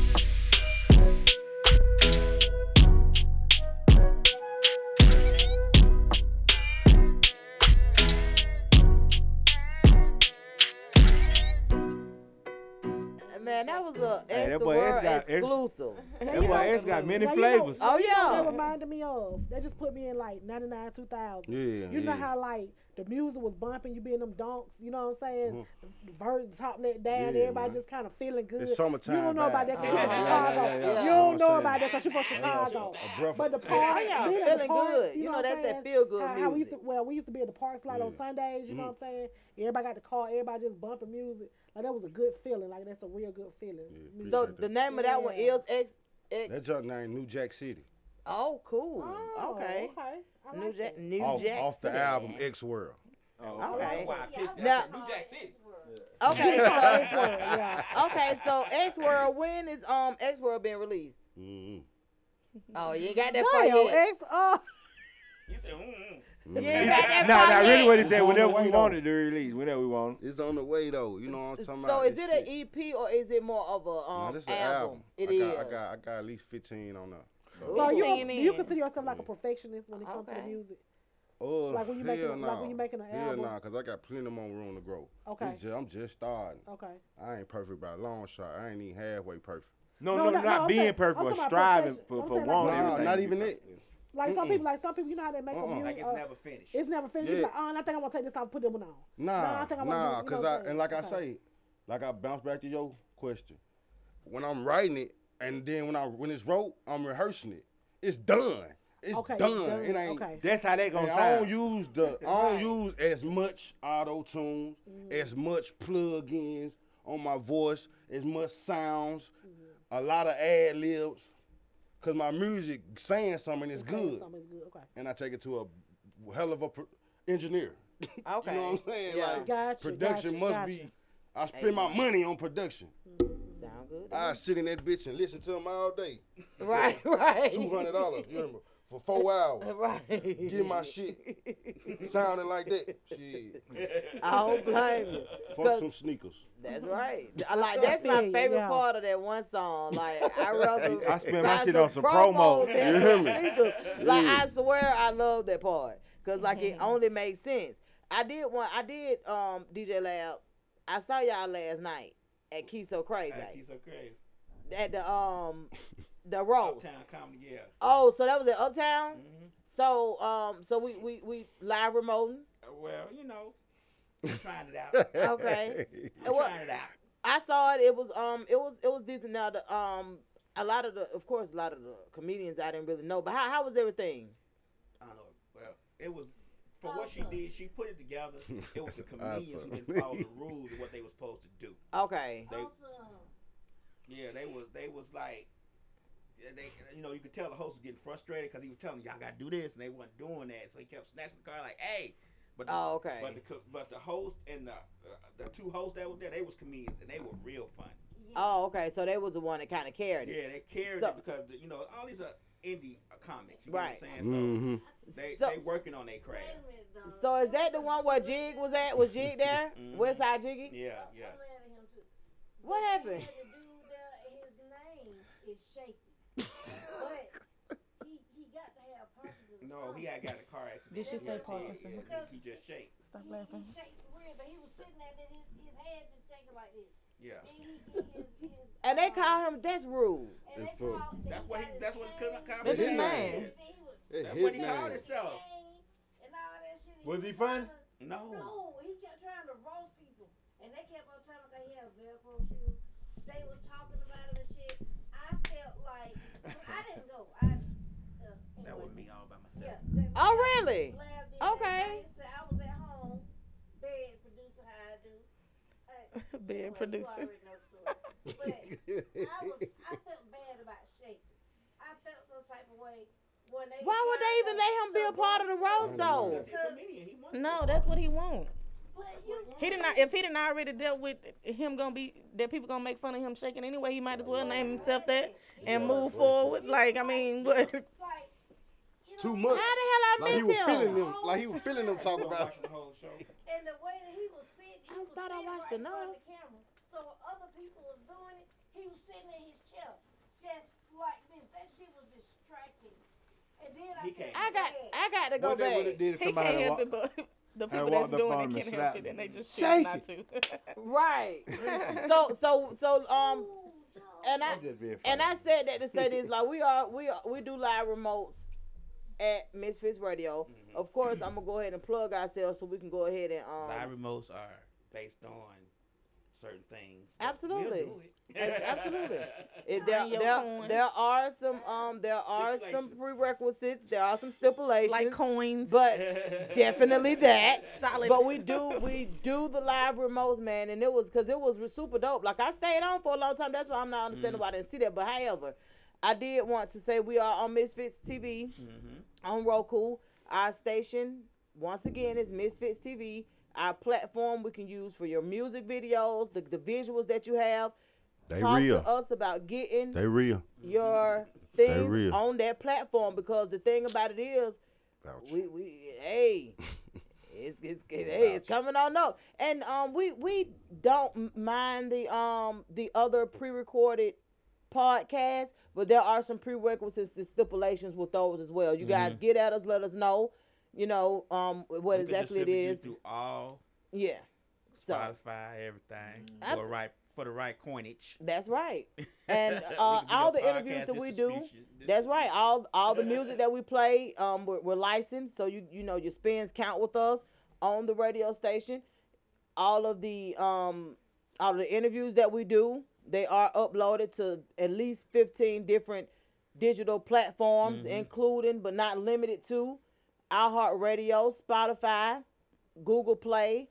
Man, that was a Hey, that extra boy world got- exclusive. That boy X got many Now, you know- flavors. Oh, you know what yeah. That reminded me of. They just put me in like 99, 2000. Yeah, You know yeah. how like the music was bumping, you be in them donks, you know what I'm saying? Mm-hmm. The Birds top let down, Yeah, everybody man. just kind of feeling good. It's summertime You don't know about that vibes. because you're from Chicago. yeah, yeah, yeah. You You don't know about that saying? because you're from Chicago. But the park, yeah, being the feeling good. You know, what that's that feel-good how, how we used to, music. well, we used to be at the parks like on Sundays, you know what I'm saying? Everybody got the car, everybody just bumping music. Like that was a good feeling. Like that's a real good feeling. Music. So the name of that one is X X. That junk name New Jack City. Oh, cool. Oh, okay. okay. I New like Jack. New off, Jack. off the City. album X World. Okay. Why I picked that. Now- New Jack City. Okay, X so World, yeah. okay, so X World. When is um X World being released? Mm-hmm. Oh, you ain't got that far Damn, yet. X, oh. You said, mm You ain't got that Nah, far nah, really what he said, whenever we way, want it to release, whenever we want it. It's on the way though. You know what I'm talking So about? is it shit. an EP or is it more of a Nah, um this is album? album. It I is. got, I got, I got at least 15 on there. So you, Fifteen you consider yourself like a perfectionist when it comes to the music? Oh, Like when you hell making a- like nah. when you making an Hell album? nah, cause I got plenty more room to grow. Okay. It's ju- I'm just starting. Okay. I ain't perfect by a long shot. I ain't even halfway perfect. No, No, no, no, not no, being saying- perfect, but striving for, I'm for saying like- wanting Nah, not even it. Like some Mm-mm. people, like some people, you know how they make Uh-uh. a music. Like it's uh, never finished. It's never finished. You be Yeah. like, oh, I think I'm gonna take this out and put that one on. Nah, I think I wanna nah, do- you know cause I and like I say, like I bounce back to your question. When I'm writing it, and then when I when it's wrote, I'm rehearsing it. It's done. It's Okay, done. done. It ain't. Okay. That's how they gonna And I don't use the. I don't use as much auto tunes, Mm-hmm. as much plug-ins on my voice, as much sounds, Mm-hmm. a lot of ad libs, cause my music saying something is Okay, good, something's good. Okay. and I take it to a hell of a pro- engineer. Okay. You know what I'm saying? Yeah. Like Gotcha, production gotcha, must gotcha. be. I spend my money on production. Sound good. I sit in that bitch and listen to them all day. Right, right. Two hundred dollars, you remember, for four hours. Right. Get my shit sounding like that. Shit. I don't blame you. Fuck 'Cause some sneakers. That's right. I Like that's my favorite yeah. part of that one song. Like I rather I spend my shit on some promos promo. You hear me? Like Yeah. I swear I love that part because like it only makes sense. I did one. I did um DJ Lab. I saw y'all last night at Key So Crazy He's so crazy. at the um the roast. Uptown comedy, yeah. Oh, so that was at Uptown. Mm-hmm. So um so we we we live remoting. Uh, Well, you know, I'm trying it out. Okay. I'm Well, trying it out. I saw it. It was um, it was it was decent. Now the um, a lot of the, of course, a lot of the comedians I didn't really know. But how how was everything? I don't know. Well, it was for what she did. She put it together. It was the comedians who didn't follow the rules of what they were supposed to do. Okay. They, yeah, they was they was like, they you know you could tell the host was getting frustrated because he was telling them, y'all got to do this and they weren't doing that. So he kept snatching the car like, hey. But the, Oh, okay. But the but the host and the uh, the two hosts that was there, they was comedians and they were real funny. Oh, okay. So they was the one that kind of carried it. Yeah, they carried So- it because the, you know all these are indie uh, comics. You Right. know what I'm saying? So Mhm. They So- they working on their craft. So is that the one where Jig was at? Was Jig there? Mhm. West Side Jiggy? Yeah, yeah. What happened? The dude there, his name is shaky. he, he got to have Parkinson's. No, he had got a car accident. Did she He say Parkinson? He, he, he just shake. Stop He, laughing. he shake for real, but he was sitting there, and his, his head just shaking like this. Yeah. Then he get his, his, And they call him that's rude. and It's for- call, That's what he. That's what his com- That's his name name. is. He was, It's That's his what he called name. himself. and all that shit. Was he was funny? No. No, he kept trying to roast people, and they kept on telling me he had a Velcro shoe. They was talking about him and shit. I felt like I didn't go. I uh, That was me all by myself. Yeah. that- Oh, really? Lab did that Okay. night, so I was at home, bed producer how I do. Hey, Bed well, you producer. know story. But I was, I felt bad about Shake. I felt some type of way when they. Why would they even let him be a part of the Rose though? No, that's what he want. But He did not. If he didn't already dealt with him gonna be that people gonna make fun of him shaking anyway, he might as well name himself that and move forward. Like I mean, what? Too much. How the hell I like he was him? feeling them. Like he was feeling them talking about. and the way that he was sitting, he was thought I sitting watched right in front enough. of the camera. So when other people was doing it, he was sitting in his chair, just like this. That shit was distracting. And then I, I got. I got to go What they back. would've did if He somebody can't help wa- it, but the people walked that's up doing on it him can't help slapped it, and they just choose Shake not to. Right. so so so um and I I'm just being and I said that to say this like we are we are we do live remotes at Misfits Radio. Mm-hmm. Of course, I'm gonna go ahead and plug ourselves so we can go ahead and um Live remotes are based on certain things. but Absolutely. We'll do it. Yes, absolutely. It, there, there, there are some um there are some prerequisites. There are some stipulations, Like coins. but definitely that. Solid. But we do we do the live remotes, man, and it was because it was super dope. Like I stayed on for a long time. That's why I'm not understanding why I didn't see that. But however, I did want to say we are on Misfits TV on Roku. Our station once again is Misfits TV. Our platform we can use for your music videos, the, the visuals that you have. They Talk real. to us about getting They real. your They things real. on that platform because the thing about it is, we we hey, it's it's, it's hey, it's coming on up, and um we we don't mind the um the other pre-recorded podcasts, but there are some prerequisites and stipulations with those as well. You guys Mhm. get at us, let us know, you know um what We can exactly it distribute you is. through all Yeah, so Spotify, everything for Abs- right for the right coinage. That's right. And uh, all the interviews that we do, that's right. All all the music that we play, um, we're, we're licensed, so you you know your spins count with us on the radio station. All of the um, all of the interviews that we do, they are uploaded to at least fifteen different digital platforms, Mhm. including but not limited to iHeartRadio, Spotify, Google Play,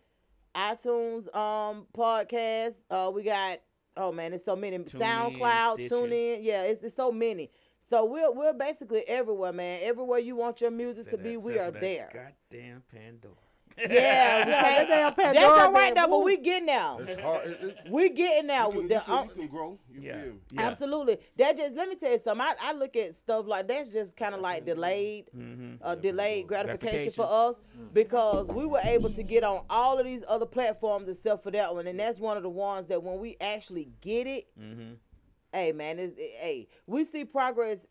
iTunes um podcast. Uh we got oh man, there's so many. Tune SoundCloud, Stitcher. tune in. Yeah, it's, it's so many. So we're we're basically everywhere, man. Everywhere you want your music to be, we are there. Goddamn Pandora. Yeah, we can't- that damn that's all Pandora right though, but we getting now. It's hard. It, it, We getting now. you, can, The- you, can, um, you can grow. You Yeah. feel me? Absolutely. That just let me tell you something. I, I look at stuff like that's just kind of like delayed, Mm-hmm. uh, delayed gratification for us because we were able to get on all of these other platforms except for that one, and that's one of the ones that when we actually get it, Mm-hmm. hey man, it's, it- hey, we see progress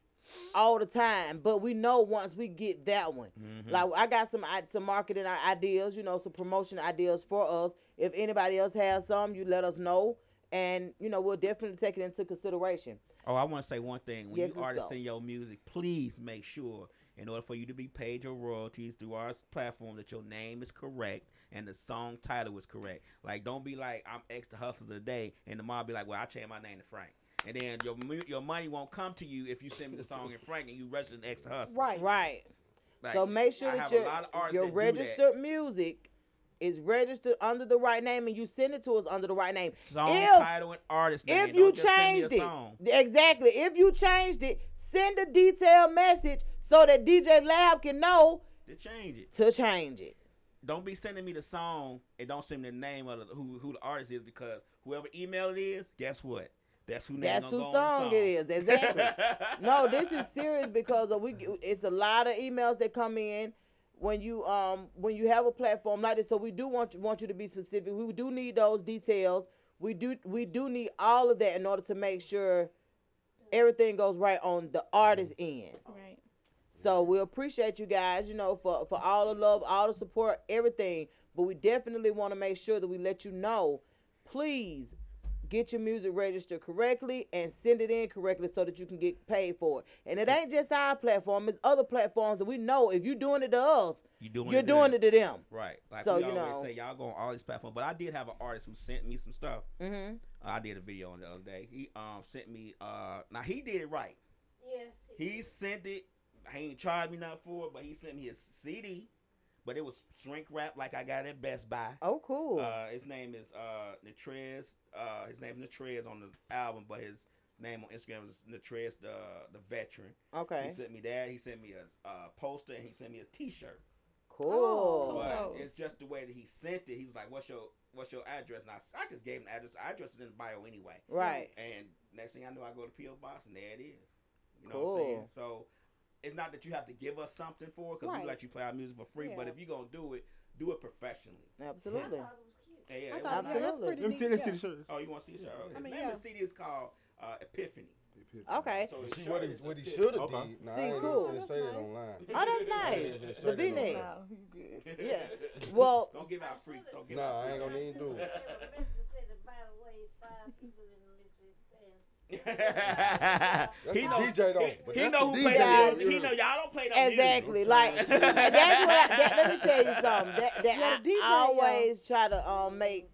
all the time, but we know once we get that one. Mm-hmm. Like I got some some marketing ideas, you know, some promotion ideas for us. If anybody else has some, you let us know, and you know we'll definitely take it into consideration. Oh, I want to say one thing. When Yes, you artists go. send your music, please make sure, in order for you to be paid your royalties through our platform, that your name is correct and the song title is correct. Like, don't be like, I'm extra hustler today, and the mob be like, well, I changed my name to Frank. And then your your money won't come to you if you send me the song in Frank and you register an extra hustler. Right. Right. Like, so make sure that your a lot of artists your that that. registered music is registered under the right name, and you send it to us under the right name. Song if title and artist name. if you Don't just send me a changed it, song. exactly. If you changed it, send a detailed message so that DJ Lab can know to change it. to change it. Don't be sending me the song and don't send me the name of the, who who the artist is because whoever email it is, guess what? That's who That's who go on song it is. Exactly. no, this is serious because we. It's a lot of emails that come in when you um when you have a platform like this. So we do want you, want you to be specific. We do need those details. We do we do need all of that in order to make sure everything goes right on the artist end. Right. So we appreciate you guys, you know, for for all the love, all the support, everything. But we definitely want to make sure that we let you know, please get your music registered correctly and send it in correctly so that you can get paid for it. And it ain't just our platform; it's other platforms that we know. If you're doing it to us, You doing you're it doing them. it to them. Right. Like So, we you always know. say, y'all go on all these platforms. But I did have an artist who sent me some stuff. Mhm. Uh, I did a video on the other day. He um sent me uh now he did it right. Yes. He sent it. He ain't charged me nothing for it, but he sent me his CD. But it was shrink wrap like I got at Best Buy. Oh, cool. Uh, his name is uh Natrez. Uh, his name is Natrez on the album, but his name on Instagram is Natrez the the veteran. Okay. He sent me that. He sent me a uh, poster and he sent me a T-shirt. Cool. But it's just the way that he sent it. He was like, "What's your What's your address?" And I, s- I just gave him the address. The address is in the bio anyway. Right. And next thing I know, I go to PO box and there it is. You know what I'm saying? Cool. So it's not that you have to give us something for it because Right. we let you play our music for free. But if you're gonna do it, do it professionally. Absolutely. Yeah, yeah, I it thought was that nice. was pretty Let me see- the shirt. Oh, you want to see the shirt? I His mean, name yeah. of the CD is called uh, Epiphany. Okay. So See his what he what he should have did. Nah, I See, ain't cool. even finna say that online. Oh, that's nice. The say that V-neck. online. Yeah. Well, Don't give out free. Don't give Nah, out I ain't gonna even do it. He the know DJ though, but He, that's know who play DJ. the. He know y'all don't play that Exactly. music. Like that's what. I, that, let me tell you something. That, that Yeah, I the DJ, always try to um make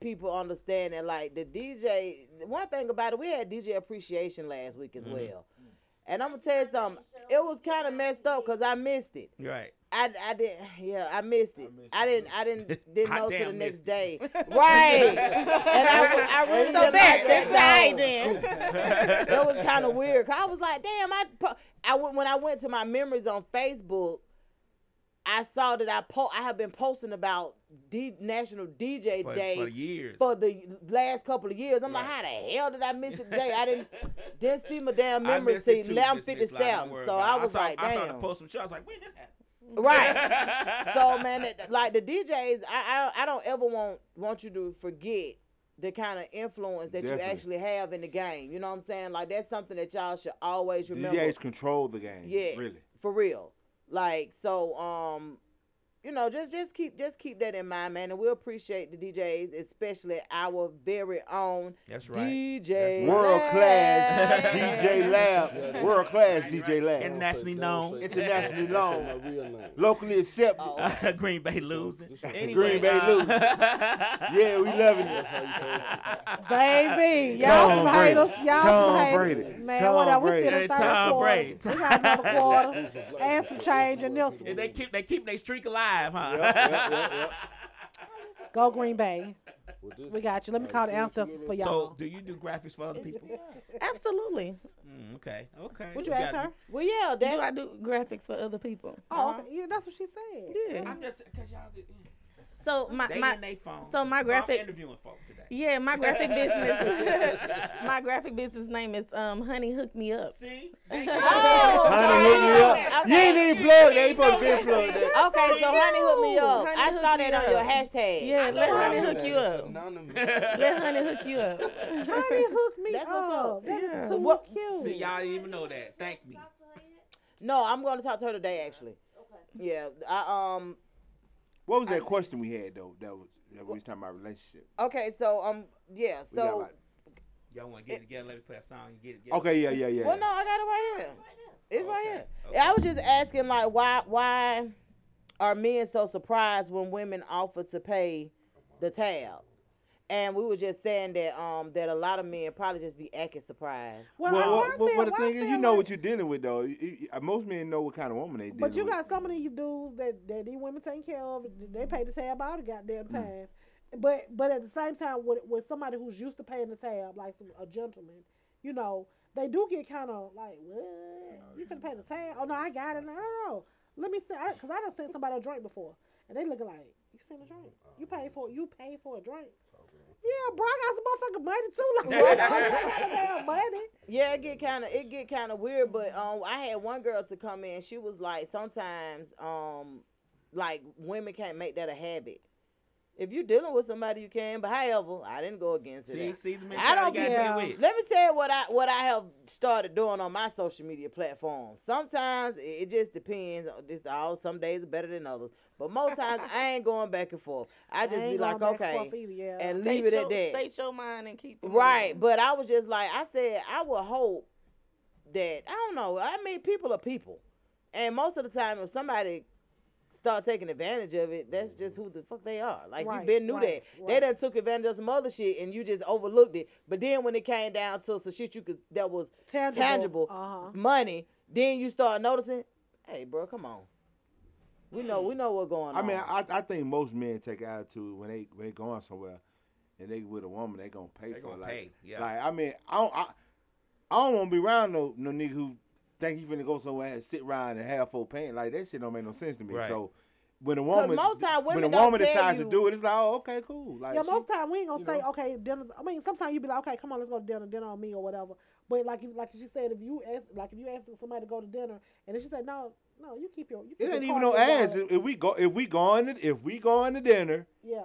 people understand that like the DJ. One thing about it, we had DJ appreciation last week as Mhm. well. And I'm gonna tell you something. It was kind of messed up because I missed it. Right. I, I didn't yeah I missed it I, didn't I didn't didn't know till the next missed day right and I, I really So didn't back like that that then. it was kind of weird. 'cause I was like, damn, I, I went, when I went to my memories on Facebook, I saw that I po- I have been posting about D- National DJ For- Day for years. for the last couple of years. I'm like, how the hell did I miss it today? I didn't didn't see my damn I memory missed it sheet. too, I'm Miss- Miss Lyle, don't 57, so about I it. was saw, like, I saw the damn. post some shit. I was like, when this happened? Right. so man, that- like the DJs, I, I I don't ever want want you to forget the kind of influence that Definitely. you actually have in the game. You know what I'm saying? Like that's something that y'all should always remember. DJs control the game. Yes, Really. for real. Like so, um, you know, just just keep just keep that in mind, man, and we appreciate the DJs, especially our very own That's right. DJ World class DJ Lab. World class DJ Lab. Internationally known. Internationally known. Locally accepted. Oh. Green Bay losing. Anyway, Green Bay uh, losing. yeah, we loving it. Baby, y'all Tom some Brady. haters. Y'all Tom some haters. Brady. Man, Tom whatever. We Brady. still in Hey, third Tom quarter. Brady. We got another quarter and some change in this one. they keep they keep their streak alive, huh? Yep, yep, yep, yep. Go Green Bay. We got you. Let me call the ancestors for y'all. So, do you do graphics for other people? Absolutely. Mm, okay, okay. What you We ask got- her? Well, yeah, Do I do graphics for other people? Oh, okay. yeah, that's what she said. Yeah. I'm just because y'all did. So my They my in they phone. so my I'm graphic interviewing folk today. yeah my graphic business my graphic business name is um Honey Hook Me Up. See, Oh, Honey, hook me up. You ain't even plugged. They ain't supposed to be plugged. there. Okay, so honey hook me up. Honey I saw me that on your hashtag. Yeah, let Honey Honey hook you up. Let Honey hook you up. Honey, hook me That's what's up. up. That is Yeah. too What- cute. See, y'all didn't even know that. Thank me. No, I'm going to talk to her today. Actually. Okay. Yeah. I um. What was that question we had though? That was that we was talking about relationship. Okay, so um. Yeah. We got So. like- Y'all want to get it together? Let me play a song. You get it together. okay, yeah, yeah, yeah. Well, no, I got it right here. It's right here. okay. I was just asking, like, why why are men so surprised when women offer to pay the tab? And we were just saying that um that a lot of men probably just be acting surprised. Well, Well, I- well, I well, feel- but the thing is, you know like- what you're dealing with, though. You- you- uh, most men know what kind of woman they dealing But you with. got some of these dudes that, that these women take care of. They pay the tab all the goddamn Mm. time. But but at the same time, with, with somebody who's used to paying the tab, like some, a gentleman, you know, they do get kind of like, what? You can pay the tab? Oh no, I got it. No, no, no. Let me see, because I, done sent somebody a drink before, and they looking like, you sent a drink? You pay for you pay for a drink? Yeah, bro, I got some motherfucking money too. Like, what? I got the damn money. Yeah, it get kind of it get kind of weird, but um, I had one girl to come in. She was like, sometimes um, like women can't make that a habit. If you're dealing with somebody, you can. But however, I didn't go against it. See, see the I don't you get. got to deal with. Let me tell you what I what I have started doing on my social media platforms. Sometimes it it just depends. Uh, just all some days are better than others, but most times I ain't going back and forth. I just ain't be like, going and okay, either, yeah. and State leave it your, at that. State your mind and keep it Right, moving. but I was just like I said, I would hope that I don't know. I mean, people are people, and most of the time, if somebody start taking advantage of it, that's just who the fuck they are. Like Right, you been knew right, that they done took advantage of some other shit, and you just overlooked it. But then when it came down to some shit you could that was Tangible, tangible, uh-huh. money, then you start noticing, hey, bro, come on. We know we know what's going I on. I mean, I, I think most men take attitude when they when they going somewhere and they with a woman, they gonna pay They for gonna it. Like, yeah. Like I mean, I don't I, I don't want to be around no no nigga who think he finna go somewhere and sit around and have full paying. Like that shit don't make no sense to me. Right. So when a woman most time when a women don't woman decides you- to do it, it's like oh okay cool. Like yeah, she- most time we ain't gonna say know. okay dinner. I mean, sometimes you'd be like, okay, come on, let's go to dinner, dinner on me or whatever. But like you like she said, if you ask like if you ask somebody to go to dinner and then she said no, no, you keep your you keep it ain't even no in ass. If, if we go if we going to if we going to dinner, Yeah.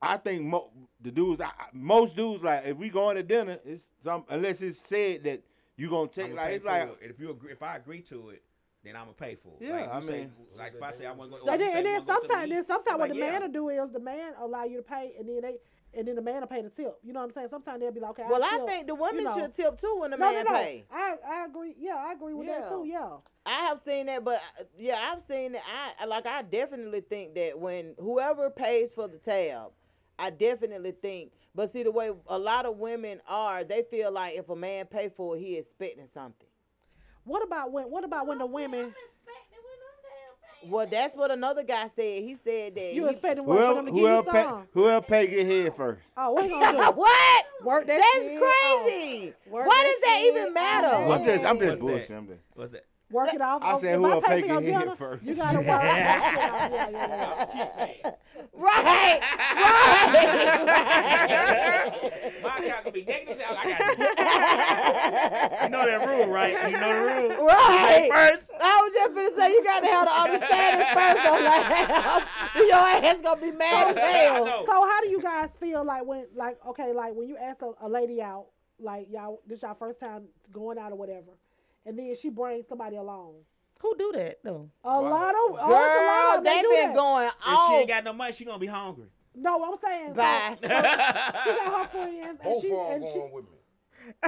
I think mo- the dudes, I, I- most dudes, like if we going to dinner, it's some unless it's said that you gonna take I'ma like it's like it. if you agree, if I agree to it, then I'm gonna pay for it. Yeah, like, you I say, mean- like if I say I want to go, So then, and then wanna go somewhere sometimes, then sometimes what like, the yeah. man will do is the man allow you to pay, and then they, and then the man will pay the tip. You know what I'm saying? Sometimes they'll be like, okay. well, I'll I think the you women know. should tip too when the no, man no, no. pay. I, I agree. Yeah, I agree with that too. Yeah. I have seen that, but uh, yeah, I've seen that. I like. I definitely think that when whoever pays for the tab, I definitely think. But see, the way a lot of women are, they feel like if a man pay for it, he expecting something. What about when? What about when the women? Well, that's what another guy said. He said that You he- expecting what for whoever them to give you whoever pay, some? whoever pay get head first. Oh, what he gonna do? what? Work that That's shit? crazy. Oh, work Why that does that shit? even matter? What's this? I'm What's just bullshit. I'm just. What's that? Work it off. I Oh, said if whoever pay pay for your hit dinner, first. You gotta work. yeah, yeah, yeah, yeah. Right, right, My account gonna be negative. I got you know that rule, right? You know the rule. right. First. I was just gonna say you gotta have the understanding first. I'm like, your ass gonna be mad as hell. So how do you guys feel like when like okay like when you ask a, a lady out like y'all this y'all first time going out or whatever, and then she brings somebody along. Who do that though? A lot of oh, a lot of them they do been that. going If she ain't got no money, she gonna be hungry. No, I'm saying so- Bye. so she got her friends and Both she of them and she. going with me.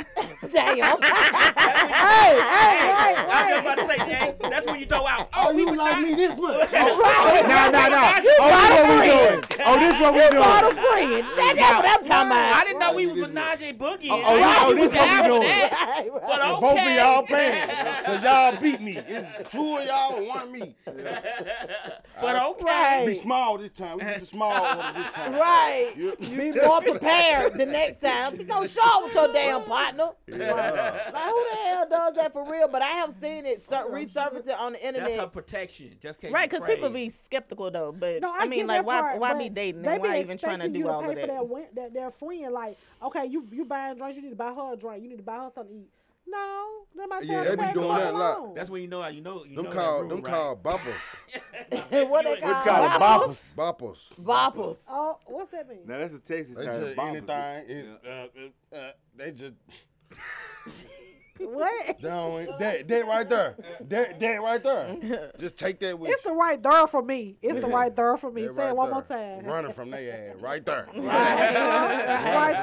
Damn. Hey, hey, right, I was just about to say, James, that's when you throw out. Oh, Oh, we you was like not- me this much? No, no, no. Oh, this what we doing. Oh, this what we You bought a doing. friend. That- That's what I'm talking about. I didn't know we was with Najee Boogie. Oh, oh, I oh, this was what we after doing. that. Right, right. But okay. Both of y'all paying. Cause y'all beat me. It's two of y'all and one me. But I- okay. Be small this time. We get the small order this time. Right. You- Be more prepared the next time. Don't show up with your damn partner. Yeah. Like who the hell does that for real? But I have seen it sur- resurfacing on the internet. That's her internet. protection. Just case Right, because people be skeptical though. But No, I, I, mean, like, why part, why be dating they and why even trying to expecting you do all pay of for that? Their, win- their, their friend, like, okay, you you buying drinks, you need to buy her a drink, you need to buy her something to eat. No, let my Yeah, they be doing that a lot. That's when you know how you know you Them know call that them rule, call right? boppers. what they call call it? boppers? Boppers. Boppers. Oh, what's that mean? Now that's a Texas They term. anything. It, uh, uh, uh, they just What? they don't, that that right there. That that right there. Just take that with It's you. the right there for me. It's the right there for me. That Say it right one more time. Running from their ass right there. right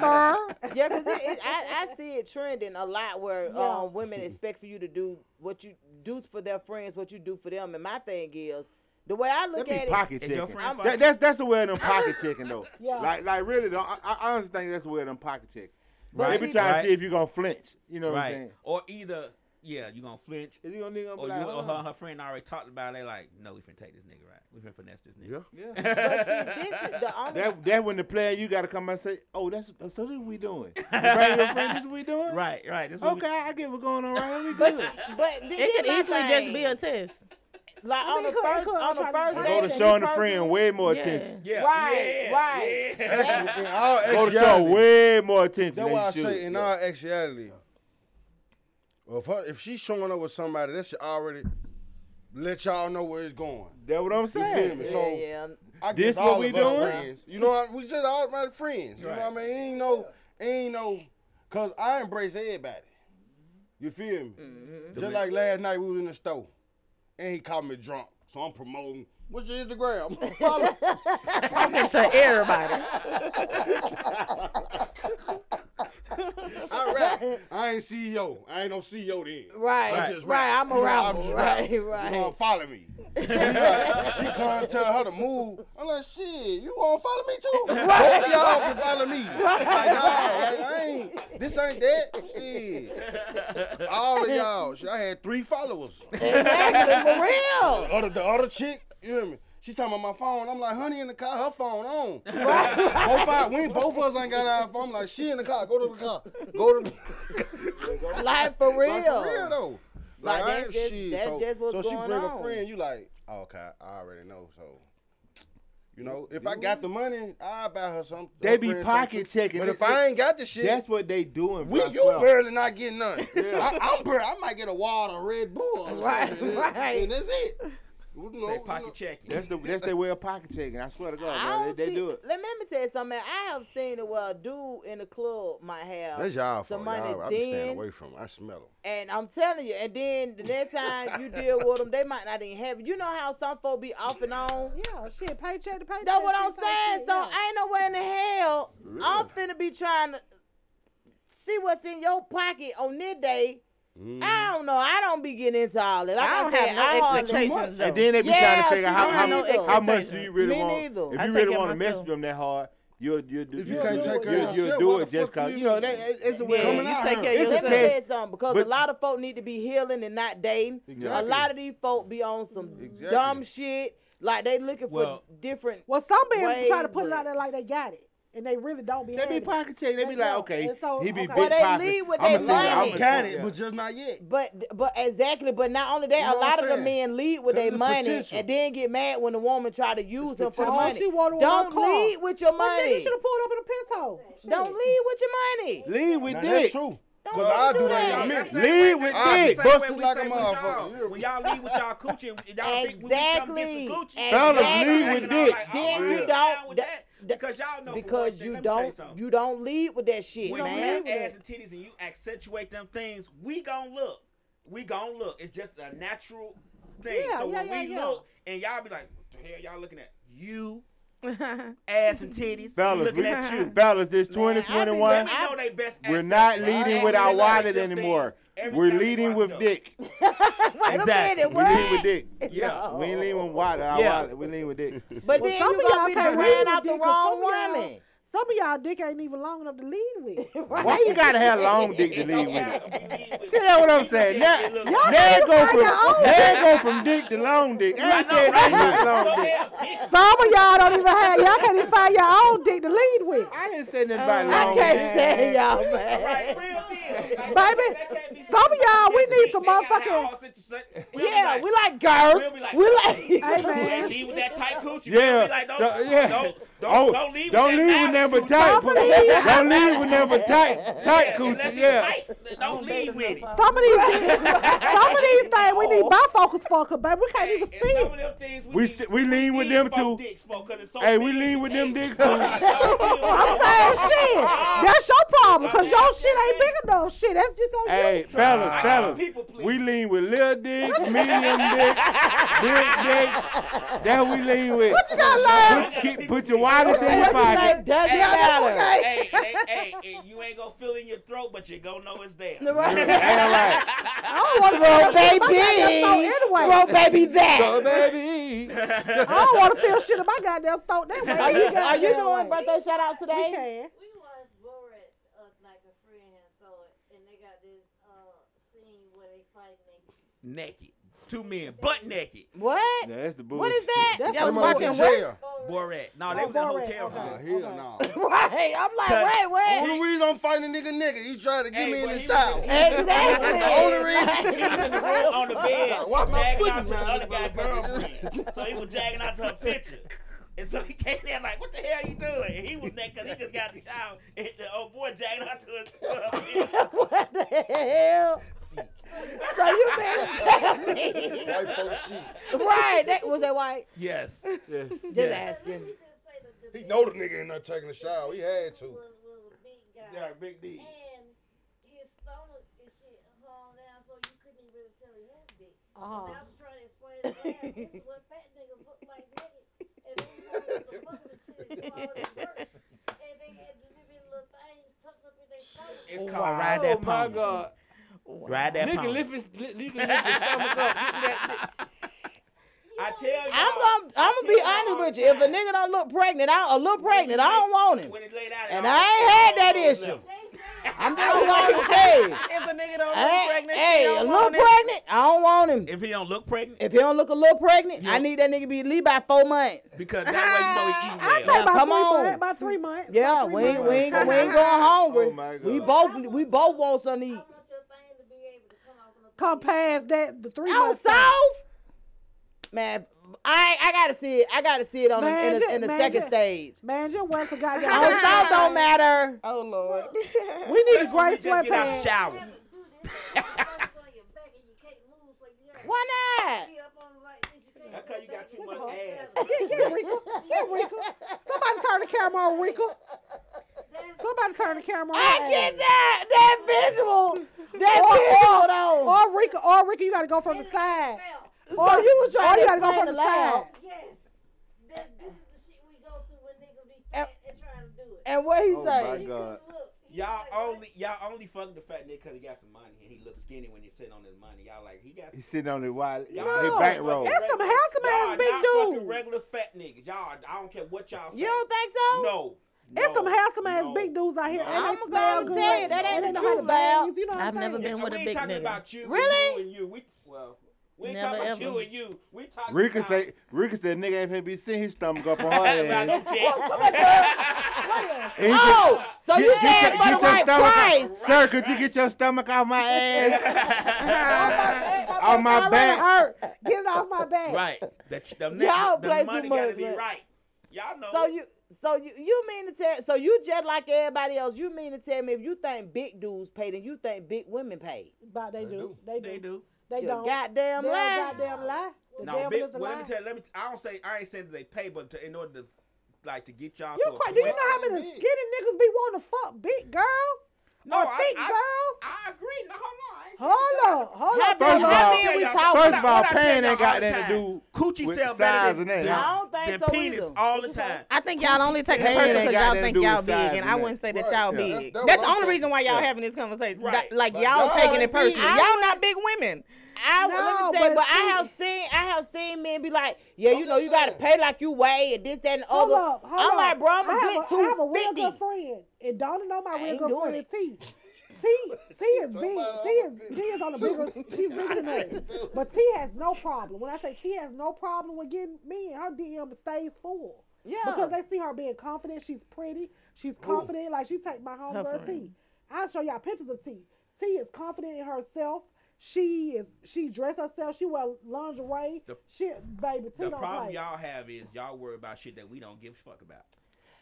there. Yeah, because it, it, I, I see it trending a lot where Yeah. um, women expect for you to do what you do for their friends, what you do for them. And my thing is, the way I look at be pocket Is your checking. friend That, that's that's the way of them pocket checking though. Yeah. Like like really though, I, I honestly think that's the way of them pocket checking. But They be see- trying Right. to see if you're gonna flinch. You know what I'm Right. saying? Or either yeah, you gonna flinch. Is you gonna nigga gonna Or you or her, her friend already talked about it. They like, no, we finna take this nigga right. We finna finesse this nigga. Yeah. it. But see, this is the only. That that when the player you gotta come and say, oh that's so this what we doing. You bring your friend, this what we doing. Right, right. This what we- Okay, I get what's going on right. We but good. but It could easily just be a test. Like on mean, the it could- it first could on the try first Go date. Go to that showing you the friend way more Yeah. attention. yeah, Right, yeah, right. yeah. Actually, in all Go to show actuality, way more attention. That's than why I should. say in Yeah. all actuality, well, if, her, if she's showing up with somebody, that should already let y'all know where it's going. That's what I'm saying. me? Yeah, So yeah. I This guess what we of us doing? friends. You know, what? we just all my friends. You Right. know what I mean? Ain't no, ain't no, cause I embrace everybody. You feel me? Mm-hmm. Just like last night we was in the store, and he called me drunk, so I'm promoting. What's your Instagram? Follow. Talking to everybody. I rap. I ain't CEO. I ain't no CEO then. Right, just right, rap. I'm a You know, rapper, right, right. You gonna follow me? come and tell her to move. I'm like, shit, you gonna follow me too? Both of y'all can follow me. Right. Like, nah, I, I ain't. This ain't that. Shit. All of y'all. Shit, I had three followers. Exactly, for real. The other, the other chick, you hear me? She talking about my phone. I'm like, honey in the car, her phone on. both, we, both of us ain't got our phone. I'm like, she in the car, go to the car. Go to the Like for real. Like for real though. Like, like that's, just, that's so, just what's so going on. So she bring on. a friend, you like, oh, okay, I already know, so. You know, if I got the money, I buy her something. They be pocket checking. But if I ain't got the shit, that's what they doing. We, bro. you barely not getting none. yeah. I, am barely, I might get a wild or Red Bull, right? right. And that's it. You Say pocket checking. That's the that's their way of pocket checking. I swear to God, man, they, they see, do it. Let me tell you something. I have seen it where a dude in the club might have that's y'all some money. Y'all, then, staying away from. Them. I smell them. And I'm telling you, and then the next time you deal with them, they might not even have. You know how some folk be off and on. Yeah, shit, paycheck to paycheck. That's what I'm saying. Shit, so yeah. ain't nowhere in the hell really? I'm finna be trying to see what's in your pocket on this day Mm. I don't know. I don't be getting into all that. Like I don't I said, have no expectations. And then they be yeah, trying to figure out how, how, how much do you really Me want. Neither. If I you really want to mess with them that hard, you'll you'll do if you, you can't take you'll, you'll do it just cause you know that it's a way yeah, coming out. Take care it's a test. Say something because but, a lot of folk need to be healing and not dating. Exactly. A lot of these folk be on some exactly. dumb shit. Like they looking for different. Well, some men try to put it out there like they got it and they really don't be. They be pocket check. They be like, okay, so, he be okay. big well, they lead with their money. I got it, but just not yet. But but exactly. But not only that, you know a lot of the men lead with their money potential. and then get mad when the woman try to use them for the money. Don't lead with your money. You should have pulled up in a penthouse. Don't lead with your money. Lead with dick. That's true. Cause I do that. that. Y'all lead with dick. Bust like a motherfucker. When y'all lead with y'all coochie, y'all exactly. think we come get some coochie. Fellas, lead with dick. Then we don't. Because y'all know because you don't you, you, don't lead with that shit, when man. you have ass and titties and you accentuate them things, we gonna look. We gonna look. It's just a natural thing. Yeah, so yeah, when yeah, we look and y'all be like, what the hell y'all looking at? You ass and titties. Fellas, looking we, at you. Fellas, this 2021. Man, I know they best We're not leading with our wallet anymore. Things. We're leading with. Dick. exactly. Minute, we lead with Dick. Yeah. No. We ain't leading with water. Yeah. Wilder. We leading with Dick. But well, then you gonna be ran out the wrong woman. Some of y'all dick ain't even long enough to lead with. right. Why you gotta have long dick to lead with? See that what I'm saying? Now, y'all now go from now go from dick to long dick. I ain't saying right? long dick. Some of y'all don't even have y'all can't even find your own dick to lead with. I didn't say nothing about long. I can't say y'all, man. Real deal. Baby, some of y'all we need some motherfucking. Yeah, we like girls. We like. Hey man. Lead with that tight coochie. Yeah. Like don't. Yeah. Don't, oh, don't leave don't with never tight. don't leave with never tight. Tight coochie, yeah. Tight, don't, leave with it. Some of these, some of these things we need bifocals for, baby, we can't even see. Some we, we, lean with them too. Hey, we lean with them dicks too. I'm saying shit. That's your problem, cause your shit ain't big enough. Shit, that's just on hey, you. Hey, fellas, fellas, we lean with little dicks, medium dicks, big dicks. That we lean with. What you got, love? Put your wine is in your. Doesn't matter. Hey, hey, hey, hey, you ain't gonna feel in your throat, but you gonna know it's there. Right. I don't want to grow baby. Anyway. Grow baby that. Grow baby. I don't want to feel shit about goddamn throat that way. Are you, are you doing birthday shout outs today? We can. Naked. Two men, butt naked. What? Yeah, that's the. What is that? That's Y'all was watching what? Borat. No, they oh, was in Borat. hotel room. Nah, hell no. right. I'm like, wait, wait. The Only reason I'm fighting a nigga nigga, he's trying to get Hey, me in the shower. Exactly. The. Only reason. He was in the room on the bed, Why my jagging out to the other guy's girlfriend. So he was jagging out to her picture. And so he came there like, what the hell you doing? And he was naked because he just got the shower. And the old boy jagging out to his to her picture. what the hell? so you better tell me. White folks. Right. That, was that white? Yes. Yeah. Just asking. He know the nigga ain't not taking a shower. He had to. Was, was big yeah, big D. And. Uh-huh. And I was trying to explain to this is what fat niggas look like. And the little things tucked up in their. It's called. Ride That Pony. Oh, my God. Ride that nigga, lift his, lift his stomach up. I tell you, I'm gonna, I'm gonna be honest with you. If a nigga don't look pregnant, I will look pregnant. I don't want him. And I ain't had that issue. I'm just gonna tell you. If a nigga don't look hey, pregnant, hey, he don't look pregnant, I don't want him. If he don't look pregnant, if he don't look a little pregnant, yeah. I need that nigga be at by four months. Because that way you know he eating well. Yeah, come on, months, by three months. Yeah, three we, months. we ain't we ain't, we ain't going hungry. Oh we both we both want something to eat come past that the three on months. South. Man, I I gotta see it. I gotta see it on man, the, in, a, in the man, second man, stage. Man, your wife got your on South don't matter. Oh Lord, we need Let's a great just shower. Why not? That's because you got too much ass. Get Rika. Get Rika. Somebody turn the camera on, Rika. Somebody turn the camera on. I get that that visual. That or, or, on. Or Rika, or Rika, you gotta go from and the side. So, or you was trying. to go from the, the side. Yes, that, this is the shit we go through when niggas be fat and, and trying to do it. And what he oh say? My God. Y'all only y'all only fuck the fat nigga because he got some money and he looks skinny when he's sitting on his money. Y'all like he got. He's sitting on his wallet. Y'all no, his bankroll. That's some handsome ass big dude. Not fucking regular fat niggas. Y'all, I don't care what y'all say. You don't think so? No. There's some handsome no, ass big dudes out here. No, I'm gonna go and tell you that ain't and the truth, Val. You know I've saying? never been yeah, with a big nigga. really? You and. We, ain't Never talking about ever. you and you. We talking Rika about... Say, Rika said nigga ain't finna be sitting his stomach up on her ass. oh, so get, you get, your, get your stomach price. Out, Sir, could you get your stomach off my ass? off my back. Get it off my back. Right. The, the, Y'all the, the money gotta be right. Y'all know. So you... So you, you mean to tell so you just like everybody else, you mean to tell me if you think big dudes pay then you think big women pay? But they, they do. do. They do. They do. They you don't Goddamn they lie. Goddamn lie. The no, big, well, lie. let me tell you, let me I don't say I ain't saying that they pay, but to, in order to like to get y'all you to quite, Do you know how many skinny niggas be wanting to fuck big girls? No, I, think, I, girls. I, I agree. No, hold on. Hold on. Hold on. First of all, we talking first of all, pain ain't got nothing to do. Coochie sell better than, than, I don't think than so penis either. all the time. I think y'all only take it personal because y'all think y'all big, and I wouldn't say that y'all big. That's the only reason why y'all having this conversation. Like y'all taking it personal. Y'all not big women. I no, let me say, but, but see, I have seen I have seen men be like, yeah, you know, you gotta pay like you weigh and this, that, and hold other. Up, I'm up. like, bro, I'm gonna get two. I have a real good friend, and Donna know my real good friend. T. T T is big. T is T is on the bigger. She's bigger than me, but T has no problem. When I say she has no problem with getting me, her DM stays full. Yeah, because they see her being confident. She's pretty. She's confident. Ooh. Like she take my homegirl T. I'll show y'all pictures of T. T is confident in herself. She is she dress herself. She wear lingerie. The, baby. The problem y'all have is y'all worry about shit that we don't give a fuck about.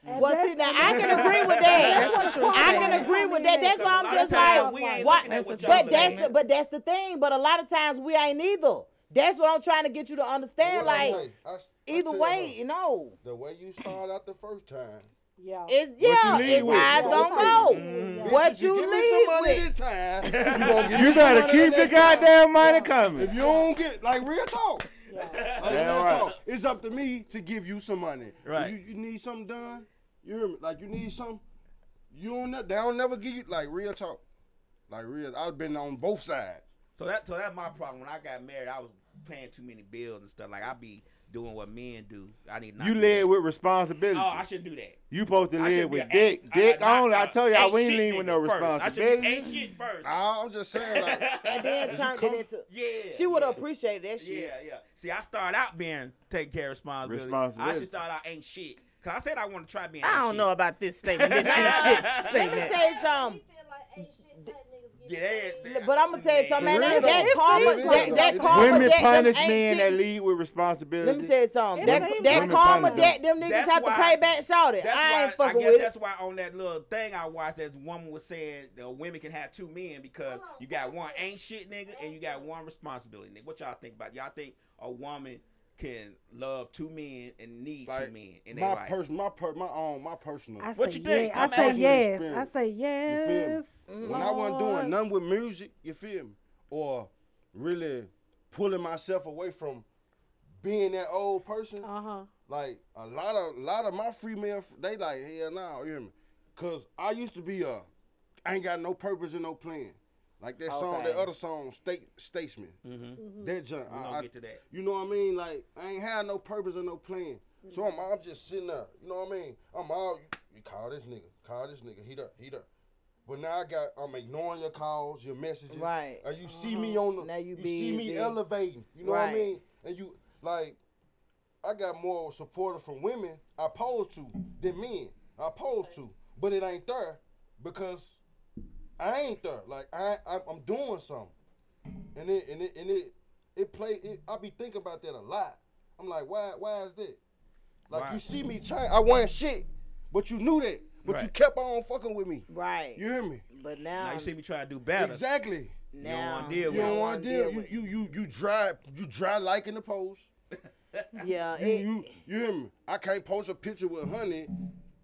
And well, see, now I can agree with that. I can agree with that. That's why I'm just like, what? but that's the, but that's the thing. But a lot of times we ain't either. That's what I'm trying to get you to understand. Like, I, I, either I way, you know. The way you started out the first time, yeah. It's yeah, it's eyes gonna go. Mm. What you, you leave with. Time, you, you better keep the goddamn money coming. If you don't get like real talk. Yeah. Like, real right. talk. It's up to me to give you some money. Right. You, you, need something done. You hear me? Like you need something. You don't they don't never give you like real talk. Like real I've been on both sides. So that so that's my problem. When I got married, I was paying too many bills and stuff. Like I be doing what men do. I need not. You live with responsibility. Oh, I should do that. You supposed to live with dick, dick I, only. I, I tell you, I ain't lean with no first. responsibility. I should be shit first. I'm just saying, like, and then turned it into. Yeah, she would yeah. appreciate that shit. Yeah, yeah. See, I started out being take care of responsibility. responsibility. I should start out ain't shit. Cause I said I want to try being. I don't shit. know about this statement. This ain't shit statement. Let me something. Yeah, but I'm gonna tell you something, man. That, that karma, that, that karma, women that punish men that lead with responsibility. Let me tell you something. That, that karma, that them niggas that's have why, to pay back, Shout it! I ain't why, fucking I guess with that's it. why on that little thing I watched, that woman was saying that women can have two men because you got one ain't shit nigga and you got one responsibility nigga. What y'all think about? Y'all think a woman? can love two men and need like, two men in their life. Pers- my per- my own, my personal. I what say you think? Yes. I say yes. Experience. I say yes. Mm-hmm. When I wasn't doing nothing with music, you feel me? Or really pulling myself away from being that old person. Uh-huh. Like a lot of a lot of my free men, they like, hell now, nah, you hear me? Cause I used to be a I ain't got no purpose and no plan. Like that okay. song, that other song, State Statesman. Mm-hmm. Mm-hmm. That junk. We I, get to that. You know what I mean? Like I ain't had no purpose and no plan. Mm-hmm. So I'm, I'm just sitting there. You know what I mean? I'm all you, you call this nigga, call this nigga. He up, he up. But now I got I'm ignoring your calls, your messages. Right. Or you see me mm-hmm. on the Now you you see me busy. elevating. You know what I mean? And you like I got more supporters from women I opposed to than men I opposed to. But it ain't there because I ain't there. Like I, I I'm doing something. And it and it and it it play it I be thinking about that a lot. I'm like, why why is that? Like Why? you see me change I wasn't shit. But you knew that. But you kept on fucking with me. Right. You hear me? But now, Now you see me try to do better. Exactly. Now, You don't want to deal You with don't want to deal. You you you you dry you dry liking the post. Yeah. You, you you hear me? I can't post a picture with honey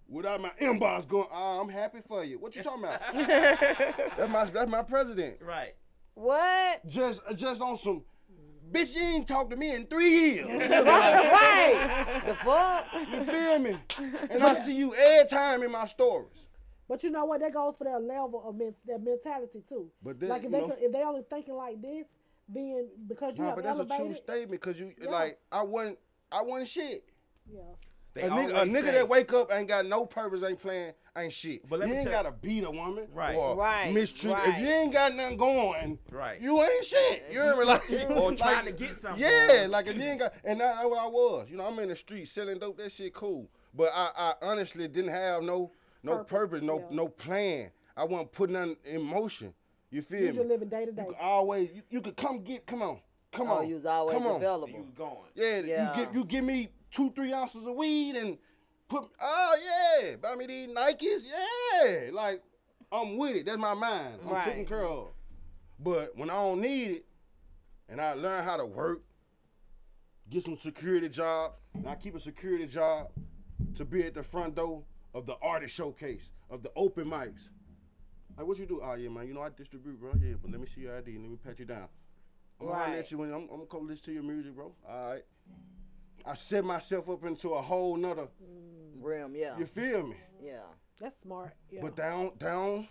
without my inbox going. Oh, I'm happy for you. What you talking about? that's my that's my president. Right. What? Just just on some. Bitch, you ain't talked to me in three years. right. The fuck? You feel me? And I see you every time in my stories. But you know what? That goes for their level of men- their mentality too. But then, like if they know- if they only thinking like this, then because you Nah, have but that's a true statement because you Yeah. like I wasn't I wasn't shit. Yeah. They a nigga, a nigga say- that wake up ain't got no purpose, ain't playing, ain't shit. But let you me ain't tell- gotta beat a woman, Right. Or Right, mistreat. right. If you ain't got nothing going, Right. You ain't shit. You hear me? Like Or like, trying to get something Yeah, like if you ain't got, and that, that's what I was. You know, I'm in the street selling dope. That shit cool. But I, I honestly didn't have no, no purpose, no, no plan. I wasn't putting nothing in motion. You feel me? you me? just living day to day. You could always, you, you could come get, come on, come Oh, on. you was always come on. available. You going. Yeah, Yeah. you give you give me two, three ounces of weed and put oh yeah, buy me these Nikes, yeah. Like I'm with it. That's my mind. I'm Right. taking care of. But when I don't need it, and I learn how to work, get some security job, and I keep a security job to be at the front door of the artist showcase, of the open mics. Like what you do? Oh yeah, man. You know I distribute, bro. Yeah, but let me see your ID and let me pat you down. I'm gonna holler Right. you when I'm, I'm gonna come listen to your music, bro. All right. I set myself up into a whole nother. Realm, yeah. You feel me? Yeah. That's smart. Yeah. But down, down,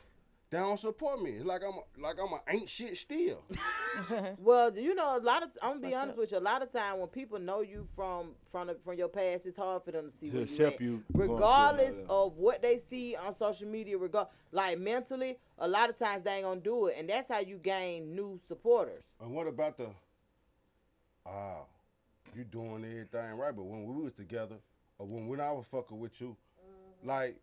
down support me. It's like I'm, a, like I'm a ain't shit still. well, you know, a lot of I'm gonna be honest with you. A lot of time when people know you from from the, from your past, it's hard for them to see To where you at. you regardless of what they see on social media. Regard like mentally, a lot of times they ain't gonna do it, and that's how you gain new supporters. And what about the? Ah, you doing everything right, but when we was together, or when when I was fucking with you, mm-hmm. like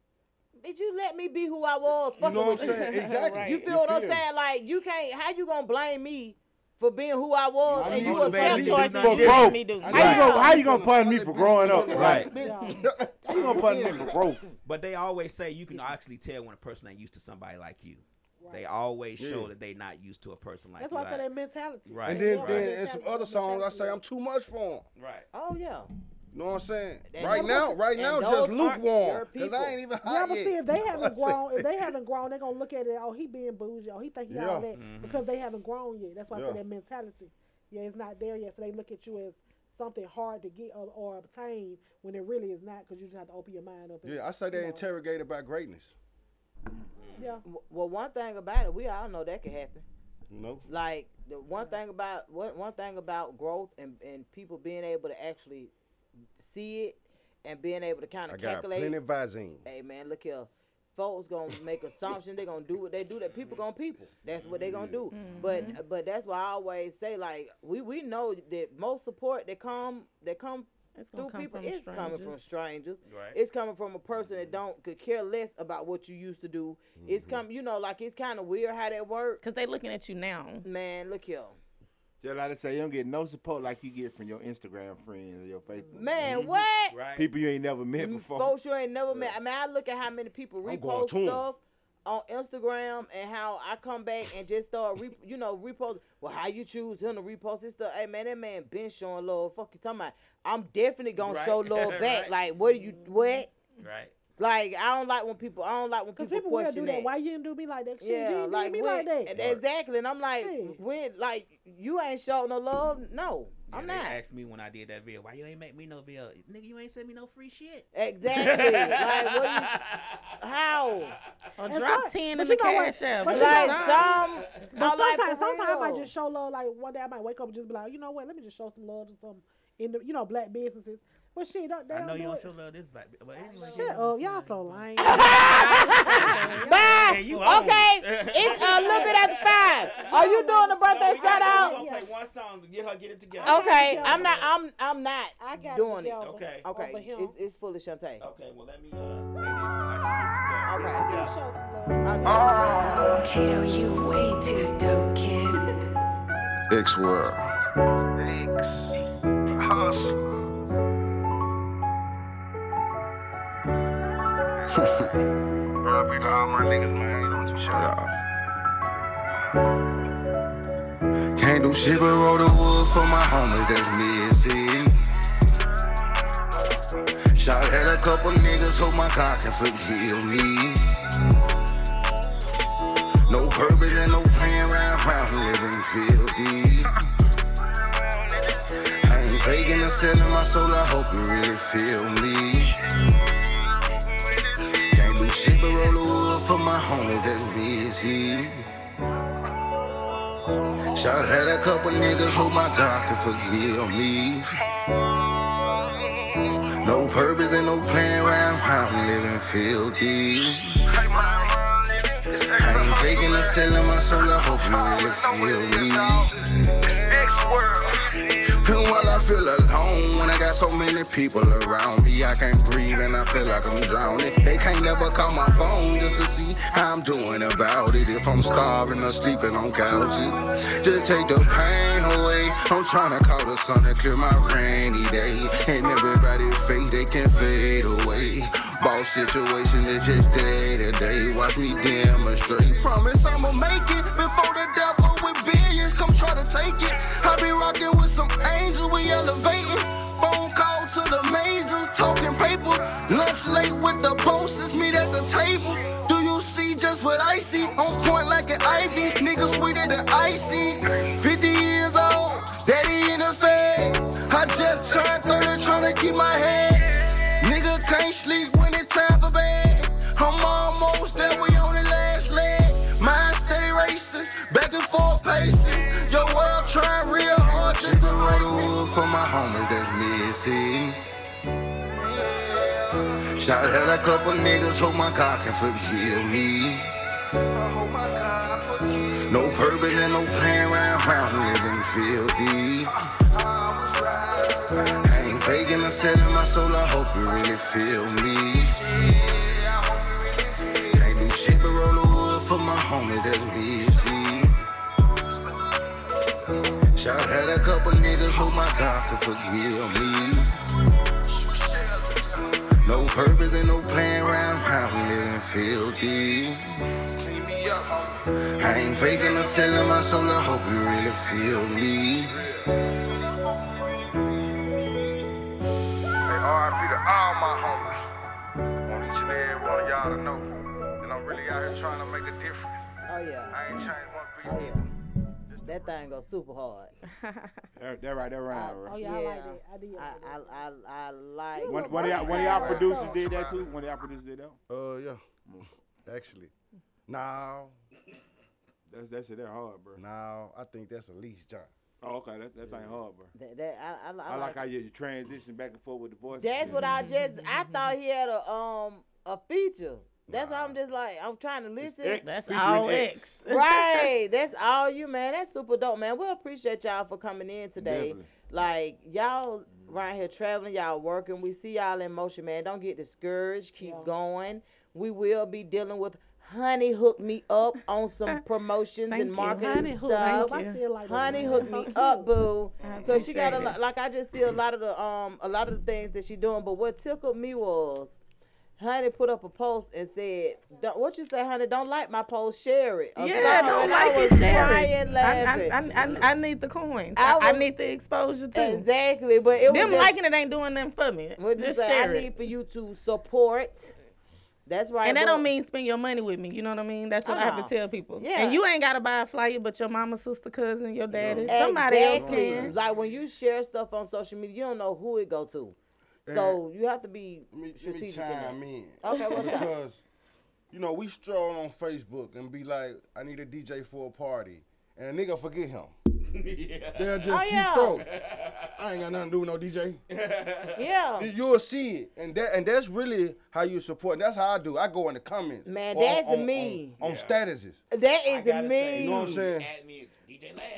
Did you let me be who I was? Fucking know what I'm saying? you. Exactly. You feel You what I'm me? saying? Like you can't. How you gonna blame me for being who I was You and you motivated accept me to do choices nothing you different. let me do? How you gonna how you gonna punish me for growing up? Right. How you gonna punish me for growth? But they always say you can actually tell when a person ain't used to somebody like you. They always show Yeah. that they not used to a person like that. That's you. why I say like- that mentality. Right. and then right. then in some other songs I say I'm too much for him. Right. Oh yeah. You know what I'm saying? And right those- now, right now, just lukewarm. Cause. I ain't even hot Yeah, but yet. see, if they You haven't grown, if they haven't grown, they're gonna look at it. Oh, he being bougie. Oh, he think he all Yeah. that Mhm. because they haven't grown yet. That's why I say that mentality. Yeah, it's not there yet. So they look at you as something hard to get or, or obtain when it really is not because you just have to open your mind up. and, Yeah, I say you they know. interrogated by greatness. Yeah. Well, one thing about it, we all know that can happen. You know. Like the one thing about one one thing about growth and and people being able to actually see it and being able to kind I of got calculate. plenty of Visine. Hey man, look here. Folks gonna make assumptions. They gonna do what they do. That people gonna people. That's what they gonna do. Mm-hmm. Mm-hmm. But but that's why I always say like we we know that most support that come that come It's through gonna come people from is coming from strangers. strangers. Right. It's coming from a person that mm-hmm. don't could care less about what you used to do. It's Mm-hmm. come you know like it's kind of weird how that work. Cause they looking at you now. Man, look here. Just like I say, you don't get no support like you get from your Instagram friends or your Facebook. Man, mm-hmm. what? Right. People you ain't never met mm, before. Folks you ain't never met. I mean, I look at how many people I'm repost to 'em. stuff on Instagram and how I come back and just start, re- you know, repost. Well, how you choose him to repost this stuff? Hey, man, that man been showing love. Fuck you talking about? I'm definitely gonna Right. show love back. Right. Like, what do you what? Right. Like, I don't like when people. I don't like when Because people, people will question do that. that. Why you didn't do me like that? Shit, you Yeah, didn't like do me when, like that. and Exactly, and I'm like, Hey. when like you ain't showing no love, no. Yeah, I'm they not. asked me when I did that video, why you ain't make me no video? Nigga, you ain't send me no free shit. Exactly. like, what do you, how? Or And drop some- 10 in the know what? cash app. But Just you know- Like some, But I like sometimes, sometimes I might just show love. Like one day I might wake up and just be like, you know what? Let me just show some love to some, in the, you know, black businesses. But shit, don't, they I don't know do you don't show love this black. But anyway, Shut up, y'all so lame. Bye. you Okay, it's a little bit after five. Are you doing the birthday we shout gotta, out? We gonna play one song to get her get it together. Okay, I'm not. I'm. I'm not I got doing it. together Okay. Okay, over it's, it's full of Shantae. Okay, well let me uh play this and let you get together. Okay. Get. Kato, you way too dope, kid. X World. X Hustle. Can't do shit but roll the wood for my homies that's missing. Shot at a couple niggas, hope my God can forgive me. No purpose and no playing around, round living filthy. I ain't faking or selling my soul, I hope you really feel me. For my homies that's missing. Shot at a couple niggas, hope my God can forgive me. No purpose and no playing around, round living filthy. I ain't faking or selling my soul, I hope you really feel me. And while I feel alone, when I got so many people around me, I can't breathe and I feel like I'm drowning. They can't never call my phone just to see how I'm doing about it. If I'm starving or sleeping on couches, just take the pain away. I'm trying to call the sun and clear my rainy day. And everybody's fate, they can fade away. Boss situation is just day to day. Watch me Promise I'ma make it before the devil with billions come try to take it. I be rocking with some angels, we elevating. Phone call to the majors, talking paper. Lunch late with the bosses, meet at the table. Do you see just what I see? On point like an ivy, nigga sweeter than icy. 50 years old, daddy in the fed. I just turned 30, trying to keep my head. Trying real hard just to the wood for my homies that's missing. Shot at a couple niggas, hope my God can forgive me. oh my god No purpose and no playing around, round living filthy. I ain't faking or selling my soul, I hope you really feel me. A couple niggas, hope my God can forgive me. No purpose and no plan around, round we living filthy. I ain't faking or selling my soul, I hope you really feel me. Hey, RIP to all my homies. Want each and every one of y'all to know that I'm really out here trying to make a difference. Oh yeah. I ain't changed one beat. Oh yeah. That thing goes super hard. That, that right, that right, Oh right. yeah, I like that. I did. I I I, I like. One, one of y'all, one of y'all producers did that too. One of y'all producers did that. Uh, yeah. Actually, now, That's that shit. That hard, bro. now I think that's Elise John. Oh, okay. That that thing hard, bro. That, that I, I, I, I, like how you, you transition back and forth with the voice. That's what I just. I thought he had a um a feature. That's why I'm just like I'm trying to listen. X, That's all X. X. right. That's all you, man. That's super dope, man. We appreciate y'all for coming in today. Definitely. Like y'all right here traveling, y'all working. We see y'all in motion, man. Don't get discouraged. Keep Yeah. going. We will be dealing with Honey hook me up on some promotions Thank and you. marketing Honey hook, stuff. I feel like Honey that. hook me up, boo. Cause she got a lot. Like I just see a lot of the um a lot of the things that she doing. But what tickled me was, Honey put up a post and said, "What you say, honey? Don't like my post, share it." Yeah, something. don't like I it, share it. I, I, I, need the coins. I, was, need the exposure too. Exactly, but it them just, liking it ain't doing nothing for me. What just say, share I it. need for you to support. That's right. And that don't mean spend your money with me. You know what I mean? That's what I have to uh-uh. tell people. Yeah. And you ain't gotta buy a flyer, but your mama, sister, cousin, your daddy, no. somebody exactly. else can. Like when you share stuff on social media, you don't know who it go to. So you have to be let me, strategic. Let me chime in, in. Okay, what's up? Because you know we stroll on Facebook and be like, "I need a DJ for a party," and a nigga forget him. yeah. They'll just oh, keep yeah. I ain't got nothing to do with no DJ. yeah. You'll see it. And that and that's really how you support. That's how I do. I go in the comments. Man, that's on, on, me. On, on yeah. statuses. That is me. Say, you know what I'm saying? Me,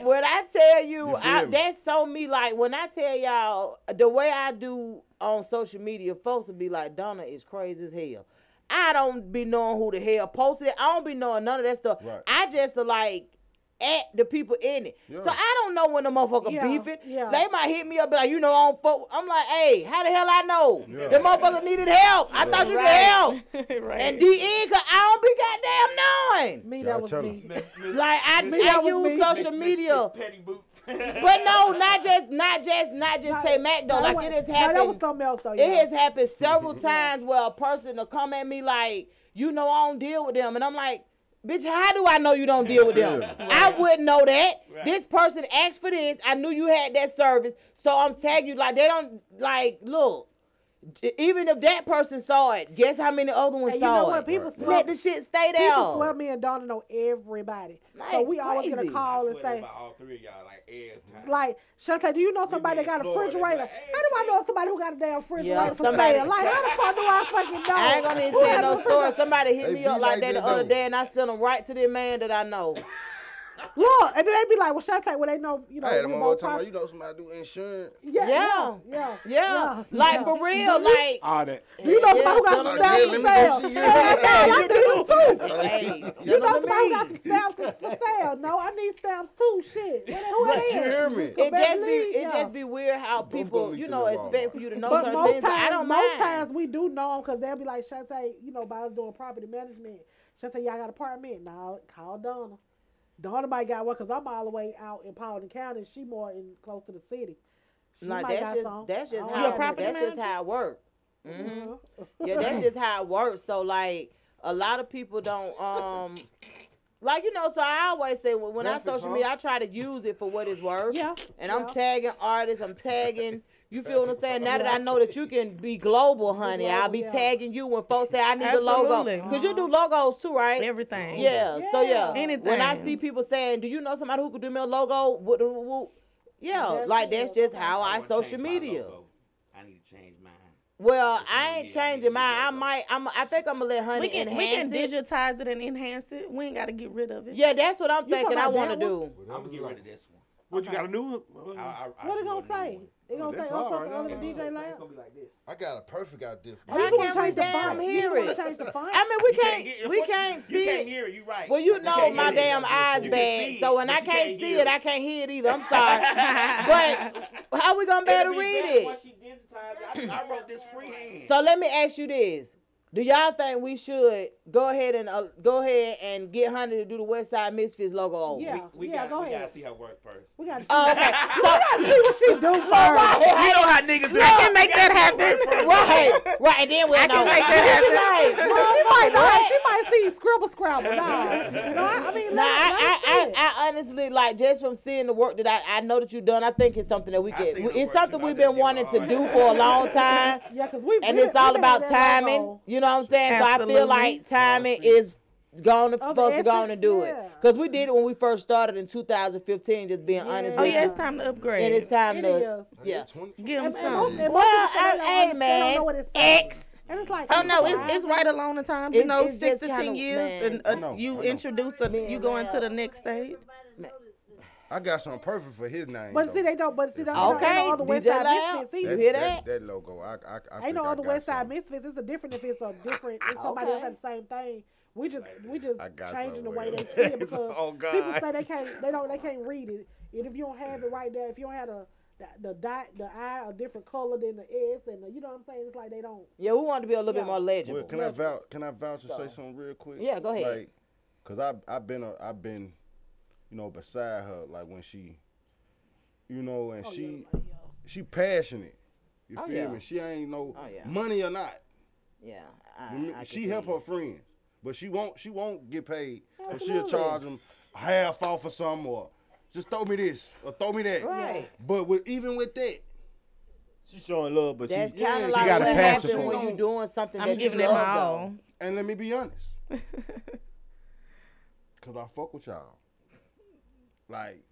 when I tell you, you I, that's so me. Like when I tell y'all the way I do on social media, folks would be like, Donna is crazy as hell. I don't be knowing who the hell posted it. I don't be knowing none of that stuff. Right. I just like at the people in it. Yeah. So I don't know when the motherfucker yeah, beefing. Yeah. They might hit me up like, you know, I don't fuck. I'm like, hey, how the hell I know? Yeah. The motherfucker needed help. I thought you right. needed help. right. And DE, cause I don't be goddamn knowing. Me, that was me. Like I, miss, I, I use social media. petty boots. but no, not just, not just, not just not, say Mac though. Like it has happened. Else, though, it has happened several times where a person will come at me like, you know, I don't deal with them, and I'm like. Bitch, how do I know you don't deal with them? right. I wouldn't know that. Right. This person asked for this. I knew you had that service. So I'm tagging you. Like, they don't, like, look even if that person saw it, guess how many other ones and saw you know what? People right. Let the shit stay there. People swear me and Donna know everybody. Like, so we crazy. always get a call and say, all three of y'all, like every time. Like say, do you know somebody that got a refrigerator? Like, hey, how do I know somebody who got a damn refrigerator yeah, somebody. Like how the fuck do I fucking know? I ain't gonna need to tell no story. Somebody hit me up like that the other day, and I sent them right to the man that I know. Look, and then they be like, "Well, should I say?" Well, they know, you know." I the them all time. You know, somebody do insurance. Yeah, yeah, yeah, yeah. yeah. Like for real, like all that. You know, somebody got some stallions for sale. Yeah, you do too. You know, somebody got some stamps for sale. No, I need stamps too. Shit, who it is? You hear me? It just be, it just be weird how people, you know, expect for you to know certain things. I don't mind. Most times we do know them because they'll be like, "Should I say?" You know, by us doing property management. Should I say, "Y'all got an apartment? Now call Donna." The Hunter might got one because I'm all the way out in Powhatan County. She more in close to the city. She that's just some. that's just how that's manager? just how it works. Mm-hmm. mm-hmm. yeah, that's just how it works. So like a lot of people don't um like you know. So I always say when, when I social media, I try to use it for what it's worth. Yeah. And yeah. I'm tagging artists. I'm tagging. You feel what I'm saying? Now that I know that you can be global, honey, global, I'll be yeah. tagging you when folks say I need Absolutely. a logo. Because you do logos too, right? Everything. Yeah. yeah. So yeah. Anything. When I see people saying, Do you know somebody who could do me a logo? Yeah. Like that's just how I, social media. I need to change mine. Well, I ain't changing mine. I might. I'm. I think I'm gonna let honey we can, enhance We can digitize it. it and enhance it. We ain't gotta get rid of it. Yeah, that's what I'm you thinking. I want to do. I'm gonna get rid of this one. What okay. you got a new one? What it gonna say? It gonna say, "Oh, something right the DJ line." It's gonna be like this. I got a perfect idea for you. How can change we the damn hear it? I mean, we can't, we can't see it. You can't hear it. You right. Well, you know my damn eyes bad, so when I can't see it, I can't hear it either. I'm sorry, but how we gonna be able to read it? I wrote this freehand. So let me ask you this: do y'all think we should go ahead and uh, go ahead and get Honey to do the West Side Misfits logo? Yeah, we, we yeah, got, go to see her work first. We gotta. Oh, okay. so, see what she do first. We know how niggas do. I can make that happen. Right, right, and then we'll I know. I can make that happen. Right. She might know. She might see scribble scrabble. Nah, you I, I mean, nah, I, I, I, honestly like just from seeing the work that I, I know that you've done. I think it's something that we can. It's something we've been wanting to do for a long time. Yeah, cause we and it's all about timing. You you know what I'm saying? Absolutely. So I feel like timing is going to supposed to gonna do yeah. it because we did it when we first started in 2015 just being yeah. honest oh yeah it's time to upgrade and it's time it to is. yeah give them some well I, hey man x and it's like, oh no, it's, it's right along the time. It's, you know, six to ten kinda, years, and uh, no, you introduce, a, you go into the next stage. I got something perfect for his name. But though. see, they don't. But see, okay. don't, know all the West Side Misfits. See, that, you hear that? that? Logo, I, I, I ain't no other West Side some. Misfits. It's a different. If it's a different, if somebody okay. else had the same thing. We just we just changing the way they see it oh, because oh people say they can't they don't they can't read it. And if you don't have it right there, if you don't have a the, the dot, the I, a different color than the S, and the, you know what I'm saying. It's like they don't. Yeah, we want to be a little yeah. bit more legible. Well, can legible. I vouch? Can I vouch to so. say something real quick? Yeah, go ahead. Like, cause I I've been a, I've been you know, beside her like when she, you know, and Oh, she she passionate. You Oh, feel yeah. me? She ain't no Oh, yeah. money or not. Yeah, Remember, I she help her friends, but she won't. She won't get paid, and she'll charge them half off or something, or just throw me this or throw me that. Right. But with even with that, she's showing love, but That's she, kind of she like got what a passion happens for when you're doing something I'm that giving it my all. And let me be honest, cause I fuck with y'all. Like,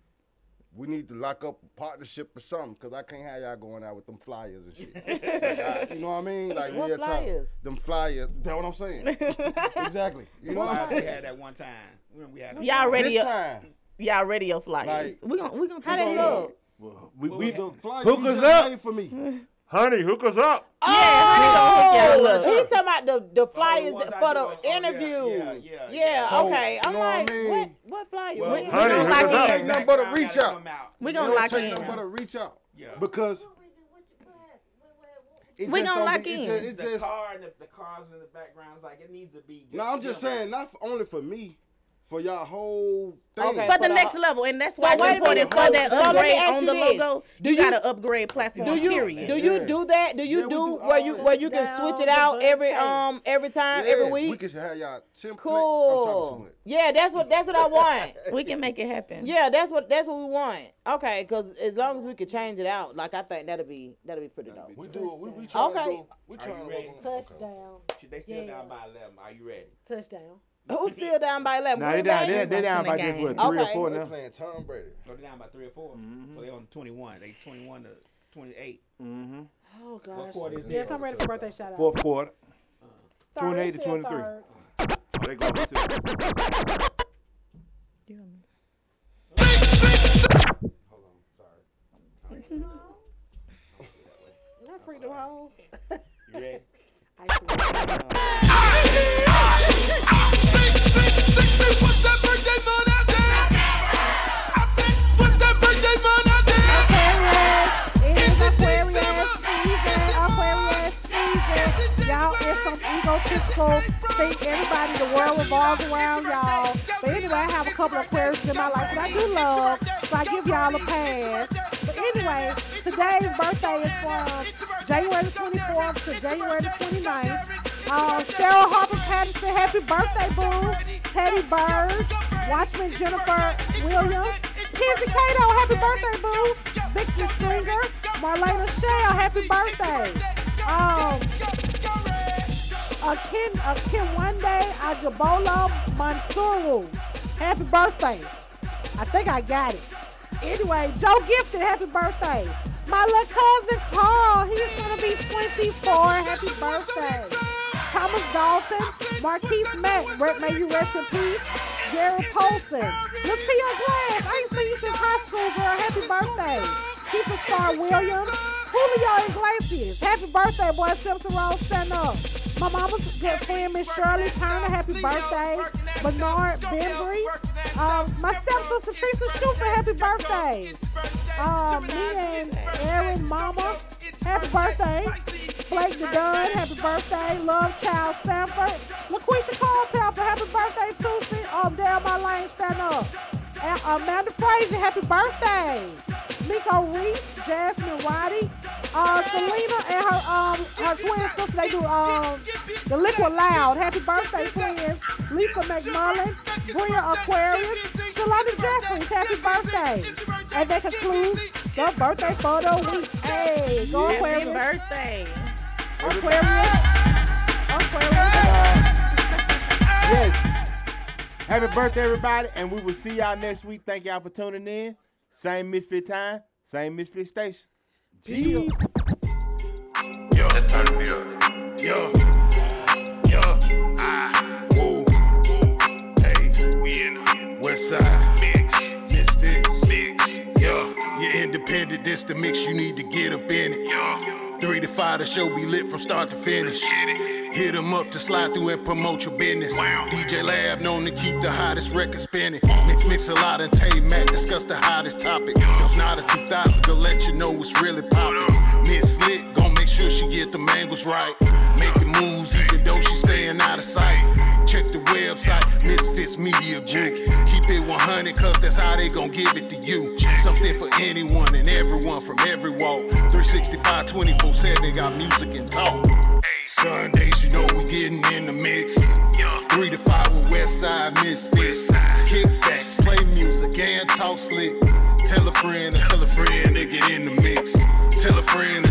we need to lock up a partnership or something, cause I can't have y'all going out with them flyers and shit. Like, I- you know what I mean? Like What real talk. flyers? Them flyers. That's what I'm saying. exactly. You know what I'm Flyers we had that one time. When we had Y'all ready? Time. y'all radio flyers. Like- we gonna we gonna How take they look? Well, we, Well, we the flyers hook you us just up, for me. honey. Hook us up. Oh, yeah, honey, gonna hook y'all up. He talking about the the oh, flyers ones that- for do the on- oh, yeah, interview. yeah, yeah, Yeah, So, okay. I'm know what I like, mean? what what flyer? Well, What- we- Honey, gonna hook lock us up. in. Nothing but a reach out. We It gonna don't lock take in. nothing but a reach out. Yeah. Because it We gonna don't lock be- it in. just- it the just- car and the, the cars in the background. It's like it needs to be. Just No, I'm just saying, not only for me, for y'all whole thing. Okay. for for the the- next level, and that's So why wait a it's important for so- that so let me upgrade ask on the logo. Do you, you- gotta upgrade platform. Do you period. do you do that? Do you Yeah, do do where you where you can switch it out every um every time Yeah, every week? We can have y'all template. Cool. Yeah, that's what that's what I want. We can make it happen. Yeah, that's what that's what we want. Okay, because as long as we could change it out, like I think that'll be that'll be pretty dope. We do it. We, we trying Okay. to go. We Are trying you to ready? work. Touchdown. They still down by eleven. Are you ready? Touchdown. Who's still down by eleven? Now they Green down, Bay? they, they down by the just what game. three or Okay. four They now. playing Tom Brady. So they down by three or 4 So they on twenty one. They twenty one to twenty eight. Mm-hmm. Oh What gosh. quarter is Yes, this? I'm ready for birthday shout out. Fourth quarter, Third, 28 to still 23. third. they go to. Not freedom hole. You ready? It egotistical thing. Everybody, the world revolves around y'all. But anyway, I have a couple of Aquarius in my life that I do love, so I give y'all a pass. But anyway, today's birthday is from January the 24th to January the 29th. Uh, Cheryl Harper Happy birthday, boo. Teddy Bird, Watchman Jennifer Williams, Tizzy Cato, happy birthday, boo. Victor Stringer, Marlena Shell, happy birthday. Um, a Ken, a Ken one day, Ajabola Mansuru, happy birthday. I think I got it. Anyway, Joe Gifted, happy birthday. My little cousin Carl, he's gonna be 24. Happy birthday. Thomas Dalton, Marquise Mack, re- may you rest in peace. Gary Polson, Lucia Glass, I ain't seen you since high school, girl. Happy birthday. Keeper Star Williams, Julio Iglesias, happy birthday, boy. Simpson Rose, stand up. My mama's good friend, Miss Shirley Turner, happy birthday. Bernard Bembry, um, my stepsister Teresa Schufer, happy birthday. Um, me and Aaron Mama, happy birthday. Blake the Dunn, happy birthday. Love Child Sanford. LaQuisha Culpepper, happy birthday, Susie. Um, Dale My Lane, stand up. And Amanda Frazier, happy birthday. Miko Reese, Jasmine Waddy, uh, Selena and her um her twin sister, they do um the Liquid Loud. Happy birthday, twins. Lisa McMullen, Bria Aquarius, Shalonda Jeffries, happy birthday. And that concludes the birthday photo week. Hey, go Happy Aquarius. birthday. Aquarius. Aquarius. Yes. Happy birthday, everybody, and we will see y'all next week. Thank y'all for tuning in. Same Misfit time, same Misfit station. G. Yo, that turn me up. Yo, yo, ah, woo, hey, we in the West Side mix, misfits, mix. Yo, you're independent. This the mix you need to get up in it. Yo, three to five, the show be lit from start to finish. Hit 'em up to slide through and promote your business. DJ Lab known to keep the hottest record spinning. Mix mix a lot and Tay Mac discuss the hottest topic. Those not a 2000 to let you know what's really poppin'. Miss Lit gon' make sure she get the angles right. Making moves even though she staying out of sight. Check the website, Misfits Media Group. Keep it 100 cause that's how they gon' give it to you. Something for anyone and everyone from every walk. 365 24 7 got music and talk. Sundays, you know we getting in the mix. Three to five with West Side Misfits. Kick facts, play music, and talk slick. Tell a friend, or tell a friend, they get in the mix. Tell a friend,